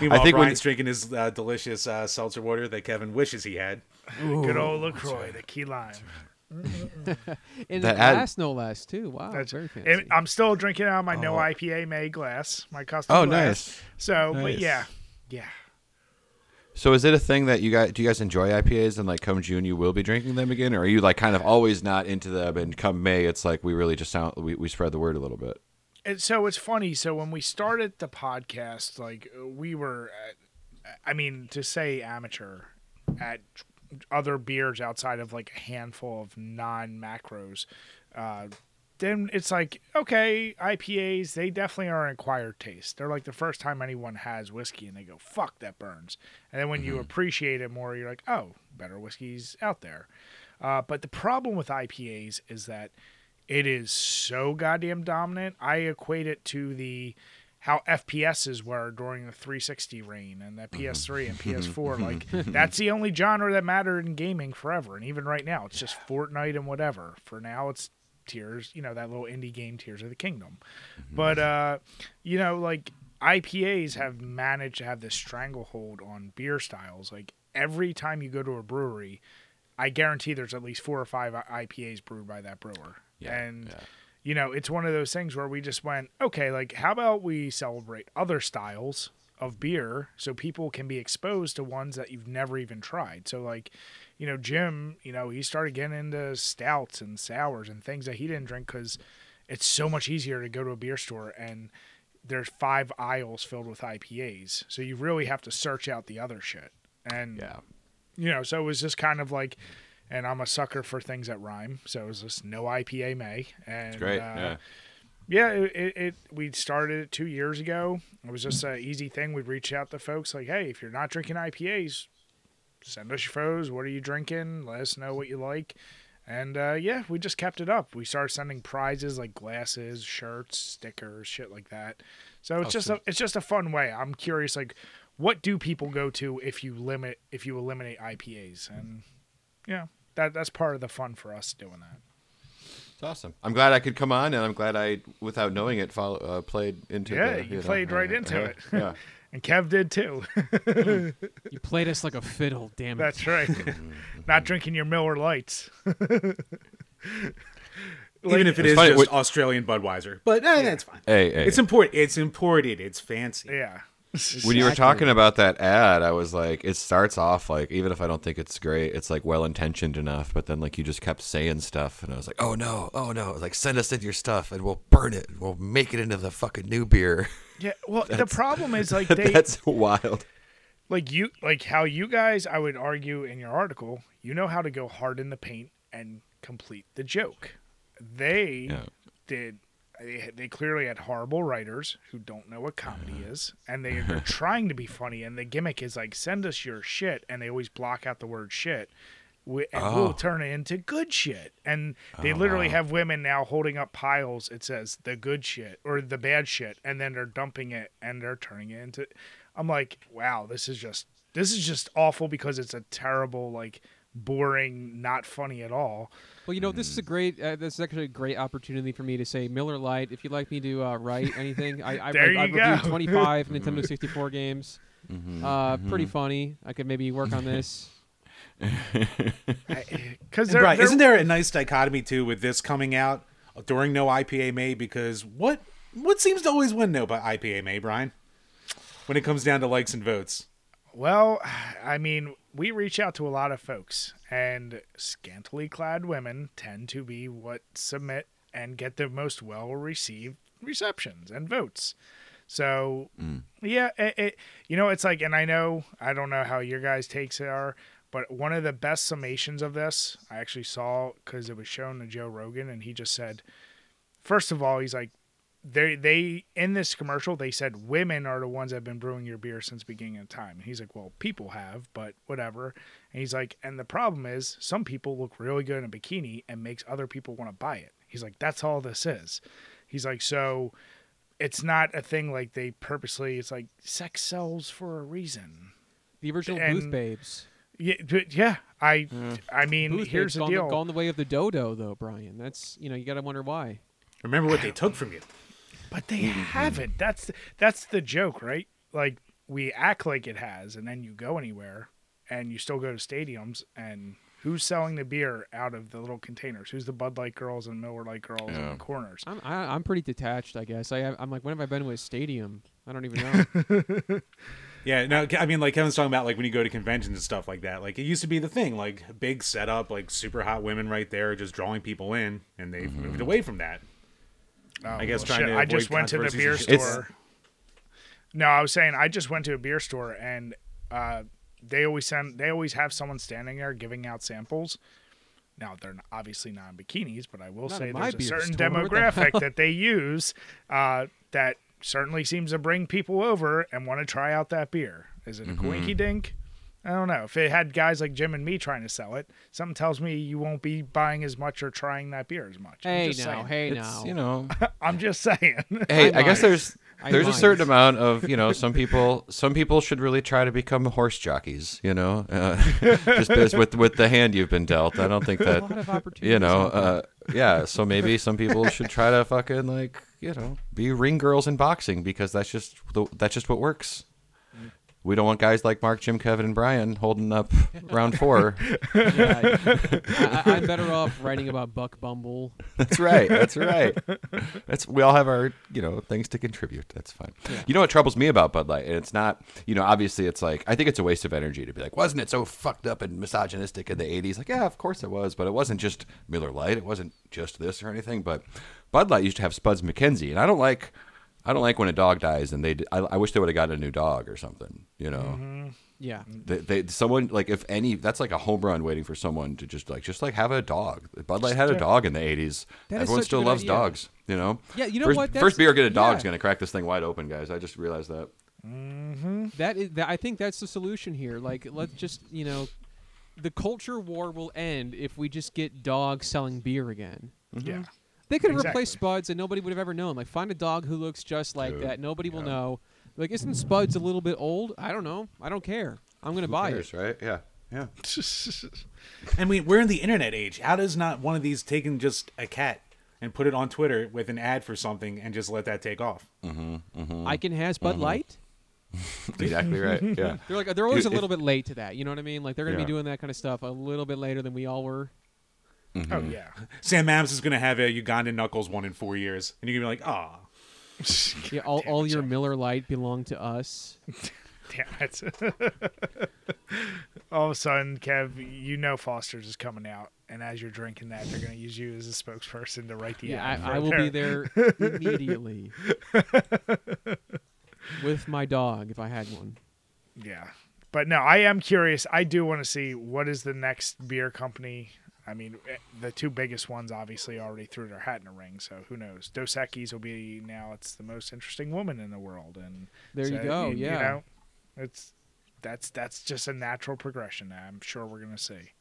S2: Meanwhile,
S4: I think when-
S2: Brian's drinking his uh, delicious uh, seltzer water that Kevin wishes he had.
S1: Good old Lacroix, the key lime.
S3: And
S4: That
S3: the
S4: ad-
S3: glass, no less, too. Wow,
S1: That's
S3: very fancy.
S1: and I'm still drinking out of my no
S4: Oh.
S1: IPA May glass, my custom.
S4: Oh,
S1: glass.
S4: nice.
S1: So, but yeah, yeah.
S4: So is it a thing that you guys do? You guys enjoy IPAs and like come June you will be drinking them again, or are you like kind of always not into them? And come May, it's like we really just sound we, we spread the word a little bit.
S1: And so it's funny. So when we started the podcast, like we were, I mean, to say amateur at other beers outside of like a handful of non macros, uh, then it's like okay, IPAs they definitely are an acquired taste. They're like the first time anyone has whiskey and they go fuck that burns, and then when you appreciate it more, you're like oh, better whiskeys out there. Uh, but the problem with IPAs is that it is so goddamn dominant. I equate it to the how FPSs were during the 360 reign and the PS3 and PS4. like that's the only genre that mattered in gaming forever. And even right now, it's just Fortnite and whatever. For now, it's Tears. You know that little indie game, Tears of the Kingdom. But uh, you know, like IPAs have managed to have this stranglehold on beer styles. Like every time you go to a brewery, I guarantee there's at least four or five IPAs brewed by that brewer.
S4: Yeah,
S1: and
S4: yeah.
S1: you know, it's one of those things where we just went, okay, like how about we celebrate other styles of beer so people can be exposed to ones that you've never even tried. So like, you know, Jim, you know, he started getting into stouts and sours and things that he didn't drink cuz it's so much easier to go to a beer store and there's five aisles filled with IPAs. So you really have to search out the other shit. And
S4: Yeah.
S1: you know, so it was just kind of like, and I'm a sucker for things that rhyme. So it was just no IPA May, and
S4: Great.
S1: uh,
S4: yeah.
S1: yeah, it, it, it we started it two years ago. It was just an easy thing. We'd reach out to folks like, hey, if you're not drinking IPAs, send us your photos. What are you drinking? Let us know what you like. And uh, yeah, we just kept it up. We started sending prizes like glasses, shirts, stickers, shit like that. So it's
S4: Oh,
S1: just
S4: so-
S1: a it's just a fun way. I'm curious, like, what do people go to if you limit if you eliminate IPAs? And yeah, that that's part of the fun for us doing that.
S4: It's awesome. I'm glad I could come on, and I'm glad I, without knowing it, follow, uh, played into. It.
S1: Yeah,
S4: the,
S1: you
S4: know,
S1: played right
S4: uh,
S1: into
S4: uh,
S1: it.
S4: Yeah.
S1: And Kev did too.
S3: you played us like a fiddle, damn it.
S1: That's right. Not drinking your Miller Lites.
S2: Even if
S4: It's funny,
S2: just
S4: what-
S2: Australian Budweiser, but eh, that's fine.
S4: Hey, hey.
S2: It's imported. It's imported. It's fancy.
S1: Yeah.
S4: When you were talking about that ad, I was like, it starts off like, even if I don't think it's great, it's like well intentioned enough. But then like you just kept saying stuff, and I was like, oh no, oh no, like send us in your stuff, and we'll burn it. We'll make it into the fucking new beer.
S1: Yeah. Well, the problem is like they
S4: That's wild.
S1: like you like how you guys I would argue in your article, you know how to go hard in the paint and complete the joke. They
S4: Yeah.
S1: did they, they clearly had horrible writers who don't know what comedy is and they, they're trying to be funny and the gimmick is like send us your shit and they always block out the word shit we, and
S4: Oh.
S1: we'll turn it into good shit. And they oh, literally have women now holding up piles it says the good shit or the bad shit and then they're dumping it and they're turning it into i'm like wow this is just this is just awful because it's a terrible like boring not funny at all
S3: Well, you know, this is a great. Uh, this is actually a great opportunity for me to say Miller Lite. If you'd like me to uh, write anything, I, I,
S1: There
S3: I,
S1: you
S3: I've reviewed
S1: go.
S3: 25 Nintendo 64 games.
S4: Mm-hmm.
S3: Uh, pretty funny. I could maybe work on this.
S1: because
S2: And Brian, isn't there a nice dichotomy too with this coming out during No IPA May? Because what what seems to always win No by IPA May, Brian? When it comes down to likes and votes,
S1: Well, I mean, we reach out to a lot of folks, and scantily clad women tend to be what submit and get the most well received receptions and votes. So mm. yeah, it, it, you know, it's like, and I know I don't know how your guys' takes are, but one of the best summations of this I actually saw because it was shown to Joe Rogan, and he just said, first of all, he's like, they they in this commercial they said women are the ones that have been brewing your beer since the beginning of time. And he's like, well, people have, but whatever. And he's like, and the problem is some people look really good in a bikini and makes other people want to buy it. He's like, that's all this is. He's like, so it's not a thing like they purposely. It's like sex sells for a reason.
S3: The original
S1: And-
S3: booth babes.
S1: Yeah, but yeah. I I mean,
S3: Booth
S1: here's
S3: babes
S1: the
S3: gone,
S1: deal.
S3: The, gone the way of the dodo, though, Brian. That's you know you got to wonder why.
S2: Remember what they took from you.
S1: But they mm-hmm. haven't. That's that's the joke, right? Like we act like it has, and then you go anywhere, and you still go to stadiums, and who's selling the beer out of the little containers? Who's the Bud Light girls and Miller Lite girls in the corners?
S3: I'm I, I'm pretty detached, I guess. I have, I'm like, when have I been to a stadium? I don't even know.
S2: Yeah, no, I mean, like Kevin's talking about, like when you go to conventions and stuff like that. Like it used to be the thing, like big setup, like super hot women right there, just drawing people in, and they've mm-hmm. moved away from that.
S1: Oh,
S2: I guess
S1: well,
S2: trying
S1: shit,
S2: to
S1: I just went to the beer
S2: and shit.
S4: It's-
S1: store. No, I was saying I just went to a beer store and uh, they always send they always have someone standing there giving out samples. Now they're obviously not in bikinis, but I will
S3: Not
S1: say there's a certain
S3: store, what the
S1: demographic that they use uh, that certainly seems to bring people over and want to try out that beer. Is it a quinky dink? I don't know. If it had guys like Jim and me trying to sell it, something tells me you won't be buying as much or trying that beer as much. I'm
S3: hey
S1: just
S3: now,
S1: saying.
S3: hey
S4: It's,
S3: now.
S4: you know,
S1: I'm just saying.
S4: hey,
S3: I
S4: I guess there's there's a
S3: might.
S4: certain amount of you know some people some people should really try to become horse jockeys. You know, uh, just because with with the hand you've been dealt, I don't think
S3: a
S4: that
S3: lot of
S4: you know. Uh, yeah, so maybe some people should try to fucking like you know be ring girls in boxing because that's just the, that's just what works. We don't want guys like Mark, Jim, Kevin, and Brian holding up round four.
S3: Yeah, I, I, I'm better off writing about Buck Bumble.
S4: That's right. That's right. That's we all have our you know things to contribute. That's fine. You know what troubles me about Bud Light, and it's not you know obviously it's like I think it's a waste of energy to be like wasn't it so fucked up and misogynistic in the '80s? Like yeah, of course it was, but it wasn't just Miller Lite. It wasn't just this or anything. But Bud Light used to have Spuds MacKenzie, and I don't like. I don't like when a dog dies, and they. I wish they would have gotten a new dog or something. You know, mm-hmm.
S3: Yeah.
S4: they, they someone like if any that's like a home run waiting for someone to just like just like have a dog. Bud Light had a dog in the '80s. Everyone still loves
S3: idea.
S4: dogs. You know.
S3: Yeah, you know
S4: first,
S3: what? That's-
S4: First beer get a dog's
S3: yeah.
S4: gonna crack this thing wide open, guys. I just realized that. Mm-hmm.
S3: That is that I think that's the solution here. Like let's just, you know, the culture war will end if we just get dogs selling beer again. Mm-hmm.
S1: yeah.
S3: They could have
S1: Exactly.
S3: replaced Spuds and nobody would have ever known. Like find a dog who looks just like
S4: Dude,
S3: that. Nobody will know. Like isn't Spuds a little bit old? I don't know. I don't care. I'm gonna buy
S4: Cares,
S3: it.
S4: right? Yeah. Yeah.
S2: And we we're in the internet age. How does not one of these taking just a cat and put it on Twitter with an ad for something and just let that take off? Mm-hmm, mm-hmm.
S3: I can has Bud mm-hmm. Light.
S4: exactly right. Yeah.
S3: They're like they're always
S4: Dude,
S3: a little
S4: if-
S3: bit late to that. You know what I mean? Like they're gonna
S4: Yeah.
S3: be doing that kind of stuff a little bit later than we all were.
S1: Oh yeah.
S2: Sam Mams is going to have a Ugandan Knuckles one in four years, and you're going to be like, ah.
S3: Yeah, all, all your
S1: Jeff.
S3: Miller Lite belong to us.
S1: Damn it. All of a sudden, Kev, you know Foster's is coming out, and as you're drinking that, they're going to use you as a spokesperson to write the
S3: Yeah,
S1: ad.
S3: I, I will be there immediately with my dog if I had one.
S1: Yeah. But no, I am curious. I do want to see what is the next beer company. I mean, eh, the two biggest ones obviously already threw their hat in the ring, so who knows? Dos Equis will be now. It's the most interesting woman in the world, and
S3: There you go.
S1: You,
S3: yeah.
S1: you know, it's that's that's just a natural progression. I'm sure we're gonna see.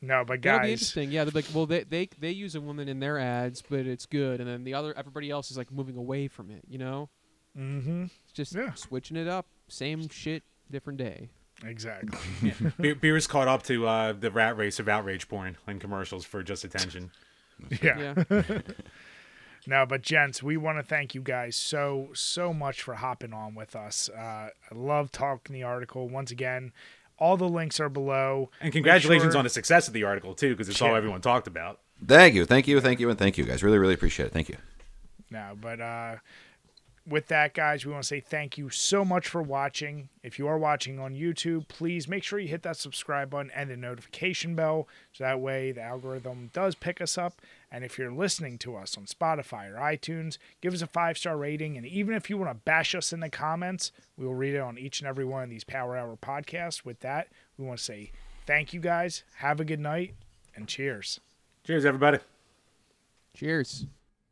S1: No, but
S3: That'll be interesting. Yeah, they're like, well, they, they they use a woman in their ads, but it's good, and then the other everybody else is like moving away from it. You know,
S1: mm-hmm,
S3: it's just
S1: Yeah.
S3: switching it up. Same shit, different day.
S1: Exactly.
S2: Beer, beer's caught up to uh, the rat race of outrage porn and commercials for just attention.
S1: yeah.
S3: Yeah.
S1: No, but gents, we want to thank you guys so so much for hopping on with us. Uh, I love talking the article. Once again, all the links are below.
S2: And congratulations
S1: sure-
S2: on the success of the article, too, because it's all everyone talked about.
S4: Thank you. Thank you. Thank you. And thank you, guys. Really, really appreciate it. Thank you.
S1: No, but uh, with that, guys, we want to say thank you so much for watching. If you are watching on YouTube, please make sure you hit that subscribe button and the notification bell so that way the algorithm does pick us up. And if you're listening to us on Spotify or iTunes, give us a five star rating. And even if you want to bash us in the comments, we will read it on each and every one of these Power Hour podcasts. With that, we want to say thank you guys. Have a good night and cheers.
S2: Cheers, everybody.
S3: Cheers.